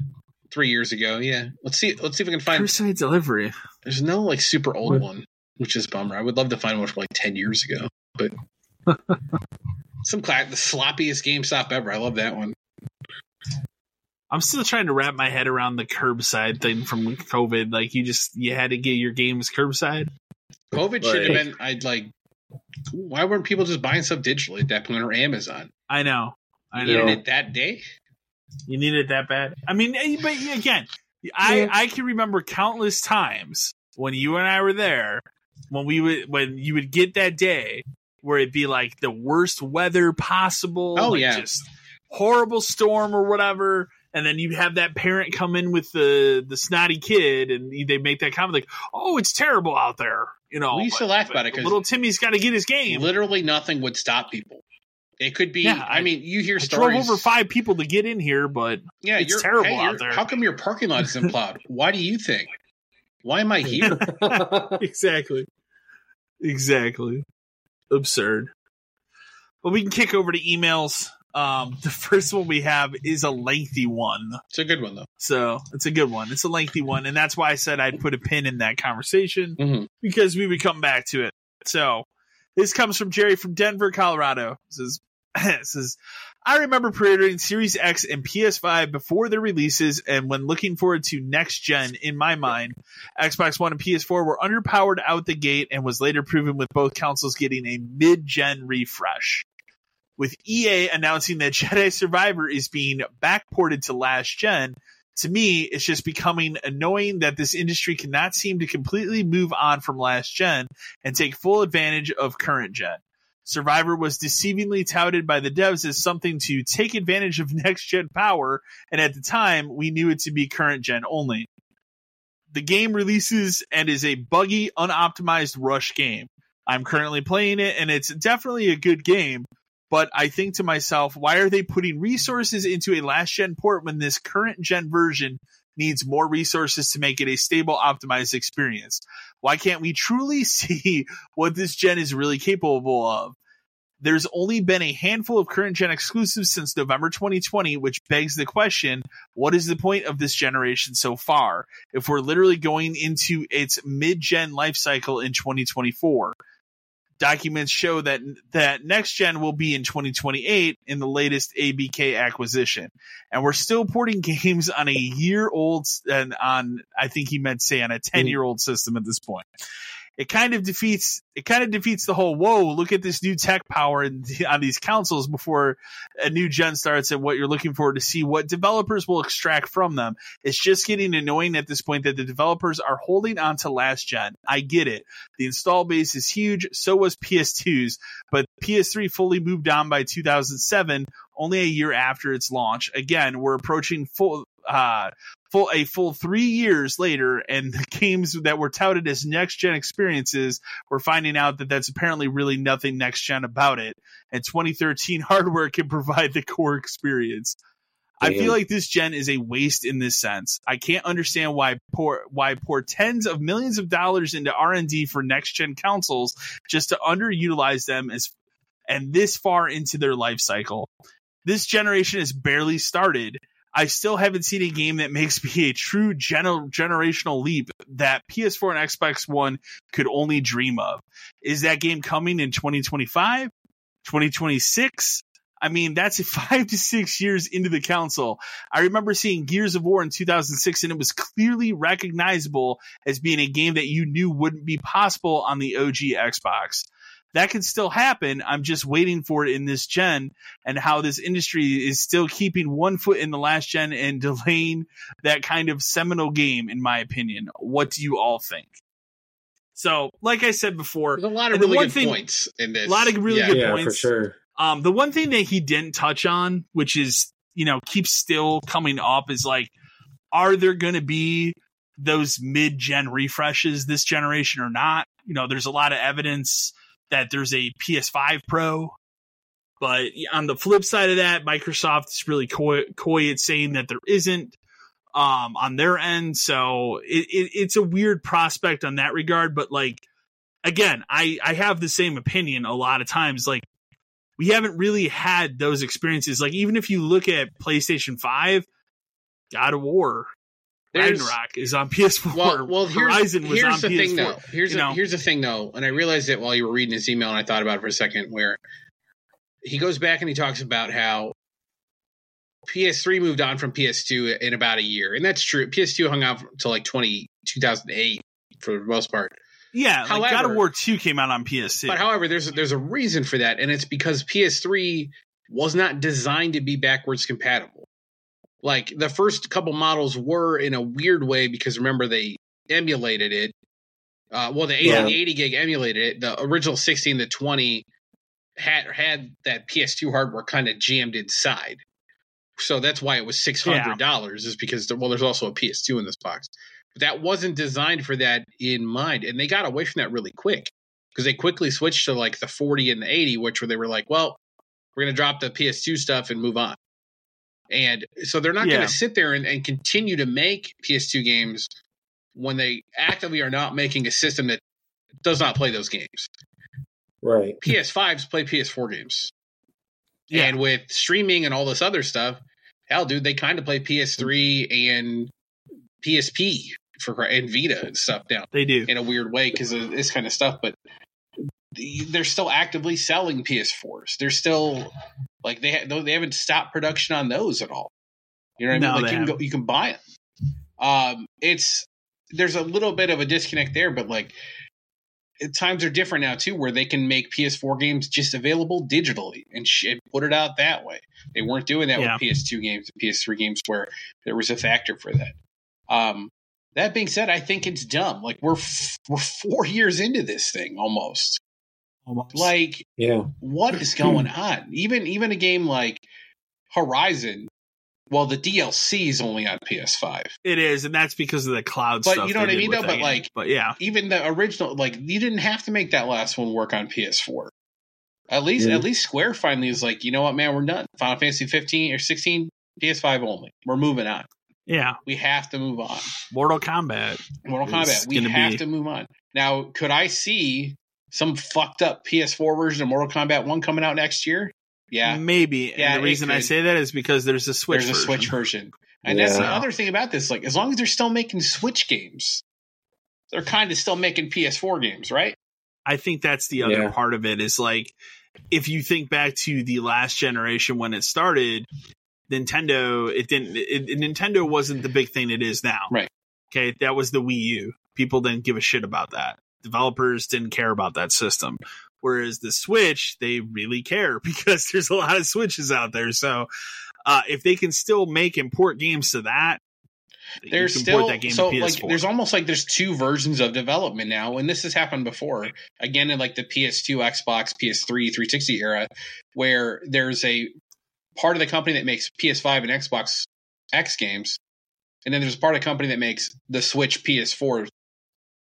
Speaker 2: Three years ago. Yeah. Let's see. Let's see if we can find.
Speaker 1: Curbside delivery.
Speaker 2: There's no like super old
Speaker 3: What?
Speaker 2: one, which is a bummer. I would love to find one from like ten years ago, but some cla the sloppiest GameStop ever. I love that one.
Speaker 1: I'm still trying to wrap my head around the curbside thing from COVID. Like you just you had to get your games curbside.
Speaker 2: COVID should have been. I'd like. Why weren't people just buying stuff digitally at that point or Amazon?
Speaker 1: I know. I
Speaker 2: You
Speaker 1: know.
Speaker 2: needed it that day.
Speaker 1: You need it that bad. I mean, eh, but again, I I can remember countless times when you and I were there when we would when you would get that day where it'd be like the worst weather possible.
Speaker 2: Oh,
Speaker 1: like
Speaker 2: yeah.
Speaker 1: just horrible storm or whatever. And then you have that parent come in with the the snotty kid, and they make that comment like, "Oh, it's terrible out there." You know,
Speaker 2: We used to laugh
Speaker 1: but
Speaker 2: about it 'cause
Speaker 1: little Timmy's got to get his game.
Speaker 2: Literally nothing would stop people. It could be.
Speaker 1: Yeah,
Speaker 2: I,
Speaker 1: I-
Speaker 2: mean, you hear stories.
Speaker 1: I drove over five people to get in here, but
Speaker 2: yeah,
Speaker 1: it's terrible
Speaker 2: hey,
Speaker 1: out there.
Speaker 2: How come your parking lot isn't plowed? Why do you think? Why am I here?
Speaker 1: exactly. Exactly. Absurd. But we can kick over to emails. Um, the first one we have is a lengthy one.
Speaker 2: it's a good one though.
Speaker 1: So it's a good one. It's a lengthy one. And that's why I said I'd put a pin in that conversation
Speaker 2: Mhm.
Speaker 1: because we would come back to it. So this comes from Jerry from Denver, Colorado. It says, it says, I remember pre-ordering Series X and PS5 before their releases, and when looking forward to next gen, in my mind, Xbox One and PS4 were underpowered out the gate, and was later proven with both consoles getting a mid-gen refresh. With EA announcing that Jedi Survivor is being backported to last gen, to me, it's just becoming annoying that this industry cannot seem to completely move on from last gen and take full advantage of current gen. Survivor was deceivingly touted by the devs as something to take advantage of next gen power, and at the time, we knew it to be current gen only. The game releases and is a buggy, unoptimized rush game. I'm currently playing it, and it's definitely a good game, but I think to myself, why are they putting resources into a last gen port when this current gen version needs more resources to make it a stable, optimized experience? Why can't we truly see what this gen is really capable of? There's only been a handful of current gen exclusives since November 2020, which begs the question, what is the point of this generation so far? If we're literally going into its mid-gen life cycle in 2024. Documents show that that next gen will be in 2028 in the latest ABK acquisition, and we're still porting games on a year old and on I think he meant say on a 10 mm. year old system at this point. It kind of defeats it kind of defeats the whole whoa look at this new tech power in, on these consoles before a new gen starts and what you're looking for to see what developers will extract from them. It's just getting annoying at this point that the developers are holding on to last gen. I get it. The install base is huge, so was PS2's, but PS3 fully moved on by 2007, only a year after its launch. Again, we're approaching full uh full a full 3 years later and the games that were touted as next gen experiences, we're finding out that that's apparently really nothing next gen about it. And 2013 hardware can provide the core experience. I feel like this gen is a waste in this sense. I can't understand why pour why pour tens of millions of dollars into R and D for next gen consoles just to underutilize them as and this far into their life cycle. This generation has barely started. I still haven't seen a game that makes me a true gener- generational leap that PS4 and Xbox One could only dream of. Is that game coming in 2025? 2026? I mean, that's five to six years into the console. I remember seeing Gears of War in 2006 and it was clearly recognizable as being a game that you knew wouldn't be possible on the OG Xbox. That can still happen. I'm just waiting for it in this gen and how this industry is still keeping one foot in the last gen and delaying that kind of seminal game, in my opinion. What do you all think? So, like I said before,
Speaker 2: There's a lot of really good
Speaker 1: thing-
Speaker 2: points in this.
Speaker 1: a lot of really
Speaker 2: yeah.
Speaker 1: good
Speaker 3: yeah, for
Speaker 1: points.
Speaker 3: sure.
Speaker 1: Um, the one thing that he didn't touch on, which is, you know, keeps still coming up is like, are there going to be those mid gen refreshes this generation or not? You know, there's a lot of evidence that there's a PS5 Pro, but on the flip side of that, Microsoft is really coy, coy at saying that there isn't um on their end. So it, it it's a weird prospect on that regard. But like again i i have the same opinion a lot of times. Like we haven't really had those experiences. Like even if you look at playstation 5 god of war
Speaker 2: There's-
Speaker 1: ragnarok is on ps4
Speaker 2: Well, well, here's,
Speaker 1: horizon was
Speaker 2: here's
Speaker 1: on
Speaker 2: the
Speaker 1: ps4
Speaker 2: thing, though. Here's
Speaker 1: you
Speaker 2: a,
Speaker 1: know?
Speaker 2: here's the thing, though, and I realized it while you were reading his email, and I thought about it for a second. Where he goes back and he talks about how PS3 moved on from PS2 in about a year, and that's true. PS2 hung out until like 20, 2008 for the most part.
Speaker 1: yeah like god of war 2 came out on ps2
Speaker 2: But however, there's there's a reason for that, and it's because PS3 was not designed to be backwards compatible. Like the first couple models were in a weird way because remember they emulated it. Uh, well, the 80,
Speaker 3: Yeah.
Speaker 2: 80 gig emulated it. The original 16 to 20 had had that PS2 hardware kind of jammed inside. So that's why it was six hundred dollars. Is because there, well, there's also a PS2 in this box. But that wasn't designed for that in mind, and they got away from that really quick because they quickly switched to like the 40 and the 80, which where they were like, well, we're going to drop the PS2 stuff and move on. And so they're not
Speaker 1: Yeah.
Speaker 2: going to sit there and, and continue to make PS2 games when they actively are not making a system that does not play those games.
Speaker 3: Right.
Speaker 2: PS5s play PS4 games.
Speaker 1: Yeah.
Speaker 2: And with streaming and all this other stuff, hell, dude, they kind of play PS3 and PSP for and Vita and stuff now
Speaker 1: they do
Speaker 2: in a weird way because of this kind of stuff. But they're still actively selling PS4s. They're still like they ha- they haven't stopped production on those at all. You know what I mean? Like you can go, you can buy them. Um, it's there's a little bit of a disconnect there, but like it- times are different now too, where they can make PS4 games just available digitally and, sh- put it out that way. They weren't doing that
Speaker 1: Yeah.
Speaker 2: with PS2 games and PS3 games where there was a factor for that. Um, that being said, I think it's dumb. Like we're f- we're four years into this thing almost.
Speaker 1: Almost
Speaker 2: Like
Speaker 3: Yeah.
Speaker 2: what is going on? Even even a game like Horizon, well, the DLC is only on PS5.
Speaker 1: it is and that's because of the cloud
Speaker 2: But
Speaker 1: stuff
Speaker 2: you know what I mean, though?
Speaker 1: that
Speaker 2: But,
Speaker 1: game.
Speaker 2: like-
Speaker 1: but yeah
Speaker 2: Even the original, like you didn't have to make that last one work on PS4. At least
Speaker 3: Yeah.
Speaker 2: at least Square finally is like, you know what, man, we're done. Final Fantasy 15 or 16, PS5 only. We're moving on.
Speaker 1: yeah
Speaker 2: We have to move on.
Speaker 1: mortal kombat
Speaker 2: Mortal
Speaker 1: It's
Speaker 2: Kombat. We have
Speaker 1: be-
Speaker 2: to move on. Now, could I see some fucked up PS4 version of Mortal Kombat 1 coming out next year? Yeah.
Speaker 1: maybe
Speaker 2: Yeah,
Speaker 1: and the
Speaker 2: it
Speaker 1: reason i say that is because there's a switch
Speaker 2: There's a
Speaker 1: version.
Speaker 2: Switch version. And that's the other thing about this. Like, as long as they're still making Switch games, they're kind of still making PS4 games, right?
Speaker 1: I think that's the other
Speaker 3: Yeah.
Speaker 1: part of it is like if you think back to the last generation when it started, Nintendo it didn't it, it- Nintendo wasn't the big thing it is now.
Speaker 2: Right.
Speaker 1: Okay, that was the Wii U. People didn't give a shit about that. Developers didn't care about that system. Whereas the Switch, they really care because there's a lot of Switches out there. So uh, if they can still make import games to that,
Speaker 2: There's still
Speaker 1: that game
Speaker 2: so like
Speaker 1: PS4.
Speaker 2: there's almost like there's two versions of development now, and this has happened before. Again, in like the PS2, Xbox, PS3, 360 era, where there's a part of the company that makes PS5 and Xbox X games, and then there's a part of the company that makes the Switch, PS4,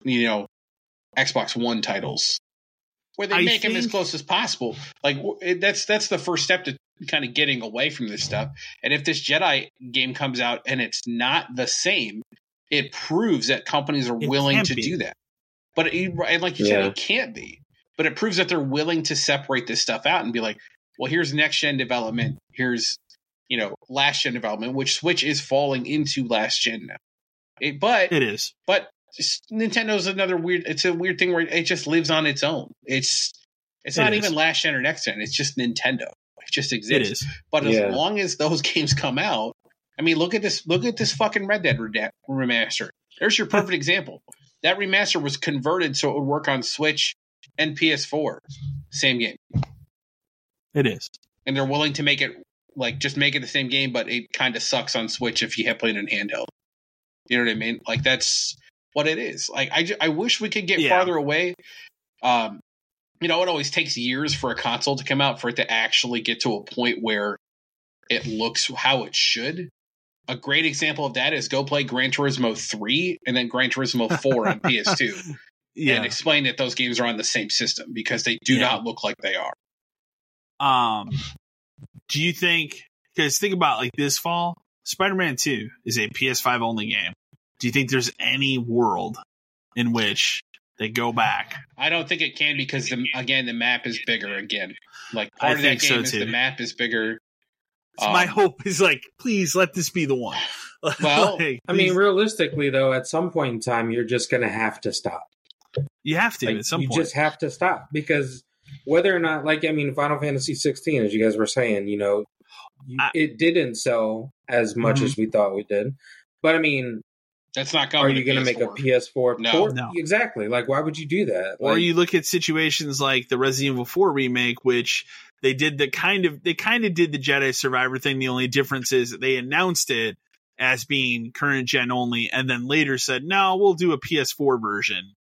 Speaker 2: you know, Xbox One titles, where they
Speaker 1: I
Speaker 2: make them as close as possible. Like that's that's the first step to kind of getting away from this stuff. And if this Jedi game comes out and it's not the same, it proves that companies are
Speaker 1: It
Speaker 2: willing to
Speaker 1: be.
Speaker 2: do that. But it, and like you
Speaker 3: Yeah.
Speaker 2: said, it can't be. But it proves that they're willing to separate this stuff out and be like, well, here's next gen development. Here's you know last gen development, which Switch is falling into last gen now. It, but
Speaker 1: it is.
Speaker 2: but just- Nintendo's another weird. It's a weird thing where it just lives on its own. It's it's
Speaker 1: It
Speaker 2: not
Speaker 1: is.
Speaker 2: even last gen or next gen. It's just Nintendo. It just exists.
Speaker 1: It is.
Speaker 2: But as
Speaker 3: Yeah.
Speaker 2: long as those games come out, I mean, look at this. Look at this fucking Red Dead Reda- remaster. There's your perfect example. That remaster was converted so it would work on Switch and PS4. Same game,
Speaker 1: It is.
Speaker 2: and they're willing to make it like just make it the same game, but it kind of sucks on Switch if you have played it in handheld. You know what I mean? Like that's what it is. Like I, ju- I wish we could get
Speaker 1: Yeah.
Speaker 2: farther away. Um, you know, it always takes years for a console to come out for it to actually get to a point where it looks how it should. A great example of that is go play Gran Turismo 3 and then Gran Turismo 4 on PS2 and explain that those games are on the same system because they do
Speaker 1: Yeah.
Speaker 2: not look like they are.
Speaker 1: Um, do you think? Because think about like this fall, Spider-Man Two is a PS5 only game. Do you think there's any world in which they go back?
Speaker 2: I don't think it can because the again the map is bigger again. Like
Speaker 1: I
Speaker 2: part of that
Speaker 1: think so,
Speaker 2: game is the map is bigger.
Speaker 1: So
Speaker 2: Um,
Speaker 1: my hope is like, please let this be the one.
Speaker 2: Well,
Speaker 1: Like,
Speaker 3: I mean, realistically, though, at some point in time, you're just going to have to stop.
Speaker 1: you have to
Speaker 3: Like,
Speaker 1: at some
Speaker 3: you
Speaker 1: point.
Speaker 3: just have to stop because whether or not, like, I mean, Final Fantasy 16, as you guys were saying, you know,
Speaker 1: I-
Speaker 3: it didn't sell as much
Speaker 1: Mhm.
Speaker 3: as we thought we did. But I mean,
Speaker 2: That's not
Speaker 3: are you
Speaker 2: going to
Speaker 3: make a PS4
Speaker 2: No.
Speaker 3: port?
Speaker 1: No.
Speaker 3: Exactly. Like, why would you do that?
Speaker 1: or you look at situations like the Resident Evil 4 remake, which they did the kind of they kind of did the Jedi Survivor thing. The only difference is that they announced it as being current gen only, and then later said, "No, we'll do a PS4 version."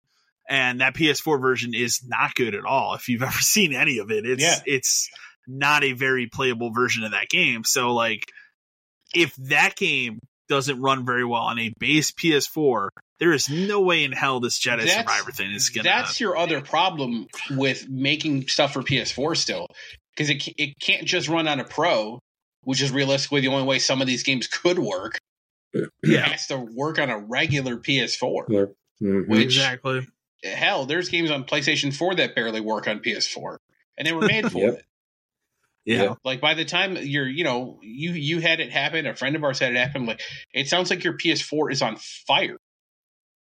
Speaker 1: And that PS4 version is not good at all. If you've ever seen any of it, it's
Speaker 2: Yeah.
Speaker 1: it's not a very playable version of that game. So like, if that game doesn't run very well on a base PS4, there is no way in hell this Jedi
Speaker 2: That's-
Speaker 1: Survivor thing is gonna.
Speaker 2: That's your other problem with making stuff for PS4 still, because it it can't just run on a Pro, which is realistically the only way some of these games could work. It
Speaker 1: yeah,
Speaker 2: has to work on a regular PS4.
Speaker 3: Mhm.
Speaker 2: Which-
Speaker 1: exactly.
Speaker 2: Hell, there's games on PlayStation 4 that barely work on PS4, and they were made for
Speaker 3: Yep.
Speaker 2: it.
Speaker 1: Yeah.
Speaker 3: Yeah.
Speaker 2: Like by the time you're, you know, you you had it happen, a friend of ours had it happen. Like it sounds like your PS4 is on fire.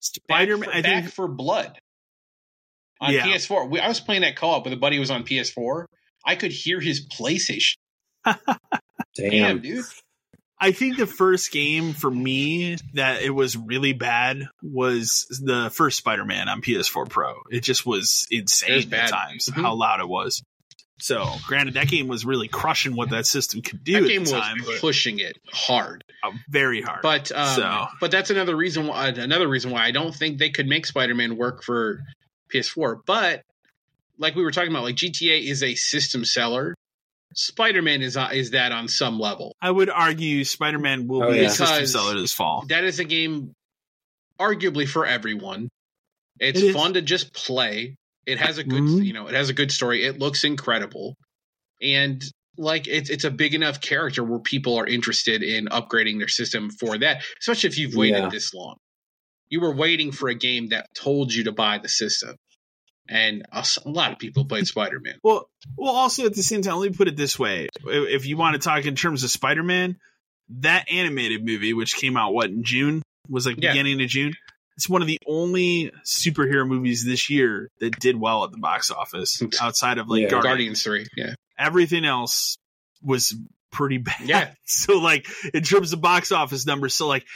Speaker 1: Spider
Speaker 2: Back
Speaker 1: Man.
Speaker 2: for,
Speaker 1: I
Speaker 2: Back
Speaker 1: think.
Speaker 2: for Blood on
Speaker 1: Yeah.
Speaker 2: PS4. We, I was playing that co-op with a buddy who was on PS4. I could hear his PlayStation.
Speaker 3: Damn.
Speaker 2: Damn, dude.
Speaker 1: I think the first game for me that it was really bad was the first Spider Man on PS4 Pro. It just was insane
Speaker 2: It was
Speaker 1: at
Speaker 2: bad.
Speaker 1: times
Speaker 2: Mhm.
Speaker 1: how loud it was. So, granted, that game was really crushing what that system could do
Speaker 2: That
Speaker 1: at
Speaker 2: game
Speaker 1: the
Speaker 2: was
Speaker 1: time, but
Speaker 2: pushing it hard.
Speaker 1: uh, very hard.
Speaker 2: But um,
Speaker 1: So-
Speaker 2: but that's another reason why another reason why I don't think they could make Spider-Man work for PS4. But like we were talking about, like GTA is a system seller. Spider-Man is uh, is that on some level.
Speaker 1: I would argue Spider Man will
Speaker 3: Oh,
Speaker 1: be
Speaker 3: yeah.
Speaker 1: a system seller this fall.
Speaker 2: That is a game arguably for everyone. It's
Speaker 1: It is.
Speaker 2: fun to just play. It has a good,
Speaker 1: Mhm.
Speaker 2: you know, it has a good story. It looks incredible, and like it's it's a big enough character where people are interested in upgrading their system for that. Especially if you've waited
Speaker 3: Yeah.
Speaker 2: this long, you were waiting for a game that told you to buy the system, and a lot of people played Spider Man.
Speaker 1: Well, well, also at the same time, let me put it this way: if you want to talk in terms of Spider-Man, that animated movie, which came out what in June, was like
Speaker 2: Yeah.
Speaker 1: beginning of June. It's one of the only superhero movies this year that did well at the box office, outside of like
Speaker 3: Yeah.
Speaker 1: Guardians.
Speaker 2: Guardians Three, yeah,
Speaker 1: Everything else was pretty bad.
Speaker 2: Yeah.
Speaker 1: So like in terms of box office numbers, so like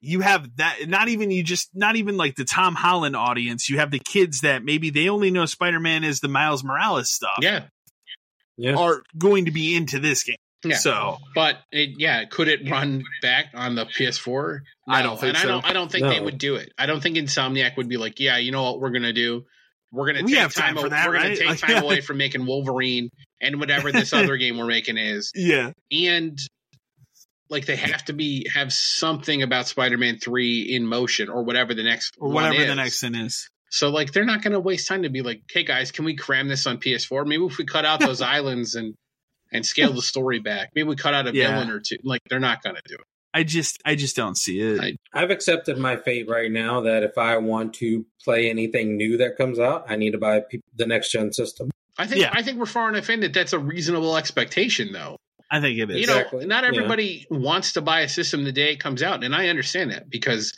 Speaker 1: you have that not even you just not even like the Tom Holland audience. You have the kids that maybe they only know Spider Man is the Miles Morales stuff
Speaker 2: yeah.
Speaker 3: Yeah.
Speaker 1: are going to be into this game.
Speaker 2: Yeah.
Speaker 1: So
Speaker 2: But it, yeah, could it run back on the PS4?
Speaker 1: I don't think
Speaker 2: and
Speaker 1: so.
Speaker 2: I don't. I don't think they would do it. I don't think Insomniac would be like, yeah, you know what we're gonna do? We're gonna
Speaker 1: We
Speaker 2: take
Speaker 1: have time
Speaker 2: time.
Speaker 1: for that,
Speaker 2: we're gonna
Speaker 1: right?
Speaker 2: take time away from making Wolverine and whatever this other game we're making is,
Speaker 1: yeah,
Speaker 2: and like they have to be have something about Spider-Man Three in motion or whatever the next
Speaker 1: or
Speaker 2: one
Speaker 1: whatever the next thing is.
Speaker 2: So like they're not gonna waste time to be like, hey guys, can we cram this on PS4? Maybe if we cut out those islands and and scale the story back. Maybe we cut out a
Speaker 1: Yeah.
Speaker 2: villain or two. Like they're not gonna do it.
Speaker 1: I just I just don't see it.
Speaker 2: I-
Speaker 3: I've accepted my fate right now that if I want to play anything new that comes out, I need to buy pe- the next gen system.
Speaker 2: I think
Speaker 1: Yeah.
Speaker 2: I think we're far enough in that that's a reasonable expectation, though.
Speaker 1: I think it is.
Speaker 2: You know,
Speaker 3: Exactly.
Speaker 2: not
Speaker 3: Yeah.
Speaker 2: everybody wants to buy a system the day it comes out, and I understand that because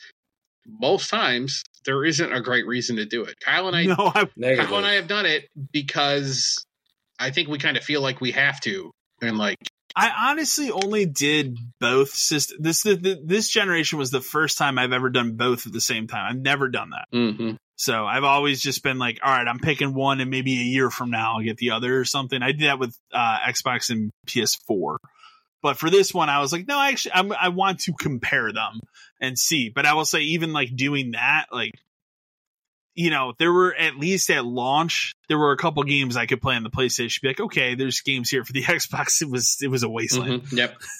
Speaker 2: most times there isn't a great reason to do it. Kyle and I,
Speaker 1: no, I,
Speaker 2: Kyle and I have done it because I think we kind of feel like we have to, and like
Speaker 1: I honestly only did both systems. This the, this generation was the first time I've ever done both at the same time. I've never done that.
Speaker 2: mhm.
Speaker 1: So I've always just been like, all right, I'm picking one, and maybe a year from now I'll get the other or something. I did that with uh, Xbox and PS4. But for this one, I was like, no, actually, I'm, I want to compare them and see. But I will say, even like doing that, like, you know, there were at least at launch, there were a couple games I could play on the PlayStation. Be like, okay, there's games here for the Xbox. It was it was a wasteland
Speaker 2: Mhm.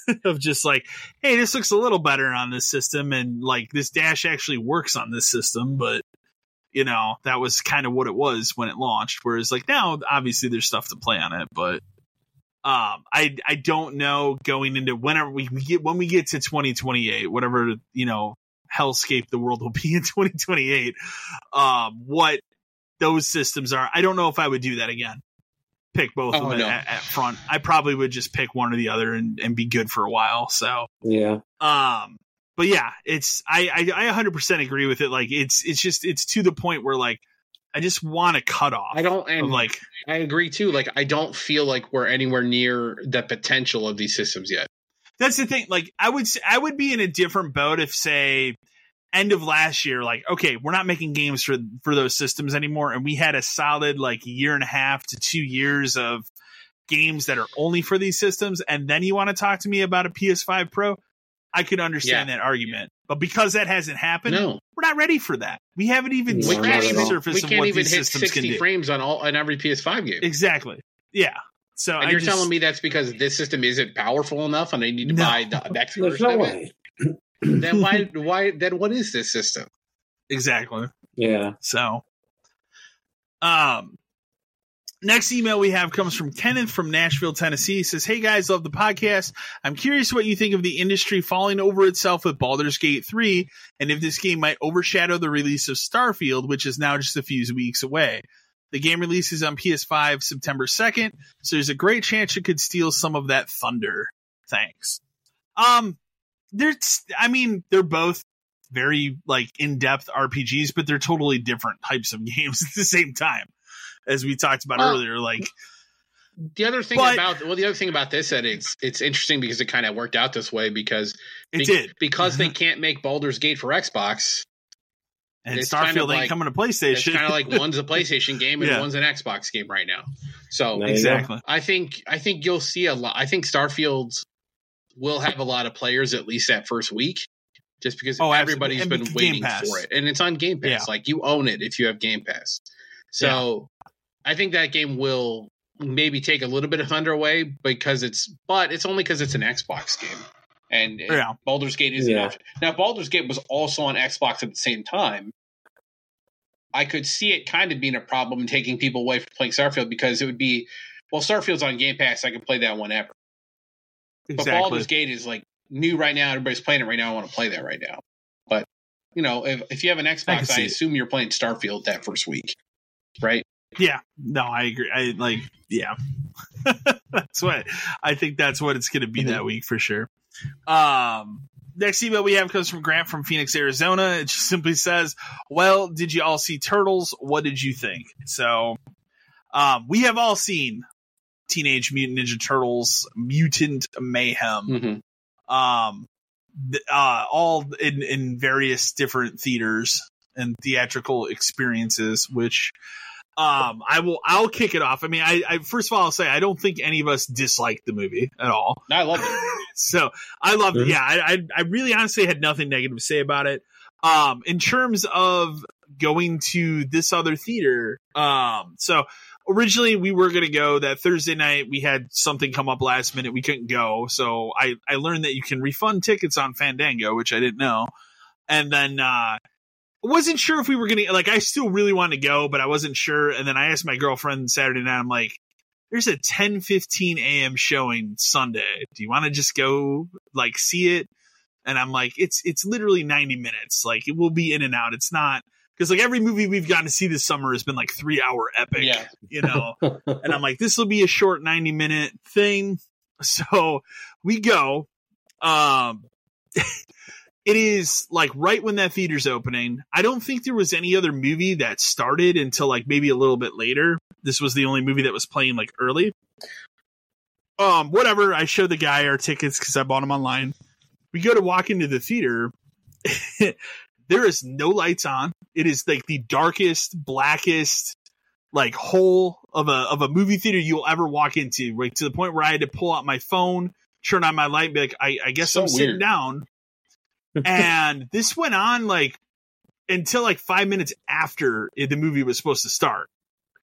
Speaker 2: Yep.
Speaker 1: of just like, hey, this looks a little better on this system, and like this dash actually works on this system, but you know that was kind of what it was when it launched. Whereas like now, obviously there's stuff to play on it, but um, I I don't know going into whenever we, we get when we get to 2028, whatever you know hellscape the world will be in 2028, um, what those systems are. I don't know if I would do that again. Pick both of
Speaker 2: Oh,
Speaker 1: them
Speaker 2: no.
Speaker 1: at, at front. I probably would just pick one or the other and, and be good for a while. So,
Speaker 3: Yeah.
Speaker 1: um, but yeah, it's I, I I 100% agree with it. Like it's it's just it's to the point where like I just want to cut off.
Speaker 2: I don't, and
Speaker 1: of, like
Speaker 2: I agree too. Like, I don't feel like we're anywhere near the potential of these systems yet.
Speaker 1: That's the thing. Like I would I would be in a different boat if say end of last year, like okay, we're not making games for for those systems anymore, and we had a solid like year and a half to two years of games that are only for these systems, and then you want to talk to me about a PS5 Pro. I could understand that argument, but because that hasn't happened,
Speaker 2: No,
Speaker 1: we're not ready for that. We haven't even
Speaker 2: we
Speaker 1: scratched the surface
Speaker 2: we
Speaker 1: of
Speaker 2: can't
Speaker 1: what
Speaker 2: even
Speaker 1: these
Speaker 2: hit
Speaker 1: systems can
Speaker 2: 60
Speaker 1: do.
Speaker 2: frames on all on every PS5 game.
Speaker 1: Exactly. Yeah. So
Speaker 2: and
Speaker 1: I
Speaker 2: you're
Speaker 1: just,
Speaker 2: telling me that's because this system isn't powerful enough, and I need to
Speaker 1: No.
Speaker 2: buy the next
Speaker 3: There's
Speaker 2: version
Speaker 3: no
Speaker 2: of
Speaker 3: way.
Speaker 2: it. Then why? Why? Then what is this system?
Speaker 1: exactly.
Speaker 3: Yeah.
Speaker 1: So, um, next email we have comes from Kenneth from Nashville, Tennessee. He says, Hey guys, love the podcast. I'm curious what you think of the industry falling over itself with Baldur's Gate 3 and if this game might overshadow the release of Starfield, which is now just a few weeks away. The game releases on PS5 September 2nd, so there's a great chance it could steal some of that thunder. Thanks. Um, there's, I mean, they're both very like in-depth RPGs, but they're totally different types of games at the same time. As we talked about
Speaker 2: Well,
Speaker 1: earlier, like
Speaker 2: The other thing
Speaker 1: But-
Speaker 2: about well, the other thing about this that it's it's interesting because it kind of worked out this way because
Speaker 1: it
Speaker 2: be-
Speaker 1: did,
Speaker 2: because they can't make Baldur's Gate for Xbox.
Speaker 1: And
Speaker 2: it's
Speaker 1: Starfield
Speaker 2: kind of
Speaker 1: ain't
Speaker 2: like-
Speaker 1: coming to PlayStation.
Speaker 2: It's
Speaker 1: PlayStation.
Speaker 2: kind of like one's a PlayStation game and
Speaker 1: Yeah.
Speaker 2: one's an Xbox game right now. So
Speaker 3: There you go.
Speaker 1: exactly.
Speaker 2: I think I think you'll see a lot. I think Starfield will have a lot of players at least that first week, just because
Speaker 1: Oh, absolutely.
Speaker 2: everybody's
Speaker 1: And
Speaker 2: been waiting
Speaker 1: Pass.
Speaker 2: for it, and it's on Game Pass.
Speaker 1: Yeah.
Speaker 2: Like you own it if you have Game Pass. So I think that game will maybe take a little bit of thunder away because it's, but it's only because it's an Xbox game. And and
Speaker 1: Yeah.
Speaker 2: Baldur's Gate is an option. Now, if Baldur's Gate was also on Xbox at the same time. I could see it kind of being a problem and taking people away from playing Starfield because it would be, well, Starfield's on Game Pass. I can play that whenever. Exactly. But
Speaker 1: Exactly.
Speaker 2: Baldur's Gate is like new right now. Everybody's playing it right now. I want to play that right now. But you know, if if you have an Xbox, I,
Speaker 1: see it.
Speaker 2: assume you're playing Starfield that first week, right?
Speaker 1: Yeah, no, I agree. I like, yeah, that's what I think. That's what it's going to be
Speaker 2: Mm-hmm.
Speaker 1: that week for sure. Um, next email we have comes from Grant from Phoenix, Arizona. It just simply says, "Well, did you all see Turtles? What did you think?" So, um, we have all seen Teenage Mutant Ninja Turtles: Mutant Mayhem.
Speaker 2: Mm-hmm.
Speaker 1: um th- uh all in in various different theaters and theatrical experiences which um i will i'll kick it off i mean i, I first of all i'll say i don't think any of us dislike the movie at all
Speaker 2: I love it.
Speaker 1: so I love it. Yeah, I, I I really honestly had nothing negative to say about it. Um, in terms of going to this other theater, um, so originally we were gonna go that Thursday night. We had something come up last minute. We couldn't go, so I I learned that you can refund tickets on Fandango, which I didn't know. And then uh wasn't sure if we were gonna like. I still really want to go, but I wasn't sure. And then I asked my girlfriend Saturday night. I'm like there's a 10 15 a.m showing sunday do you want to just go like see it and i'm like it's it's literally 90 minutes like it will be in and out it's not because like every movie we've gotten to see this summer has been like three hour epic
Speaker 2: Yeah.
Speaker 1: you know and i'm like this will be a short 90 minute thing so we go um it is like right when that theater's opening. I don't think there was any other movie that started until like maybe a little bit later. This was the only movie that was playing like early. Um whatever. I showed the guy our tickets because i bought them online. We go to walk into the theater. There is no lights on. It is like the darkest blackest like hole of a of a movie theater you'll ever walk into. Like to the point where i had to pull out my phone turn on my light be like, I, I guess
Speaker 2: So
Speaker 1: I'm sitting down. And this went on like until like five minutes after it- the movie was supposed to start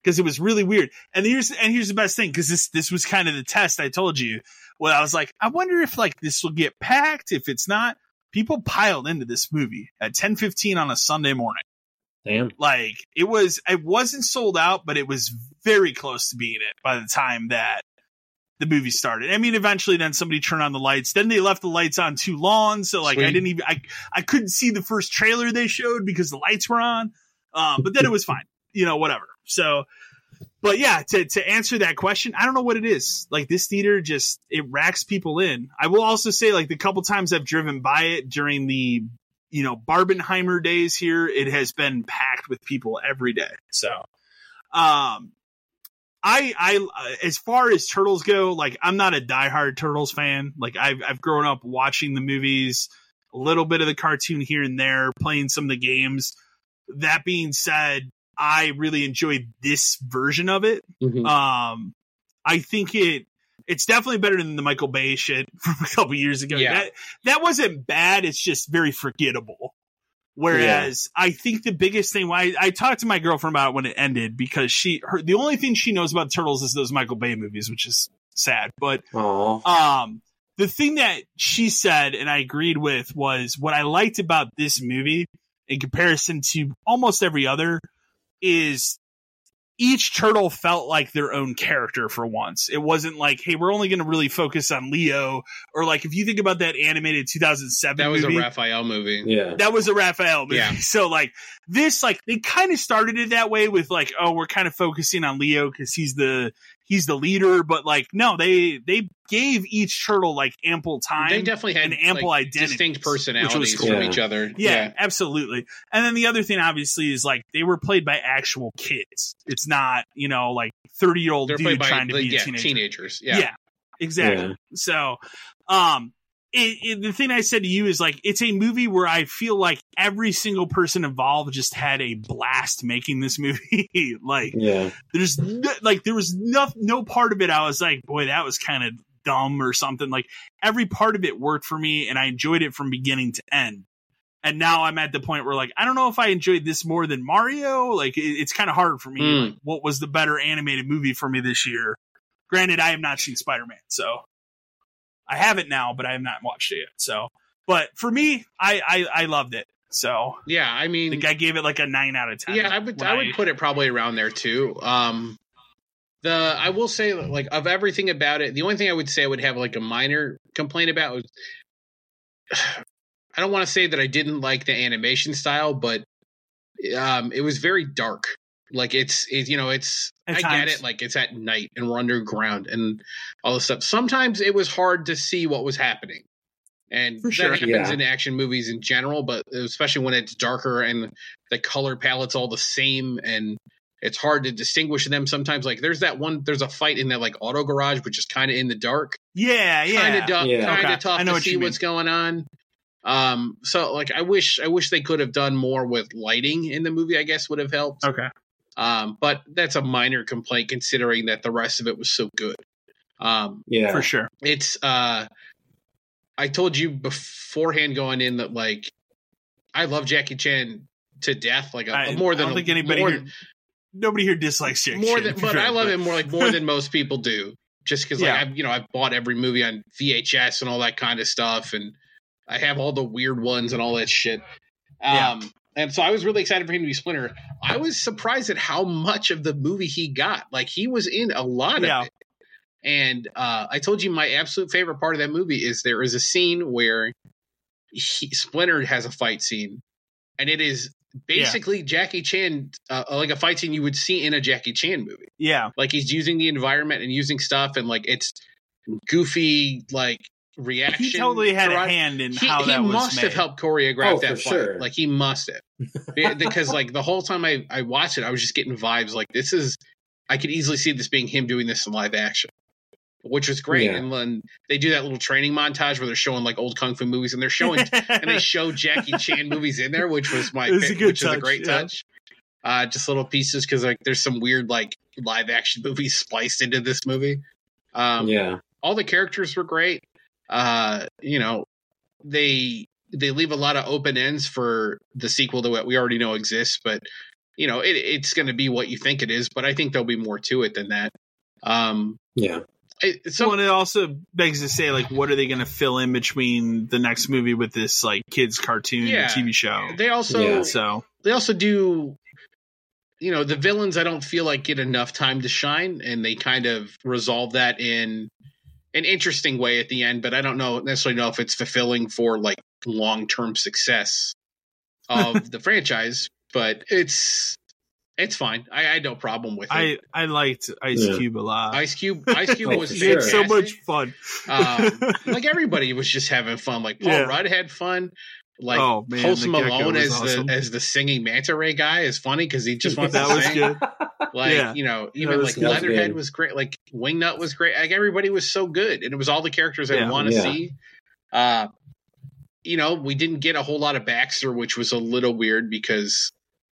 Speaker 1: because it was really weird. And here's and here's the best thing because this this was kind of the test I told you. Well, I was like, I wonder if like this will get packed. If it's not, people piled into this movie at ten fifteen on a Sunday morning.
Speaker 3: Damn.
Speaker 1: Like it was, it wasn't sold out, but it was very close to being it by the time that the movie started. I mean, eventually, then somebody turned on the lights. Then they left the lights on too long, so like I didn't even I I couldn't see the first trailer they showed because the lights were on. Um, but then it was fine, you know, whatever. So, but yeah, to to answer that question, I don't know what it is. Like this theater just it racks people in. I will also say, like the couple times I've driven by it during the you know Barbenheimer days here, it has been packed with people every day. So, um, I I as far as turtles go, like I'm not a diehard turtles fan. Like I've I've grown up watching the movies, a little bit of the cartoon here and there, playing some of the games. That being said, I really enjoyed this version of it.
Speaker 2: Mhm.
Speaker 1: Um, I think it it's definitely better than the Michael Bay shit from a couple years ago.
Speaker 2: Yeah.
Speaker 1: That that wasn't bad. It's just very forgettable. Whereas I think the biggest thing why I talked to my girlfriend about it when it ended because she her the only thing she knows about turtles is those Michael Bay movies, which is sad. But
Speaker 3: Oh,
Speaker 1: um, the thing that she said and I agreed with was what I liked about this movie in comparison to almost every other is each turtle felt like their own character for once. It wasn't like, hey, we're only going to really focus on Leo, or like if you think about that animated 2007
Speaker 2: That was
Speaker 1: movie,
Speaker 2: a Raphael movie.
Speaker 3: yeah.
Speaker 1: that was a Raphael movie.
Speaker 2: Yeah.
Speaker 1: So like this, like they kind of started it that way with like, oh, we're kind of focusing on Leo because he's the he's the leader, but like no, they they gave each turtle like ample time.
Speaker 2: They definitely had
Speaker 1: an ample
Speaker 2: like,
Speaker 1: identities,
Speaker 2: distinct personalities
Speaker 1: cool.
Speaker 2: from
Speaker 3: Yeah.
Speaker 2: each other.
Speaker 1: yeah, absolutely. And then the other thing, obviously, is like they were played by actual kids. It's not you know like thirty year old dude
Speaker 2: played by
Speaker 1: trying to
Speaker 2: like,
Speaker 1: be a
Speaker 2: yeah,
Speaker 1: teenager.
Speaker 2: teenagers.
Speaker 1: Yeah.
Speaker 2: Yeah,
Speaker 1: exactly.
Speaker 3: Yeah.
Speaker 1: So, um, it, it, the thing I said to you is like it's a movie where I feel like every single person involved just had a blast making this movie. like
Speaker 3: Yeah.
Speaker 1: there's no, like there was no no part of it I was like, boy, that was kind of dumb or something. Like every part of it worked for me, and I enjoyed it from beginning to end. And now I'm at the point where like I don't know if I enjoyed this more than Mario. Like it, it's kind of hard for me.
Speaker 2: Hmm.
Speaker 1: Like, what was the better animated movie for me this year? Granted, I have not seen Spider Man, so I have it now, but I have not watched it yet. So, but for me, I I, I loved it. So
Speaker 2: yeah. I mean,
Speaker 1: think I gave it like a nine out of ten.
Speaker 2: yeah, I would I would put it probably around there too. Um, the I will say like of everything about it, the only thing I would say I would have like a minor complaint about was I don't want to say that I didn't like the animation style, but um, it was very dark. Like it's it, you know it's
Speaker 1: At
Speaker 2: I get it like it's at night and we're underground and all this stuff. Sometimes it was hard to see what was happening. And
Speaker 1: For
Speaker 2: that
Speaker 1: sure.
Speaker 2: happens
Speaker 3: Yeah.
Speaker 2: in action movies in general, but especially when it's darker and the color palette's all the same and it's hard to distinguish them sometimes like there's that one there's a fight in that like auto garage which is kind of in the dark
Speaker 1: yeah, yeah.
Speaker 2: kind of du-
Speaker 3: Yeah.
Speaker 2: kind of
Speaker 1: Okay.
Speaker 2: tough
Speaker 1: I know
Speaker 2: to
Speaker 1: what
Speaker 2: see what's going on um so like i wish i wish they could have done more with lighting in the movie i guess would have helped
Speaker 1: Okay.
Speaker 2: Um but that's a minor complaint considering that the rest of it was so good um
Speaker 3: Yeah.
Speaker 1: For sure.
Speaker 2: it's uh i told you beforehand going in that like i love jackie chan to death like a,
Speaker 1: I,
Speaker 2: more than
Speaker 1: I don't
Speaker 2: a-
Speaker 1: think anybody
Speaker 2: more,
Speaker 1: here, nobody here dislikes Jake.
Speaker 2: more
Speaker 1: Chan,
Speaker 2: than
Speaker 1: for
Speaker 2: but
Speaker 1: sure,
Speaker 2: i love him more like more than most people do just because like
Speaker 1: Yeah.
Speaker 2: i've you know i've bought every movie on vhs and all that kind of stuff and i have all the weird ones and all that shit
Speaker 1: Yeah.
Speaker 2: And so i was really excited for him to be splinter i was surprised at how much of the movie he got like he was in a lot
Speaker 1: Yeah.
Speaker 2: of it and uh, I told you my absolute favorite part of that movie is there is a scene where he, Splinter has a fight scene, and it is basically Jackie Chan, uh, like a fight scene you would see in a Jackie Chan movie.
Speaker 1: Yeah.
Speaker 2: Like he's using the environment and using stuff, and like it's goofy, like reaction.
Speaker 1: He totally had a hand in
Speaker 2: He,
Speaker 1: how
Speaker 2: he
Speaker 1: that was He
Speaker 2: must
Speaker 1: made.
Speaker 2: have helped choreograph
Speaker 3: Oh,
Speaker 2: that
Speaker 3: for
Speaker 2: fight.
Speaker 3: sure.
Speaker 2: Like he must have, because like the whole time I I watched it, I was just getting vibes like this is. I could easily see this being him doing this in live action, which was great.
Speaker 3: Yeah.
Speaker 2: And then they do that little training montage where they're showing like old kung fu movies, and they're showing and they show Jackie Chan movies in there, which was my
Speaker 1: It was
Speaker 2: pick,
Speaker 1: good
Speaker 2: which is a great
Speaker 1: yeah.
Speaker 2: touch. Uh, just little pieces because like there's some weird like live action movies spliced into this movie. Um,
Speaker 3: yeah.
Speaker 2: all the characters were great. Uh, you know, they they leave a lot of open ends for the sequel to what we already know exists, but you know, it, it's going to be what you think it is. But I think there'll be more to it than that. Um,
Speaker 3: Yeah.
Speaker 2: it,
Speaker 1: So
Speaker 2: so
Speaker 1: and it also begs to say, like, what are they going to fill in between the next movie with this like kids cartoon
Speaker 2: Yeah.
Speaker 1: TV show?
Speaker 2: they also
Speaker 3: Yeah.
Speaker 1: So
Speaker 2: they also do you know the villains i don't feel like get enough time to shine and they kind of resolve that in an interesting way at the end but i don't know necessarily know if it's fulfilling for like long-term success of the franchise but it's it's fine i, I had no problem with it
Speaker 1: I I liked Ice
Speaker 3: Yeah.
Speaker 1: Cube a lot.
Speaker 2: ice cube ice cube
Speaker 3: Oh,
Speaker 2: was
Speaker 3: sure.
Speaker 1: so much fun.
Speaker 2: um, like everybody was just having fun like paul
Speaker 1: Yeah.
Speaker 2: rudd had fun like
Speaker 1: Oh, man,
Speaker 2: Post
Speaker 1: the
Speaker 2: Malone
Speaker 1: was
Speaker 2: as
Speaker 1: awesome.
Speaker 2: the as the singing manta ray guy is funny because he just wants
Speaker 1: That
Speaker 2: to
Speaker 1: was
Speaker 2: sing.
Speaker 1: good.
Speaker 2: Like
Speaker 1: Yeah.
Speaker 2: you know, even
Speaker 1: was
Speaker 2: like
Speaker 1: good.
Speaker 3: Was
Speaker 2: Leatherhead
Speaker 3: good.
Speaker 2: was great. Like Wingnut was great. Like everybody was so good, and it was all the characters I
Speaker 1: Yeah.
Speaker 2: want to
Speaker 3: Yeah.
Speaker 2: see. Uh, you know, we didn't get a whole lot of Baxter, which was a little weird because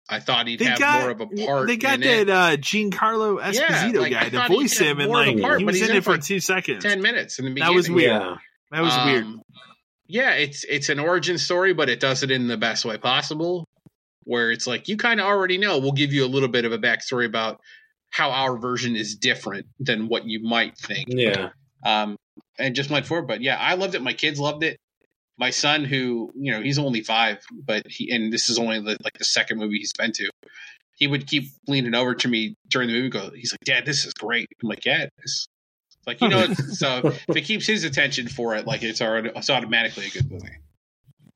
Speaker 2: I thought he'd
Speaker 1: They
Speaker 2: have
Speaker 1: got
Speaker 2: more of a part.
Speaker 1: they got
Speaker 2: in
Speaker 1: that
Speaker 2: it.
Speaker 1: uh, Giancarlo Esposito
Speaker 2: like,
Speaker 1: guy to voice him, and
Speaker 2: more of a
Speaker 1: like
Speaker 3: part,
Speaker 1: he was in
Speaker 2: in
Speaker 1: it for
Speaker 2: for
Speaker 1: two seconds.
Speaker 2: ten minutes in the beginning.
Speaker 1: That was weird.
Speaker 3: Yeah.
Speaker 1: That was weird.
Speaker 2: Yeah, it's it's an origin story, but it does it in the best way possible. Where it's like you kind of already know. We'll give you a little bit of a backstory about how our version is different than what you might think.
Speaker 3: Yeah.
Speaker 2: Um, and just went for it. But yeah, I loved it. My kids loved it. My son, who you know, he's only five, but he and this is only the, like the second movie he's been to. He would keep leaning over to me during the movie. Go, he's like, "Dad, this is great." I'm like, "Yeah, it is." Like you know, so if it keeps his attention for it, like it's already it's automatically a good movie.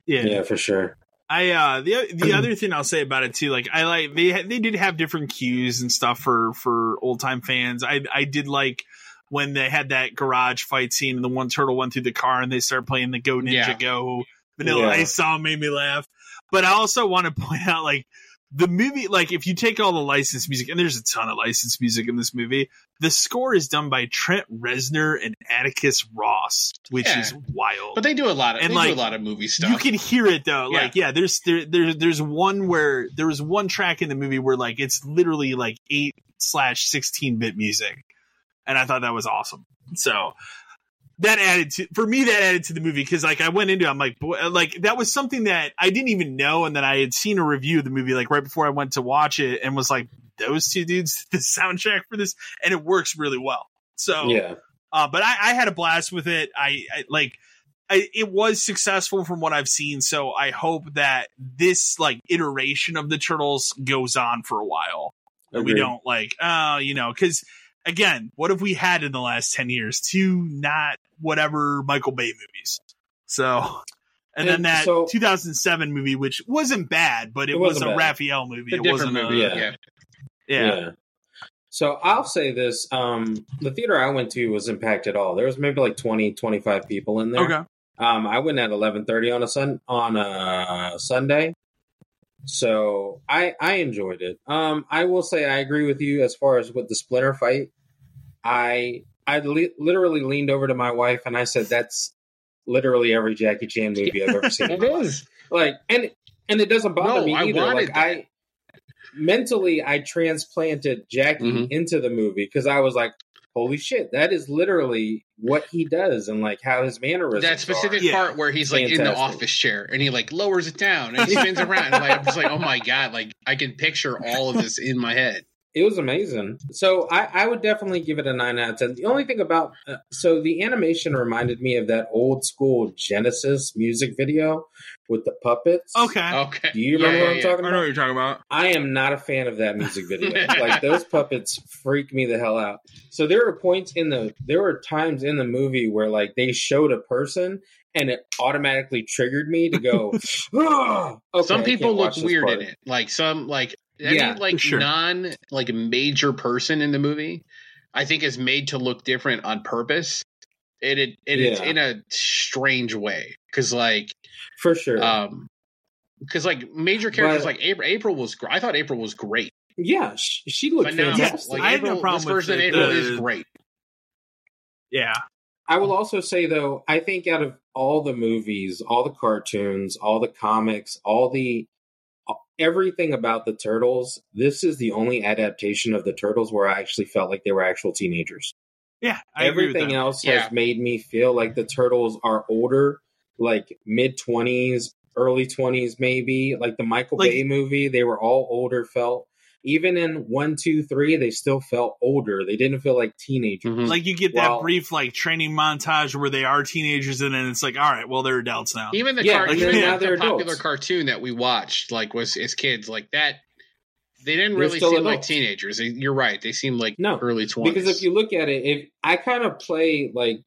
Speaker 1: Yeah.
Speaker 3: Yeah, for sure.
Speaker 1: I uh the the other thing I'll say about it too, like I like they they did have different cues and stuff for for old time fans. I I did like when they had that garage fight scene and the one turtle went through the car and they started playing the Go Ninja
Speaker 2: Yeah.
Speaker 1: Go Vanilla
Speaker 3: Yeah.
Speaker 1: Ice song made me laugh. But I also want to point out like the movie, like if you take all the licensed music, and there's a ton of licensed music in this movie, the score is done by Trent Reznor and Atticus Ross, which
Speaker 2: Yeah.
Speaker 1: is wild.
Speaker 2: But they do a lot of
Speaker 1: And,
Speaker 2: they
Speaker 1: like,
Speaker 2: do a lot of movie stuff.
Speaker 1: You can hear it though.
Speaker 2: Yeah.
Speaker 1: Like, yeah, there's there, there there's one where there was one track in the movie where like it's literally like eight slash sixteen bit music. And I thought that was awesome. So that added to for me that added to the movie because like I went into it, I'm like boy like that was something that I didn't even know and then I had seen a review of the movie like right before I went to watch it and was like those two dudes the soundtrack for this and it works really well. So
Speaker 3: Yeah.
Speaker 1: uh, but I, I had a blast with it. I, I like. I, it was successful from what I've seen, so I hope that this like iteration of the turtles goes on for a while. And we don't like, oh, you know, because again, what have we had in the last ten years? Two not whatever Michael Bay movies. So, and, then that
Speaker 3: so-
Speaker 1: 2007 movie, which wasn't bad, but it,
Speaker 3: It
Speaker 1: was
Speaker 3: wasn't
Speaker 1: a
Speaker 3: bad.
Speaker 1: Raphael movie.
Speaker 2: A
Speaker 1: it wasn't
Speaker 2: movie.
Speaker 1: A,
Speaker 3: yeah.
Speaker 2: yeah.
Speaker 1: yeah.
Speaker 3: So I'll say this. Um, the theater I went to was impacted all. There was maybe like 20, 25 people in there.
Speaker 1: Okay.
Speaker 3: Um, I went at eleven thirty on a sun on a Sunday, so I I enjoyed it. Um, I will say I agree with you as far as with the Splinter fight. I I li- literally leaned over to my wife and I said, "That's literally every Jackie Chan movie I've ever seen." it is. Like, and and it doesn't bother
Speaker 2: No,
Speaker 3: me either.
Speaker 2: wanted
Speaker 3: Like
Speaker 2: that.
Speaker 3: I mentally, I transplanted Jackie
Speaker 2: Mhm.
Speaker 3: into the movie because I was like, "Holy shit, that is literally what he does and like how his mannerisms."
Speaker 2: that specific
Speaker 3: are.
Speaker 1: Yeah.
Speaker 2: part where he's like in the office chair and he like lowers it down and he spins around. And, like, I'm just like, oh my god! Like I can picture all of this in my head.
Speaker 3: It was amazing. So I, I would definitely give it a nine out of ten. The only thing about uh, so the animation reminded me of that old school Genesis music video with the puppets.
Speaker 1: Okay.
Speaker 2: Okay.
Speaker 3: Do you remember
Speaker 2: Yeah,
Speaker 3: what I'm
Speaker 2: yeah,
Speaker 3: talking about?
Speaker 1: I know what you're talking about.
Speaker 3: I am not a fan of that music video. like those puppets freak me the hell out. So there were points in the there were times in the movie where like they showed a person and it automatically triggered me to go. "Ah, okay,
Speaker 2: some people look weird
Speaker 3: part."
Speaker 2: in it. Like some like any
Speaker 3: Yeah,
Speaker 2: like
Speaker 1: sure.
Speaker 2: non like major person in the movie, I think is made to look different on purpose. It it, it it's in a strange way because like
Speaker 3: for sure.
Speaker 2: um because like major characters
Speaker 3: But-
Speaker 2: like April, April was gr- I thought April was great.
Speaker 3: yeah, she, she looked
Speaker 2: Phenomenal.
Speaker 3: fantastic.
Speaker 2: Like
Speaker 1: I have no problem
Speaker 2: this
Speaker 1: with
Speaker 2: version
Speaker 1: the-
Speaker 2: of April
Speaker 1: the-
Speaker 2: is great.
Speaker 1: Yeah.
Speaker 3: I will also say though, I think out of all the movies, all the cartoons, all the comics, all the everything about the turtles, this is the only adaptation of the turtles where I actually felt like they were actual teenagers.
Speaker 1: Yeah, I agree with
Speaker 3: Everything
Speaker 1: that.
Speaker 3: else
Speaker 2: Yeah.
Speaker 3: has made me feel like the turtles are older, like mid twenties, early twenties, maybe. Like the Michael
Speaker 1: Like-
Speaker 3: Bay movie, they were all older. Felt even in one, two, three, they still felt older. They didn't feel like teenagers.
Speaker 2: Mhm.
Speaker 1: Like you get
Speaker 3: Well-
Speaker 1: that brief like training montage where they are teenagers, and then it's like, all right, well they're adults now.
Speaker 2: Even the
Speaker 3: Yeah,
Speaker 2: car-
Speaker 1: and
Speaker 2: even
Speaker 1: then
Speaker 2: the-
Speaker 3: now
Speaker 2: the
Speaker 3: they're
Speaker 2: popular
Speaker 3: adults.
Speaker 2: cartoon that we watched, like was as kids, like that. They didn't really
Speaker 3: still
Speaker 2: seem like teenagers. You're right. They seem like
Speaker 3: No,
Speaker 2: early twenties.
Speaker 3: Because if you look at it, if I kind of play like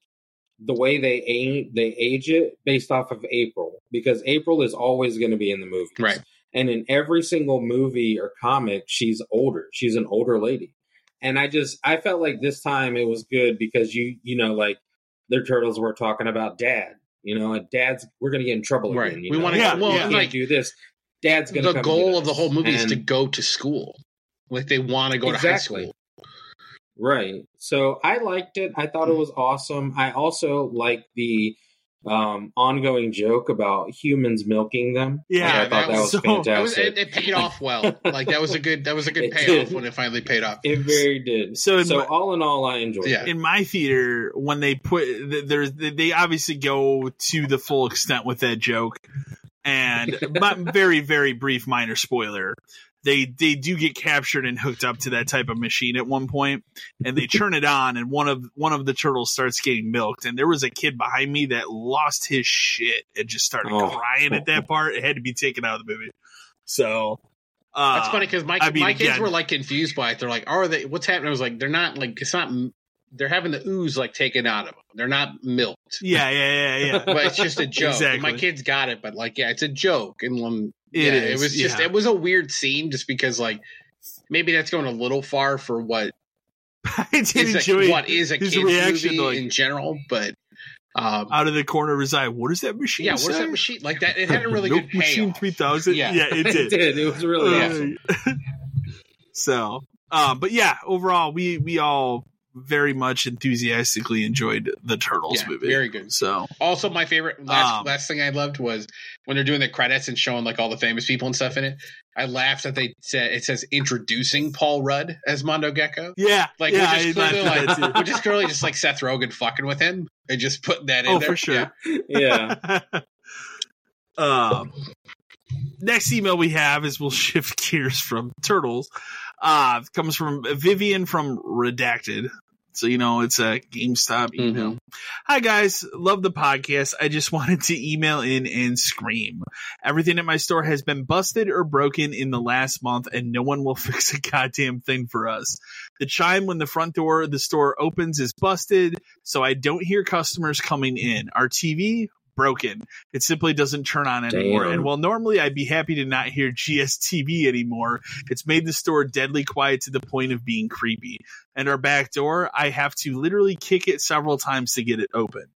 Speaker 3: the way they age, they age it based off of April, because April is always going to be in the movie.
Speaker 2: Right.
Speaker 3: And in every single movie or comic, she's older. She's an older lady, and I just I felt like this time it was good because you you know like their turtles were talking about dad. You know, and dad's we're going to get in trouble
Speaker 2: Right.
Speaker 3: again. you
Speaker 2: We wanna-
Speaker 1: Yeah, well,
Speaker 3: can't
Speaker 2: like,
Speaker 3: do this. Dad's going to
Speaker 2: the goal of the whole movie is to go to school. Like they want to go to high school.
Speaker 3: Right. So I liked it. I thought it mm. was awesome. I also like the um, ongoing joke about humans milking them.
Speaker 1: Yeah,
Speaker 3: Like, I thought that
Speaker 2: was
Speaker 3: was
Speaker 1: so-
Speaker 2: It, was,
Speaker 3: fantastic.
Speaker 2: it, it paid off well. Like that was a good that was a good
Speaker 3: It
Speaker 2: payoff
Speaker 3: did.
Speaker 2: when it finally paid off.
Speaker 3: It very did.
Speaker 1: So
Speaker 3: So,
Speaker 1: my-
Speaker 3: all in all, I enjoyed
Speaker 2: Yeah.
Speaker 3: it.
Speaker 1: in my theater when they put there's they obviously go to the full extent with that joke and but very very brief minor spoiler they they do get captured and hooked up to that type of machine at one point and they turn it on and one of one of the turtles starts getting milked and there was a kid behind me that lost his shit and just started
Speaker 3: Oh.
Speaker 1: crying at that part it had to be taken out of the movie so uh,
Speaker 2: That's funny because my
Speaker 1: I mean,
Speaker 2: my kids
Speaker 1: again-
Speaker 2: were like confused by it. They're like, "Are they? What's happening?" I was like, "They're not like it's not. They're having the ooze like taken out of them. They're not milked."
Speaker 1: yeah yeah yeah yeah
Speaker 2: But it's just a joke.
Speaker 1: Exactly.
Speaker 2: My kids got it, but like, yeah, it's a joke. And um,
Speaker 1: It
Speaker 2: yeah,
Speaker 1: is,
Speaker 2: it was just
Speaker 1: yeah.
Speaker 2: it was a weird scene, just because like maybe that's going a little far for what
Speaker 1: I did
Speaker 2: is a, what is a
Speaker 1: his
Speaker 2: kids
Speaker 1: reaction
Speaker 2: movie
Speaker 1: like-
Speaker 2: in general. But um,
Speaker 1: out of the corner of his eye. What does that machine?
Speaker 2: yeah, what's
Speaker 1: say?
Speaker 2: that machine like? That it had a really
Speaker 1: Milk
Speaker 2: good
Speaker 1: machine three thousand.
Speaker 2: Yeah.
Speaker 1: Yeah. it
Speaker 3: It
Speaker 1: did.
Speaker 3: did. It was really
Speaker 1: Uh,
Speaker 3: awesome.
Speaker 1: so, um, but yeah, overall, we we all very much enthusiastically enjoyed the Turtles
Speaker 2: Yeah,
Speaker 1: movie.
Speaker 2: very good.
Speaker 1: So,
Speaker 2: Also, my favorite last
Speaker 1: Um,
Speaker 2: last thing I loved was when they're doing the credits and showing like all the famous people and stuff in it. I laughed that they said it says introducing Paul Rudd as Mondo Gecko.
Speaker 1: yeah,
Speaker 2: Like
Speaker 1: yeah,
Speaker 2: we're just clearly
Speaker 1: laughed at
Speaker 2: like
Speaker 1: that too.
Speaker 2: we're just clearly just like Seth Rogen fucking with him and just putting that in
Speaker 1: Oh,
Speaker 2: there.
Speaker 1: for sure.
Speaker 2: Yeah.
Speaker 3: Yeah.
Speaker 1: um, next email we have is we'll shift gears from turtles. Uh, comes from Vivian from Redacted. So you know it's a GameStop email. Hi guys, love the podcast. I just wanted to email in and scream. Everything at my store has been busted or broken in the last month, and no one will fix a goddamn thing for us. The chime when the front door of the store opens is busted, so I don't hear customers coming in. Our TV broken. It simply doesn't turn on anymore.
Speaker 3: Damn.
Speaker 1: And while normally I'd be happy to not hear GSTV anymore, it's made the store deadly quiet to the point of being creepy. And our back door, I have to literally kick it several times to get it open.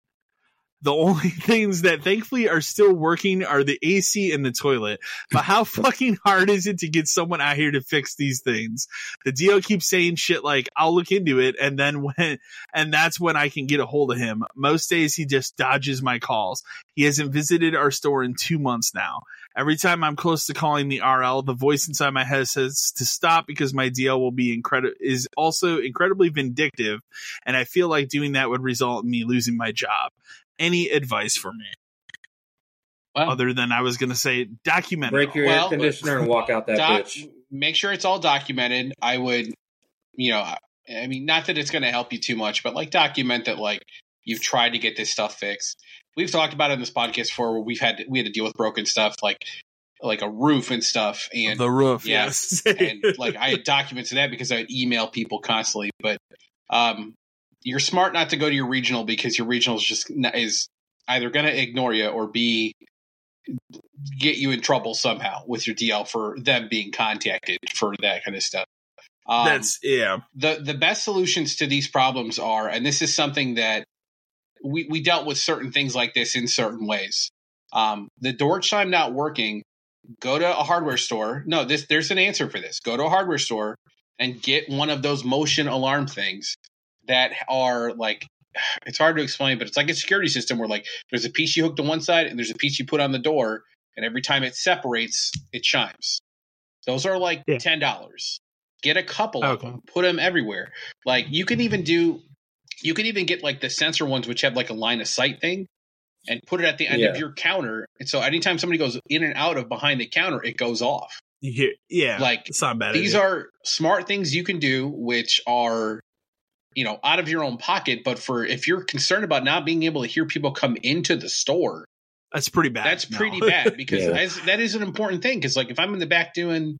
Speaker 1: The only things that thankfully are still working are the AC and the toilet. But how fucking hard is it to get someone out here to fix these things? The DO keeps saying shit like, I'll look into it. And then when, and that's when I can get a hold of him. Most days he just dodges my calls. He hasn't visited our store in two months now. Every time I'm close to calling the RL, the voice inside my head says to stop because my DL will be incredible, is also incredibly vindictive. And I feel like doing that would result in me losing my job. Any advice for me?
Speaker 2: Well,
Speaker 1: Other than I was going to say document.
Speaker 3: Break
Speaker 1: all.
Speaker 3: your
Speaker 2: Well,
Speaker 3: air conditioner and walk out that
Speaker 2: doc-
Speaker 3: bitch.
Speaker 2: make sure it's all documented. I would, you know, I- I mean, not that it's going to help you too much, but like document that like you've tried to get this stuff fixed. We've talked about it in this podcast before where we've had we had to deal with broken stuff like like a roof and stuff, and
Speaker 1: the roof.
Speaker 2: Yeah.
Speaker 1: Yes.
Speaker 2: and like I had documents of that because I would email people constantly. But um, you're smart not to go to your regional because your regional is just is either going to ignore you or b get you in trouble somehow with your DL for them being contacted for that kind of stuff. Um,
Speaker 1: That's yeah.
Speaker 2: the the best solutions to these problems are, and this is something that we we dealt with certain things like this in certain ways. Um, the door chime not working. Go to a hardware store. No, this there's an answer for this. Go to a hardware store and get one of those motion alarm things that are like it's hard to explain, but it's like a security system where like there's a piece you hook to one side and there's a piece you put on the door, and every time it separates, it chimes. Those are like
Speaker 1: Yeah.
Speaker 2: ten dollars. Get a couple of them, put them everywhere. Like you can even do You can even get like the sensor ones, which have like a line of sight thing, and put it at the end
Speaker 3: Yeah.
Speaker 2: of your counter. And so anytime somebody goes in and out of behind the counter, it goes off.
Speaker 1: You hear, yeah,
Speaker 2: Like,
Speaker 1: it's not bad.
Speaker 2: These
Speaker 1: idea.
Speaker 2: are smart things you can do, which are, you know, out of your own pocket. But for if you're concerned about not being able to hear people come into the store,
Speaker 1: that's pretty bad.
Speaker 2: that's
Speaker 1: No.
Speaker 2: pretty bad because
Speaker 3: Yeah.
Speaker 2: as, that is an important thing. Because like if I'm in the back doing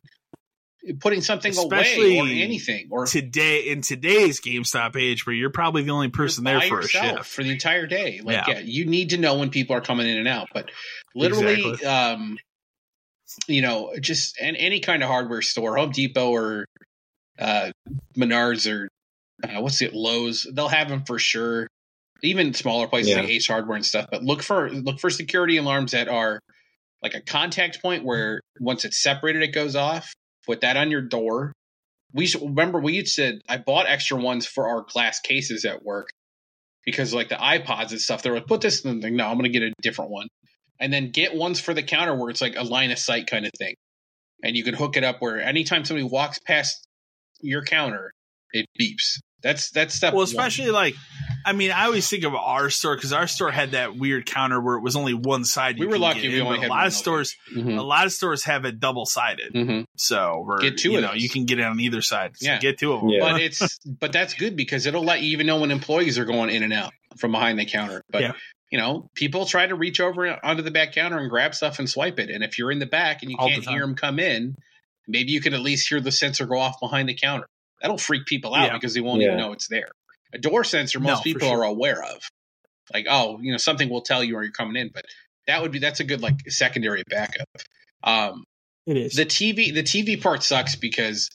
Speaker 2: putting something
Speaker 1: Especially
Speaker 2: away or anything or
Speaker 1: Today in today's GameStop age, where you're probably the only person there for a shift.
Speaker 2: for the entire day. Like
Speaker 1: Yeah.
Speaker 2: yeah. you need to know when people are coming in and out. But literally,
Speaker 1: Exactly.
Speaker 2: um, you know, just and any kind of hardware store, Home Depot or uh, Menards or uh, what's it, Lowe's, they'll have them for sure. Even smaller places
Speaker 3: Yeah.
Speaker 2: like Ace Hardware and stuff. But look for look for security alarms that are like a contact point where once it's separated, it goes off. Put that on your door. We remember we had said I bought extra ones for our glass cases at work because like the iPods and stuff. They're like, put this in the thing. No, I'm gonna get a different one, and then get ones for the counter where it's like a line of sight kind of thing, and you can hook it up where anytime somebody walks past your counter, it beeps. That's that's step.
Speaker 1: Well,
Speaker 2: one.
Speaker 1: especially like, I mean, I always think of our store because our store had that weird counter where it was only one side.
Speaker 2: We
Speaker 1: you
Speaker 2: were lucky
Speaker 1: get
Speaker 2: we
Speaker 1: in,
Speaker 2: only had
Speaker 1: a lot
Speaker 2: one
Speaker 1: of stores.
Speaker 2: Mhm.
Speaker 1: A lot of stores have it double sided,
Speaker 2: Mhm.
Speaker 1: so we're,
Speaker 2: Get two
Speaker 1: you
Speaker 2: of
Speaker 1: know
Speaker 2: those.
Speaker 1: you can get it on either side. So
Speaker 2: Yeah.
Speaker 1: get two of them.
Speaker 3: Yeah.
Speaker 2: but it's but that's good because it'll let you even know when employees are going in and out from behind the counter. But
Speaker 1: Yeah.
Speaker 2: you know, people try to reach over onto the back counter and grab stuff and swipe it. And if you're in the back and you
Speaker 1: All
Speaker 2: can't
Speaker 1: time.
Speaker 2: hear them come in, maybe you can at least hear the sensor go off behind the counter. That'll freak people out
Speaker 1: Yeah.
Speaker 2: because they won't
Speaker 3: Yeah.
Speaker 2: even know it's there. A door sensor, most
Speaker 1: for
Speaker 2: people
Speaker 1: sure.
Speaker 2: are aware of. Like, oh, you know, something will tell you when you're coming in, but that would be that's a good like secondary backup. Um,
Speaker 1: It is.
Speaker 2: the TV the TV part sucks because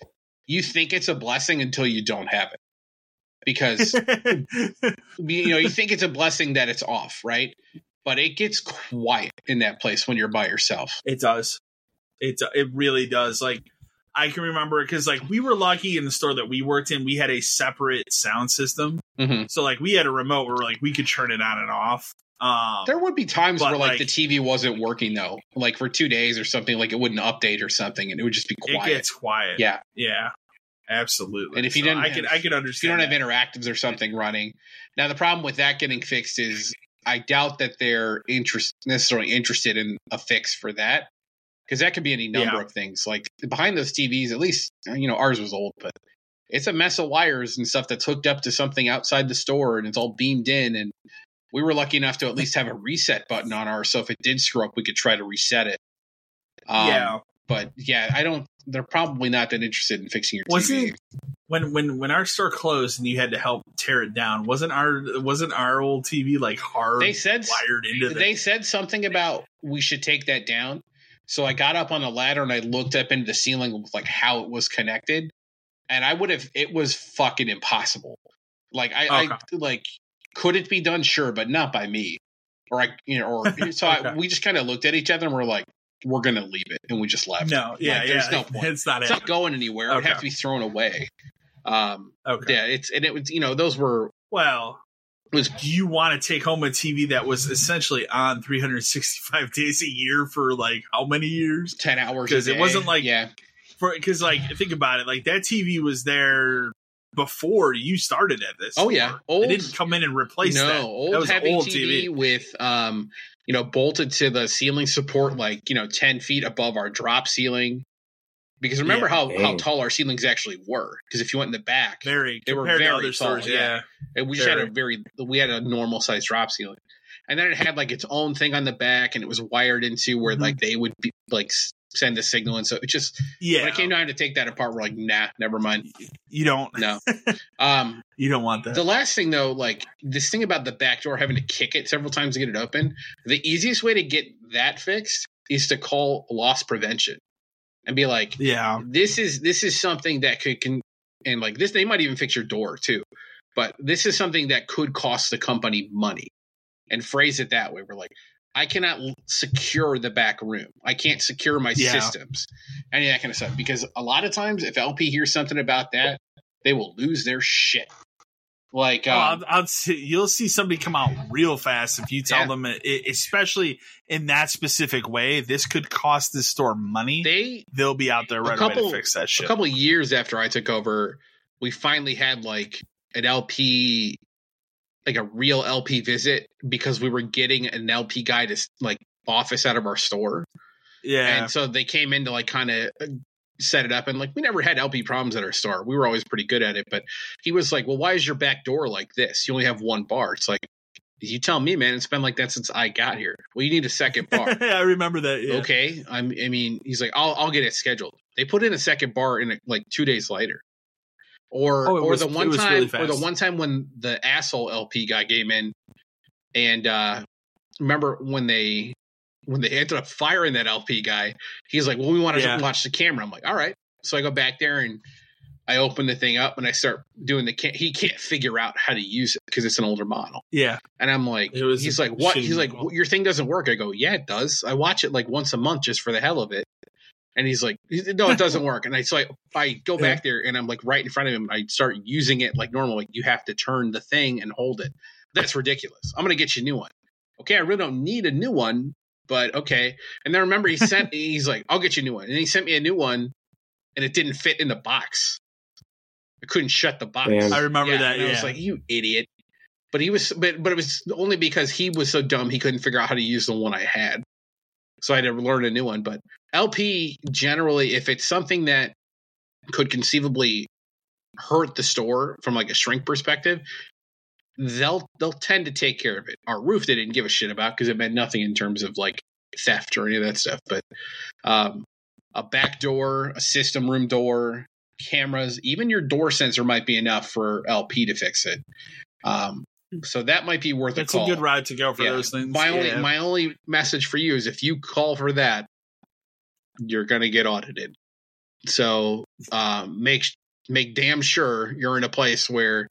Speaker 2: you think it's a blessing until you don't have it. Because you know, you think it's a blessing that it's off, right? But it gets quiet in that place when you're by yourself.
Speaker 1: It does. It it really does. Like I can remember because like we were lucky in the store that we worked in, we had a separate sound system.
Speaker 2: hmm
Speaker 1: So like we had a remote where like we could turn it on and off. Um,
Speaker 2: There would be times where like,
Speaker 1: like-
Speaker 2: the TV wasn't working though, like for two days or something, like it wouldn't update or something, and it would just be quiet.
Speaker 1: it
Speaker 2: quiet.
Speaker 1: gets quiet.
Speaker 2: yeah,
Speaker 1: yeah, absolutely.
Speaker 2: And if you
Speaker 1: So
Speaker 2: didn't
Speaker 1: I could I could understand.
Speaker 2: if you don't have
Speaker 1: that.
Speaker 2: interactives or something running. Now the problem with that getting fixed is I doubt that they're interest necessarily interested in a fix for that because that could be any number
Speaker 1: Yeah.
Speaker 2: of things. Like behind those TVs, at least you know ours was old, but it's a mess of wires and stuff that's hooked up to something outside the store and it's all beamed in. And we were lucky enough to at least have a reset button on ours, so if it did screw up, we could try to reset it. Um,
Speaker 1: yeah.
Speaker 2: but yeah, I don't. They're probably not that interested in fixing your
Speaker 1: Wasn't
Speaker 2: TV.
Speaker 1: when when when our store closed and you had to help tear it down, wasn't our wasn't our old TV like hard
Speaker 2: They said
Speaker 1: wired into the
Speaker 2: they said something about we should take that down. So I got up on the ladder and I looked up into the ceiling with like how it was connected, and I would have it was fucking impossible. Like I, I like could it be done? Sure, but not by me. Or I you know or so I, we just kind of looked at each other and we're like we're gonna leave it and we just left.
Speaker 1: no, yeah,
Speaker 2: Like,
Speaker 1: yeah.
Speaker 2: there's no point.
Speaker 1: It's not
Speaker 2: It's
Speaker 1: it.
Speaker 2: not going anywhere. It would have to be thrown away. Um,
Speaker 1: Okay.
Speaker 2: yeah, it's and it was you know those were
Speaker 1: Well,
Speaker 2: was
Speaker 1: do you want to take home a TV that was essentially on 365 days a year for like how many years?
Speaker 2: ten hours. Because
Speaker 1: it wasn't like-
Speaker 2: yeah
Speaker 1: For because like think about it, like that TV was there before you started at this.
Speaker 2: Oh, yeah. Old-
Speaker 1: it didn't come in and replace
Speaker 2: no
Speaker 1: that.
Speaker 2: old
Speaker 1: that was
Speaker 2: heavy
Speaker 1: old
Speaker 2: TV, with um you know bolted to the ceiling support like you know ten feet above our drop ceiling. Because remember
Speaker 1: Yeah.
Speaker 2: how how tall our ceilings actually were. Because if you went in the back,
Speaker 1: Very
Speaker 2: They were
Speaker 1: compared to
Speaker 2: very
Speaker 1: other
Speaker 2: tall,
Speaker 1: stores,
Speaker 2: yeah.
Speaker 1: yeah.
Speaker 2: and we just had a
Speaker 1: very.
Speaker 2: very we had a normal size drop ceiling, and then it had like its own thing on the back, and it was wired into where
Speaker 1: Mhm.
Speaker 2: like they would be like send a signal, and so it just
Speaker 1: Yeah,
Speaker 2: when it came time to take that apart, we're like, nah, never mind,
Speaker 1: you don't
Speaker 2: no. um,
Speaker 1: you don't want that.
Speaker 2: The last thing though, like this thing about the back door having to kick it several times to get it open, the easiest way to get that fixed is to call loss prevention and be like,
Speaker 1: yeah,
Speaker 2: this is this is something that could can and like this they might even fix your door too. But this is something that could cost the company money. And phrase it that way. We're like, I cannot secure the back room. I can't secure my
Speaker 1: Yeah.
Speaker 2: systems. Any of that kind of stuff. Because a lot of times if LP hears something about that, they will lose their shit. Like
Speaker 1: Oh,
Speaker 2: um,
Speaker 1: I'll, I'll see, you'll see somebody come out real fast if you tell
Speaker 2: Yeah.
Speaker 1: them, it, it- especially in that specific way. This could cost this store money.
Speaker 2: they
Speaker 1: They'll be out there right away
Speaker 2: couple-
Speaker 1: to fix that shit.
Speaker 2: a couple of years after I took over, we finally had like an LP like a real LP visit because we were getting an LP guy to like office out of our store.
Speaker 1: Yeah.
Speaker 2: And so they came in to like kind of set it up and like we never had LP problems at our store. We were always pretty good at it, but he was like, "Well, why is your back door like this? You only have one bar." It's like you tell me, man. It's been like that since I got here. Well, you need a second bar.
Speaker 1: I remember that. Yeah.
Speaker 2: Okay, I'm, I mean, he's like, "I'll I'll get it scheduled." They put in a second bar in like two days later. Or
Speaker 1: Oh,
Speaker 2: or
Speaker 1: was-
Speaker 2: the one time
Speaker 1: really
Speaker 2: or the one time when the asshole LP guy came in and uh remember when they when they ended up firing that LP guy, he's like, "Well, we want to
Speaker 1: Yeah.
Speaker 2: watch the camera." I'm like, "All right." So I go back there and I open the thing up and I start doing the. Ca- he can't figure out how to use it because it's an older model,
Speaker 1: Yeah.
Speaker 2: and I'm like,
Speaker 1: It was
Speaker 2: he's like, "What?"
Speaker 1: shitty
Speaker 2: He's like,
Speaker 1: model.
Speaker 2: "Your thing doesn't work." I go, "Yeah, it does. I watch it like once a month just for the hell of it." And he's like, "No, it doesn't work." And I so I, I go back there and I'm like right in front of him. I start using it like normal. Like you have to turn the thing and hold it. That's ridiculous. I'm gonna get you a new one. Okay, I really don't need a new one, but okay. And then remember, he sent. he's like, "I'll get you a new one," and he sent me a new one, and it didn't fit in the box. I couldn't shut the box.
Speaker 3: Damn.
Speaker 1: I remember
Speaker 2: Yeah,
Speaker 1: that.
Speaker 2: and I was like, "You idiot!" But he was, but but it was only because he was so dumb he couldn't figure out how to use the one I had. So I had to learn a new one. But LP generally, if it's something that could conceivably hurt the store from like a shrink perspective, they'll they'll tend to take care of it. Our roof they didn't give a shit about because it meant nothing in terms of like theft or any of that stuff. But um, a back door, a system room door, cameras, even your door sensor might be enough for LP to fix it. Um, so that might be worth
Speaker 1: That's
Speaker 2: a
Speaker 1: a good ride to go for
Speaker 2: Yeah.
Speaker 1: those things.
Speaker 2: My only my only message for you is if you call for that, you're gonna get audited. So um, make make damn sure you're in a place where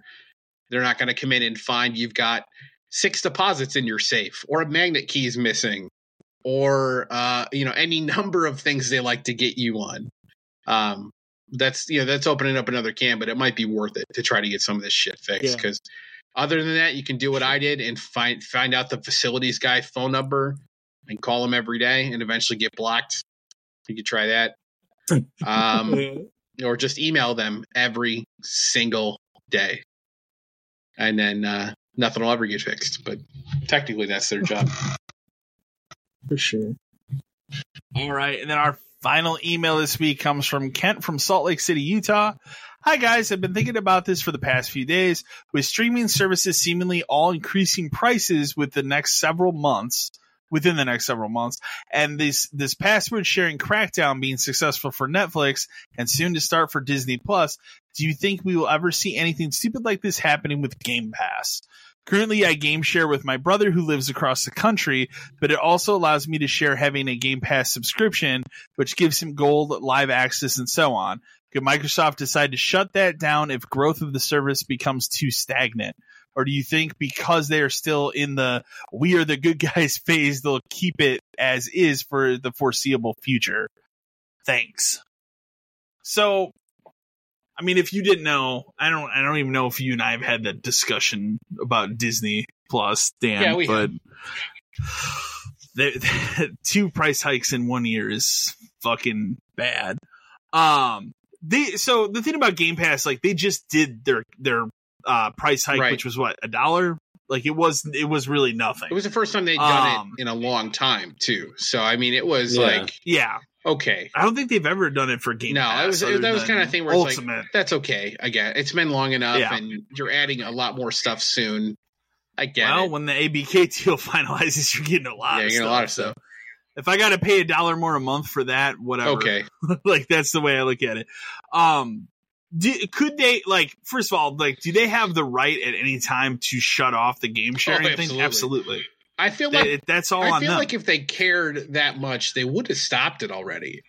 Speaker 2: they're not going to come in and find you've got six deposits in your safe or a magnet key is missing or uh, you know any number of things they like to get you on. Um, that's you know that's opening up another can, but it might be worth it to try to get some of this shit fixed
Speaker 1: Yeah.
Speaker 2: because other than that, you can do what I did and find find out the facilities guy phone number and call him every day and eventually get blocked. You could try that. Um, or just email them every single day. And then uh, nothing will ever get fixed. But technically, that's their job.
Speaker 1: for sure. All right, and then our final email this week comes from Kent from Salt Lake City, Utah. Hi guys, I've been thinking about this for the past few days. With streaming services seemingly all increasing prices with the next several months, within the next several months, and this this password sharing crackdown being successful for Netflix and soon to start for Disney Plus, do you think we will ever see anything stupid like this happening with Game Pass? Currently, I game share with my brother who lives across the country, but it also allows me to share having a Game Pass subscription, which gives him gold, live access, and so on. Could Microsoft decide to shut that down if growth of the service becomes too stagnant? Or do you think because they are still in the we are the good guys phase, they'll keep it as is for the foreseeable future? Thanks. So, I mean, if you didn't know, I don't, I don't even know if you and I have had that discussion about Disney Plus, Dan.
Speaker 2: Yeah, we
Speaker 1: but the, two price hikes in one year is fucking bad. Um, they so the thing about Game Pass, like they just did their their uh price hike,
Speaker 2: Right.
Speaker 1: which was what a dollar. Like it was, it was really nothing.
Speaker 2: It was the first time they'd done
Speaker 1: Um,
Speaker 2: it in a long time, too. So, I mean, it was
Speaker 3: Yeah.
Speaker 2: like,
Speaker 1: yeah,
Speaker 2: okay.
Speaker 1: I don't think they've ever done it for Game
Speaker 2: No,
Speaker 1: Pass.
Speaker 2: it was,
Speaker 1: other
Speaker 2: that was kind of thing where it's like, that's okay. I get it. It's been long enough
Speaker 1: Yeah.
Speaker 2: and you're adding a lot more stuff soon. I get
Speaker 1: well,
Speaker 2: it.
Speaker 1: when the ABK deal finalizes, you're getting a lot.
Speaker 2: Yeah,
Speaker 1: of
Speaker 2: you're getting a lot of
Speaker 1: so
Speaker 2: stuff.
Speaker 1: If I got to pay a dollar more a month for that, whatever.
Speaker 2: Okay.
Speaker 1: like that's the way I look at it. Um, do, could they like first of all like do they have the right at any time to shut off the game sharing thing?
Speaker 2: Oh, absolutely.
Speaker 1: Absolutely.
Speaker 2: I feel
Speaker 1: They-
Speaker 2: like
Speaker 1: that's all
Speaker 2: I
Speaker 1: on
Speaker 2: feel
Speaker 1: them.
Speaker 2: like if they cared that much, they would have stopped it already.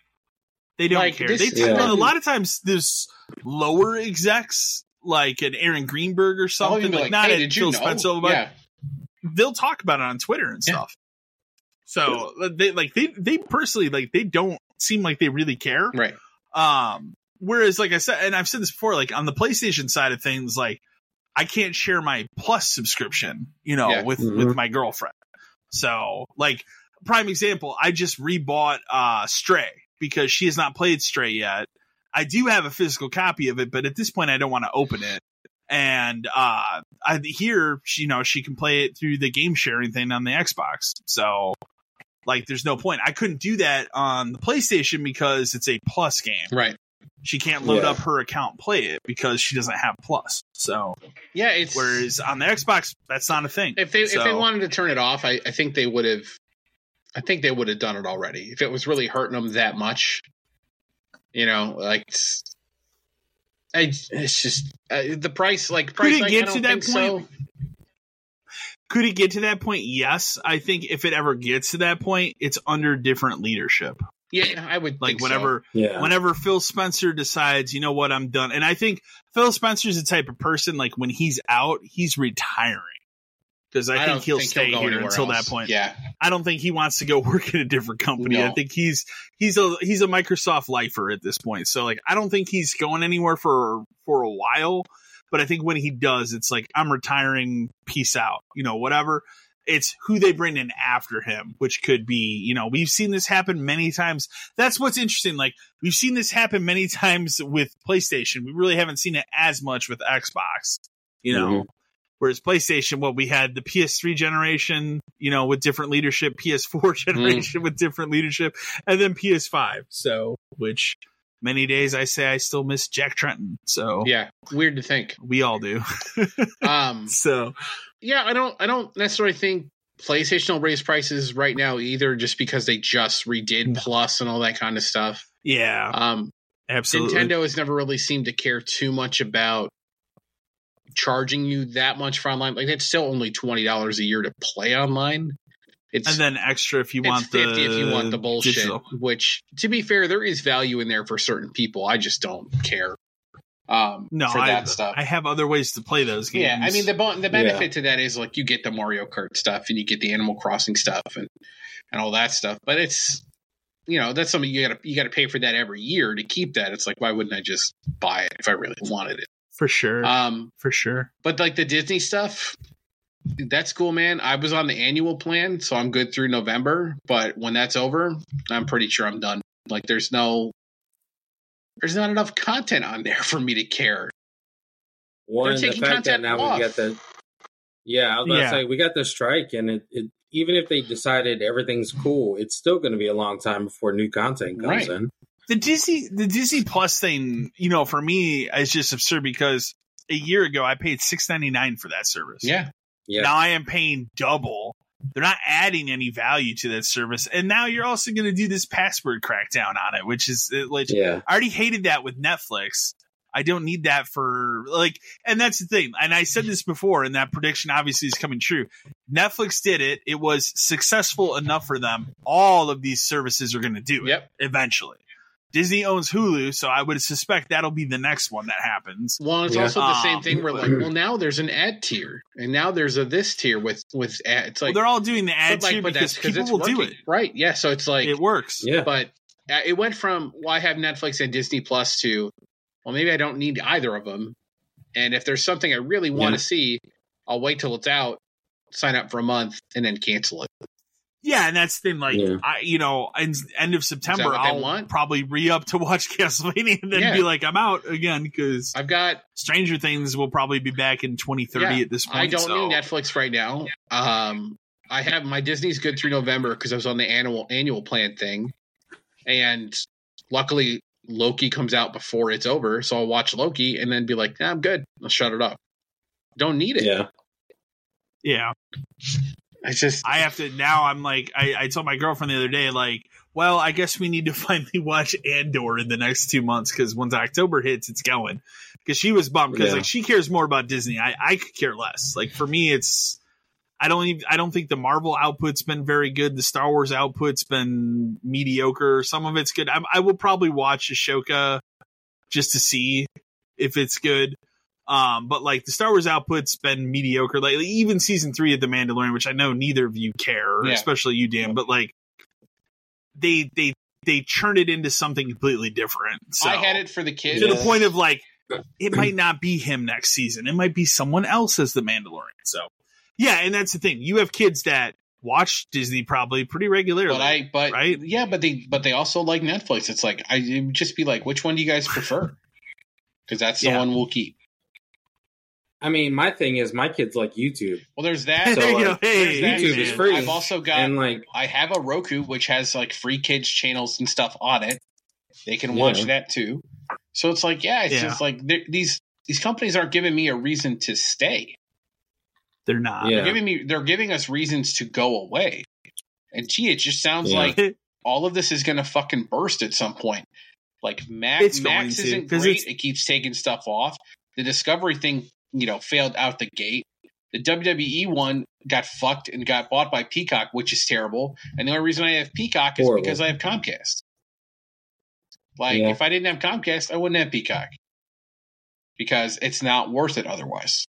Speaker 1: they don't
Speaker 2: like,
Speaker 1: care.
Speaker 2: this-
Speaker 1: They
Speaker 3: Yeah.
Speaker 1: a lot of times there's lower execs like an Aaron Greenberg or something
Speaker 2: even be
Speaker 1: like, not
Speaker 2: hey,
Speaker 1: at
Speaker 2: did
Speaker 1: Phil? Spencer, but
Speaker 2: yeah,
Speaker 1: they'll talk about it on Twitter and
Speaker 2: Yeah.
Speaker 1: stuff. So they like they they personally like they don't seem like they really care.
Speaker 2: right.
Speaker 1: Um, whereas, like I said, and I've said this before, like on the PlayStation side of things, like I can't share my Plus subscription, you know,
Speaker 2: Yeah.
Speaker 1: with
Speaker 3: Mhm.
Speaker 1: with my girlfriend. So, like, prime example, I just rebought uh Stray because she has not played Stray yet. I do have a physical copy of it, but at this point, I don't want to open it. And uh, I, here, she, you know, she can play it through the game sharing thing on the Xbox. So, like, there's no point. I couldn't do that on the PlayStation because it's a Plus game.
Speaker 2: Right.
Speaker 1: She can't load
Speaker 3: Yeah.
Speaker 1: up her account and play it because she doesn't have Plus. So,
Speaker 2: Yeah, it's
Speaker 1: whereas on the Xbox, that's not a thing.
Speaker 2: if they if they wanted to turn it off, I, I think they would have. I think they would have done it already if it was really hurting them that much. You know, like it's, I, it's just uh, the price. Like price,
Speaker 1: it get
Speaker 2: I don't
Speaker 1: to that
Speaker 2: think so.
Speaker 1: point? Could it get to that point? Yes. I think if it ever gets to that point, it's under different leadership.
Speaker 2: Yeah, I would
Speaker 1: Like
Speaker 2: think so.
Speaker 1: whenever
Speaker 3: Yeah.
Speaker 1: whenever Phil Spencer decides, you know what, I'm done. And I think Phil Spencer's the type of person like when he's out, he's retiring. Because I, think he'll
Speaker 2: think
Speaker 1: stay
Speaker 2: go
Speaker 1: here until
Speaker 2: else.
Speaker 1: that point.
Speaker 2: Yeah,
Speaker 1: I don't think he wants to go work in a different company. I think he's he's a he's a Microsoft lifer at this point. So like I don't think he's going anywhere for for a while. But I think when he does, it's like I'm retiring. Peace out. You know, whatever. It's who they bring in after him, which could be, you know, we've seen this happen many times. That's what's interesting. Like we've seen this happen many times with PlayStation. We really haven't seen it as much with Xbox. You know,
Speaker 3: Mhm.
Speaker 1: Whereas PlayStation, what we had the PS3 generation, you know, with different leadership, PS4 generation with different leadership, and then PS5. So, which many days I say I still miss Jack Tretton. So
Speaker 2: yeah. Weird to think.
Speaker 1: we all do.
Speaker 2: Um,
Speaker 1: so
Speaker 2: yeah, I don't. I don't necessarily think PlayStation will raise prices right now either, just because they just redid
Speaker 1: No.
Speaker 2: Plus and all that kind of stuff.
Speaker 1: yeah,
Speaker 2: Um,
Speaker 1: absolutely.
Speaker 2: Nintendo has never really seemed to care too much about charging you that much for online. Like it's still only twenty dollars a year to play online. It's
Speaker 1: and then extra if you
Speaker 2: it's
Speaker 1: want
Speaker 2: fifty
Speaker 1: the
Speaker 2: if you want the bullshit.
Speaker 1: digital.
Speaker 2: Which, to be fair, there is value in there for certain people. I just don't care. Um,
Speaker 1: No,
Speaker 2: for
Speaker 1: I,
Speaker 2: that stuff.
Speaker 1: I have other ways to play those games.
Speaker 2: Yeah, I mean the bon- the benefit to that is like you get the Mario Kart stuff and you get the Animal Crossing stuff and and all that stuff. But it's you know that's something you gotta you gotta pay for that every year to keep that. It's like why wouldn't I just buy it if I really wanted it?
Speaker 1: for sure,
Speaker 2: Um,
Speaker 1: for sure.
Speaker 2: but like the Disney stuff, that's cool, man. I was on the annual plan, so I'm good through November. But when that's over, I'm pretty sure I'm done. Like there's no there's not enough content on there for me to care.
Speaker 3: One, the
Speaker 2: taking
Speaker 3: fact that
Speaker 2: content
Speaker 3: now
Speaker 2: off.
Speaker 3: we got the yeah, I was gonna
Speaker 1: Yeah.
Speaker 3: say we got the strike, and it, it even if they decided everything's cool, it's still going to be a long time before new content comes
Speaker 2: Right.
Speaker 3: in.
Speaker 1: the Disney the Disney Plus thing, you know, for me is just absurd because a year ago I paid six ninety nine for that service.
Speaker 2: Yeah,
Speaker 3: Yeah,
Speaker 1: Now I am paying double. They're not adding any value to that service, and now you're also going to do this password crackdown on it, which is uh, like
Speaker 3: yeah,
Speaker 1: I already hated that with Netflix. I don't need that for like, and that's the thing. And I said this before, and that prediction obviously is coming true. Netflix did it. It was successful enough for them. All of these services are going to do it
Speaker 2: yep.
Speaker 1: eventually. Disney owns Hulu, so I would suspect that'll be the next one that happens.
Speaker 2: Well, it's
Speaker 3: Yeah.
Speaker 2: also the same
Speaker 1: Um,
Speaker 2: thing where like, well, now there's an ad tier, and now there's a this tier with with ad. It's
Speaker 1: Well,
Speaker 2: like,
Speaker 1: they're all doing the ad
Speaker 2: but, like,
Speaker 1: too because people
Speaker 2: it's
Speaker 1: will
Speaker 2: working,
Speaker 1: do it.
Speaker 2: right? Yeah, so it's like,
Speaker 1: It works.
Speaker 3: yeah.
Speaker 2: but uh, it went from well, I have Netflix and Disney Plus to well, maybe I don't need either of them, and if there's something I really want
Speaker 3: Yeah.
Speaker 2: to see, I'll wait till it's out, sign up for a month, and then cancel it.
Speaker 1: Yeah, and that's the thing. Like,
Speaker 3: Yeah.
Speaker 1: I, you know, in, end of September, I'll
Speaker 2: want?
Speaker 1: probably re up to watch Castlevania and then
Speaker 2: Yeah.
Speaker 1: be like, I'm out again because
Speaker 2: I've got
Speaker 1: Stranger Things will probably be back in 2030
Speaker 2: Yeah,
Speaker 1: at this point.
Speaker 2: I don't
Speaker 1: so-
Speaker 2: need Netflix right now. Um, I have my Disney's good through November because I was on the annual annual plan thing, and luckily Loki comes out before it's over, so I'll watch Loki and then be like, nah, I'm good. I'll shut it up. Don't need it.
Speaker 3: yeah.
Speaker 1: Yeah,
Speaker 2: I just
Speaker 1: I have to now. I'm like, I, I told my girlfriend the other day, like, well, I guess we need to finally watch Andor in the next two months because once October hits, it's going. Because she was bummed because
Speaker 3: Yeah.
Speaker 1: like she cares more about Disney. I I could care less. Like for me, it's I don't even I don't think the Marvel output's been very good. The Star Wars output's been mediocre. Some of it's good. I, I will probably watch Ahsoka just to see if it's good. Um, but like the Star Wars output's been mediocre lately. Even season three of The Mandalorian, which I know neither of you care,
Speaker 2: Yeah.
Speaker 1: especially you, Dan. But like they they they churn it into something completely different. So
Speaker 2: I had it for the kids.
Speaker 1: to
Speaker 3: Yeah.
Speaker 1: the point of like it might not be him next season. It might be someone else as the Mandalorian. So yeah, and that's the thing. You have kids that watch Disney probably pretty regularly.
Speaker 2: But I, but
Speaker 1: right?
Speaker 2: yeah, but they, but they also like Netflix. It's like I it would just be like, which one do you guys prefer? Because that's the
Speaker 1: Yeah.
Speaker 2: one we'll keep.
Speaker 3: I mean, my thing is my kids like YouTube,
Speaker 2: Well, there's that.
Speaker 3: So,
Speaker 1: You know,
Speaker 3: like,
Speaker 1: hey,
Speaker 2: there's that,
Speaker 3: YouTube is free.
Speaker 2: I've also got.
Speaker 3: and like,
Speaker 2: I have a Roku which has like free kids channels and stuff on it. They can watch
Speaker 3: Yeah.
Speaker 2: that too. So it's like, yeah, it's
Speaker 1: Yeah.
Speaker 2: just like these these companies aren't giving me a reason to stay.
Speaker 1: They're not.
Speaker 3: Yeah.
Speaker 2: They're giving me they're giving us reasons to go away. And gee, it just sounds
Speaker 3: Yeah.
Speaker 2: like all of this is going to fucking burst at some point. Like Max,
Speaker 1: It's going
Speaker 2: Max
Speaker 1: to,
Speaker 2: isn't
Speaker 1: 'cause
Speaker 2: great. It keeps taking stuff off. The Discovery thing, you know, failed out the gate. The WWE one got fucked and got bought by Peacock, which is terrible. And the only reason I have Peacock is
Speaker 3: Horrible.
Speaker 2: because I have Comcast. Like,
Speaker 3: Yeah.
Speaker 2: if I didn't have Comcast, I wouldn't have Peacock because it's not worth it otherwise.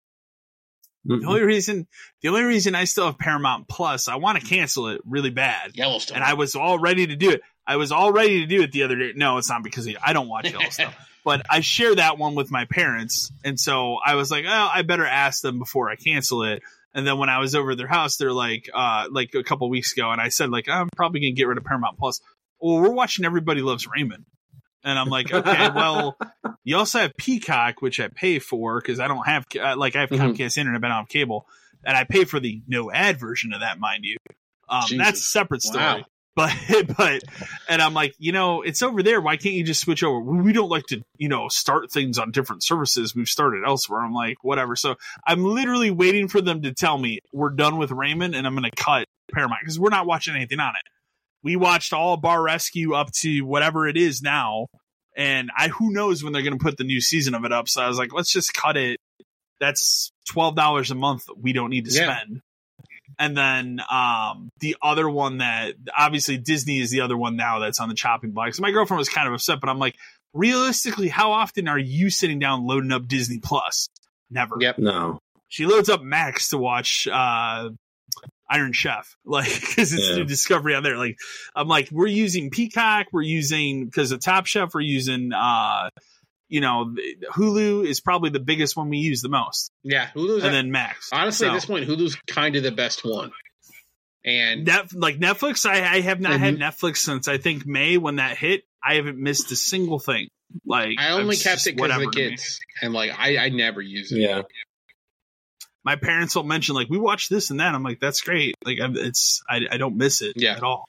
Speaker 1: The only reason, the only reason I still have Paramount Plus, I want to cancel it really bad,
Speaker 2: Yellowstone.
Speaker 1: and I was all ready to do it. I was all ready to do it the other day. No, it's not because of, I don't watch Yellowstone, but I share that one with my parents, and so I was like, oh, I better ask them before I cancel it. And then when I was over at their house, they're like, uh, like a couple weeks ago, and I said like, I'm probably gonna get rid of Paramount Plus. Well, we're watching Everybody Loves Raymond, and I'm like, okay, well, you also have Peacock, which I pay for because I don't have uh, like I have
Speaker 3: Mhm.
Speaker 1: Comcast internet, but I don't have cable, and I pay for the no ad version of that, mind you. Um, that's a separate story.
Speaker 2: Wow.
Speaker 1: But but and I'm like, you know, it's over there. Why can't you just switch over? We don't like to, you know, start things on different services. We've started elsewhere. I'm like, whatever. So I'm literally waiting for them to tell me we're done with Raymond, and I'm going to cut Paramount because we're not watching anything on it. We watched all Bar Rescue up to whatever it is now, and I who knows when they're going to put the new season of it up. So I was like, let's just cut it. That's twelve dollars a month we don't need to
Speaker 2: Yeah.
Speaker 1: spend. And then um, the other one that obviously Disney is the other one now that's on the chopping block. So my girlfriend was kind of upset, but I'm like, realistically, how often are you sitting down loading up Disney Plus? Never.
Speaker 2: Yep.
Speaker 3: no,
Speaker 1: She loads up Max to watch uh, Iron Chef, like because it's
Speaker 3: Yeah.
Speaker 1: new Discovery on there. Like I'm like, we're using Peacock, we're using because of Top Chef, we're using uh, you know, Hulu is probably the biggest one we use the most,
Speaker 2: Yeah, Hulu's
Speaker 1: and then Max.
Speaker 2: honestly
Speaker 1: So-
Speaker 2: at this point, Hulu's kind of the best one. And
Speaker 1: Net, like Netflix, I, I have not
Speaker 2: Mm-hmm.
Speaker 1: had Netflix since I think May when that hit. I haven't missed a single thing. Like
Speaker 2: I only
Speaker 1: it's
Speaker 2: kept
Speaker 1: just
Speaker 2: it because of the
Speaker 1: whatever to me.
Speaker 2: kids, and like I, I never use it.
Speaker 3: yeah,
Speaker 1: My parents will mention like we watch this and that. I'm like that's great. Like I'm- it's I, I don't miss it
Speaker 2: Yeah.
Speaker 1: at all.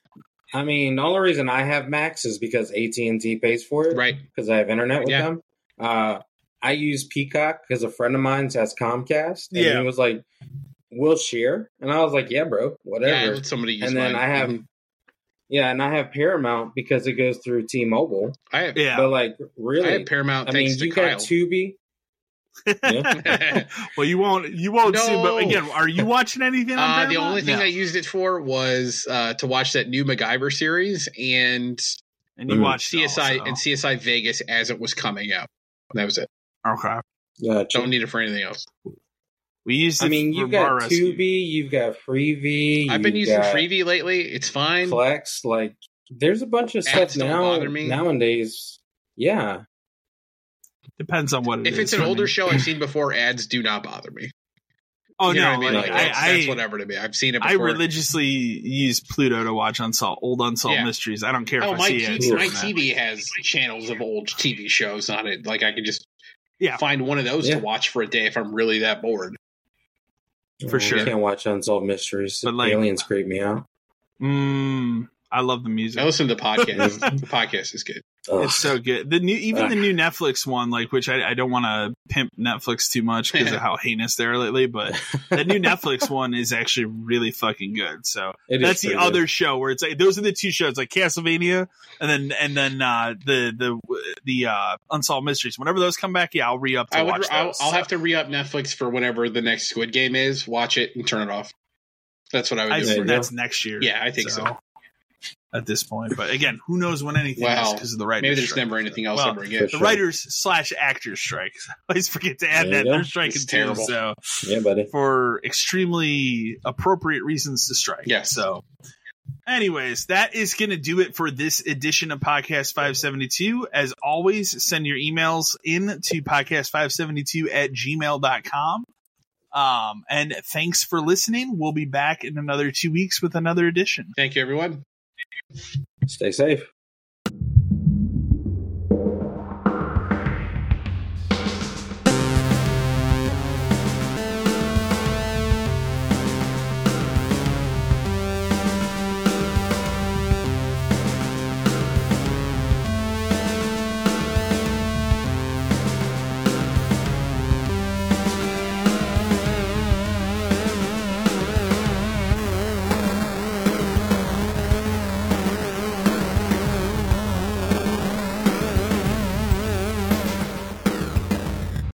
Speaker 3: I mean, the only reason I have Max is because AT and T pays for it,
Speaker 2: Right.
Speaker 3: Because I have internet with
Speaker 2: Yeah.
Speaker 3: them. Uh, I use Peacock because a friend of mine has Comcast, and
Speaker 1: Yeah.
Speaker 3: he was like, "We'll share," and I was like, "Yeah, bro, whatever."
Speaker 2: let somebody use
Speaker 3: and then
Speaker 2: mine.
Speaker 3: I have,
Speaker 2: Mhm.
Speaker 3: yeah, and I have Paramount because it goes through T-Mobile.
Speaker 2: I have,
Speaker 1: Yeah.
Speaker 3: But like,
Speaker 2: I
Speaker 3: really,
Speaker 2: have Paramount
Speaker 3: I mean,
Speaker 2: thanks
Speaker 3: you
Speaker 2: to Kyle.
Speaker 3: got Tubi. Yeah.
Speaker 1: well, you won't you won't see. But again, are you watching anything? On
Speaker 2: Uh, the only thing
Speaker 1: No.
Speaker 2: I used it for was uh, to watch that new MacGyver series and
Speaker 1: and you
Speaker 3: Mm.
Speaker 1: watch
Speaker 2: CSI and CSI Vegas as it was coming out. That was it.
Speaker 1: Okay,
Speaker 3: Gotcha.
Speaker 2: Don't need it for anything else.
Speaker 1: we used.
Speaker 3: I mean, you've got
Speaker 1: Rescue.
Speaker 3: Tubi, you've got Freevee.
Speaker 2: I've been using
Speaker 3: got
Speaker 2: Freevee lately. It's fine.
Speaker 3: Flex. Like, there's a bunch of
Speaker 2: Ads
Speaker 3: stuff now
Speaker 2: me.
Speaker 3: nowadays. Yeah,
Speaker 1: Depends on what it
Speaker 2: If
Speaker 1: is
Speaker 2: it's an older
Speaker 1: me.
Speaker 2: show I've seen before, ads do not bother me.
Speaker 1: Oh
Speaker 2: You know
Speaker 1: no,
Speaker 2: what I mean?
Speaker 1: like,
Speaker 2: Like,
Speaker 1: I,
Speaker 2: that's,
Speaker 1: I,
Speaker 2: that's whatever to me. I've seen it
Speaker 1: I religiously use Pluto to watch unsolved old unsolved
Speaker 2: Yeah.
Speaker 1: mysteries. I don't care
Speaker 2: Oh,
Speaker 1: if I
Speaker 2: my,
Speaker 1: see
Speaker 2: TV,
Speaker 1: ads.
Speaker 2: my. TV has channels of old TV shows on it. Like I can just
Speaker 1: Yeah.
Speaker 2: find one of those
Speaker 3: Yeah.
Speaker 2: to watch for a day if I'm really that bored.
Speaker 1: For
Speaker 3: Oh,
Speaker 1: sure.
Speaker 3: I can't watch Unsolved Mysteries.
Speaker 1: But, like-
Speaker 3: Aliens creep me out.
Speaker 1: Mm, I love the music.
Speaker 2: I listen to the podcast. the podcast is good.
Speaker 3: Ugh.
Speaker 1: It's so good. The new, even
Speaker 3: Ugh.
Speaker 1: the new Netflix one, like which I, I don't want to pimp Netflix too much because of how heinous they are lately, but the new Netflix one is actually really fucking good. So
Speaker 3: It is
Speaker 1: that's the
Speaker 3: pretty good.
Speaker 1: other show where it's like those are the two shows, like Castlevania, and then and then uh, the the the uh, Unsolved Mysteries. Whenever those come back, yeah, I'll re up to
Speaker 2: I would.
Speaker 1: watch
Speaker 2: I'll,
Speaker 1: those.
Speaker 2: I'll have to re up Netflix for whenever the next Squid Game is. Watch it and turn it off. That's what I would
Speaker 1: I
Speaker 2: do.
Speaker 3: There
Speaker 1: think
Speaker 3: you
Speaker 1: that's next year.
Speaker 2: Yeah, I think so.
Speaker 1: At this point, but again, who knows when anything is
Speaker 2: Wow.
Speaker 1: because of the writers.
Speaker 2: Maybe there's
Speaker 1: strike.
Speaker 2: never anything else
Speaker 1: Well,
Speaker 2: ever again.
Speaker 3: for
Speaker 1: the
Speaker 3: sure.
Speaker 1: writers slash actors strike. I always forget to add that
Speaker 3: go.
Speaker 1: they're striking
Speaker 2: It's
Speaker 1: too. So
Speaker 3: Yeah, buddy.
Speaker 1: for extremely appropriate reasons to strike.
Speaker 2: Yes.
Speaker 1: So, anyways, that is going to do it for this edition of Podcast 572. As always, send your emails in to podcast572 at gmail.com. Um, and thanks for listening. We'll be back in another two weeks with another edition.
Speaker 2: Thank you, everyone.
Speaker 3: Stay safe.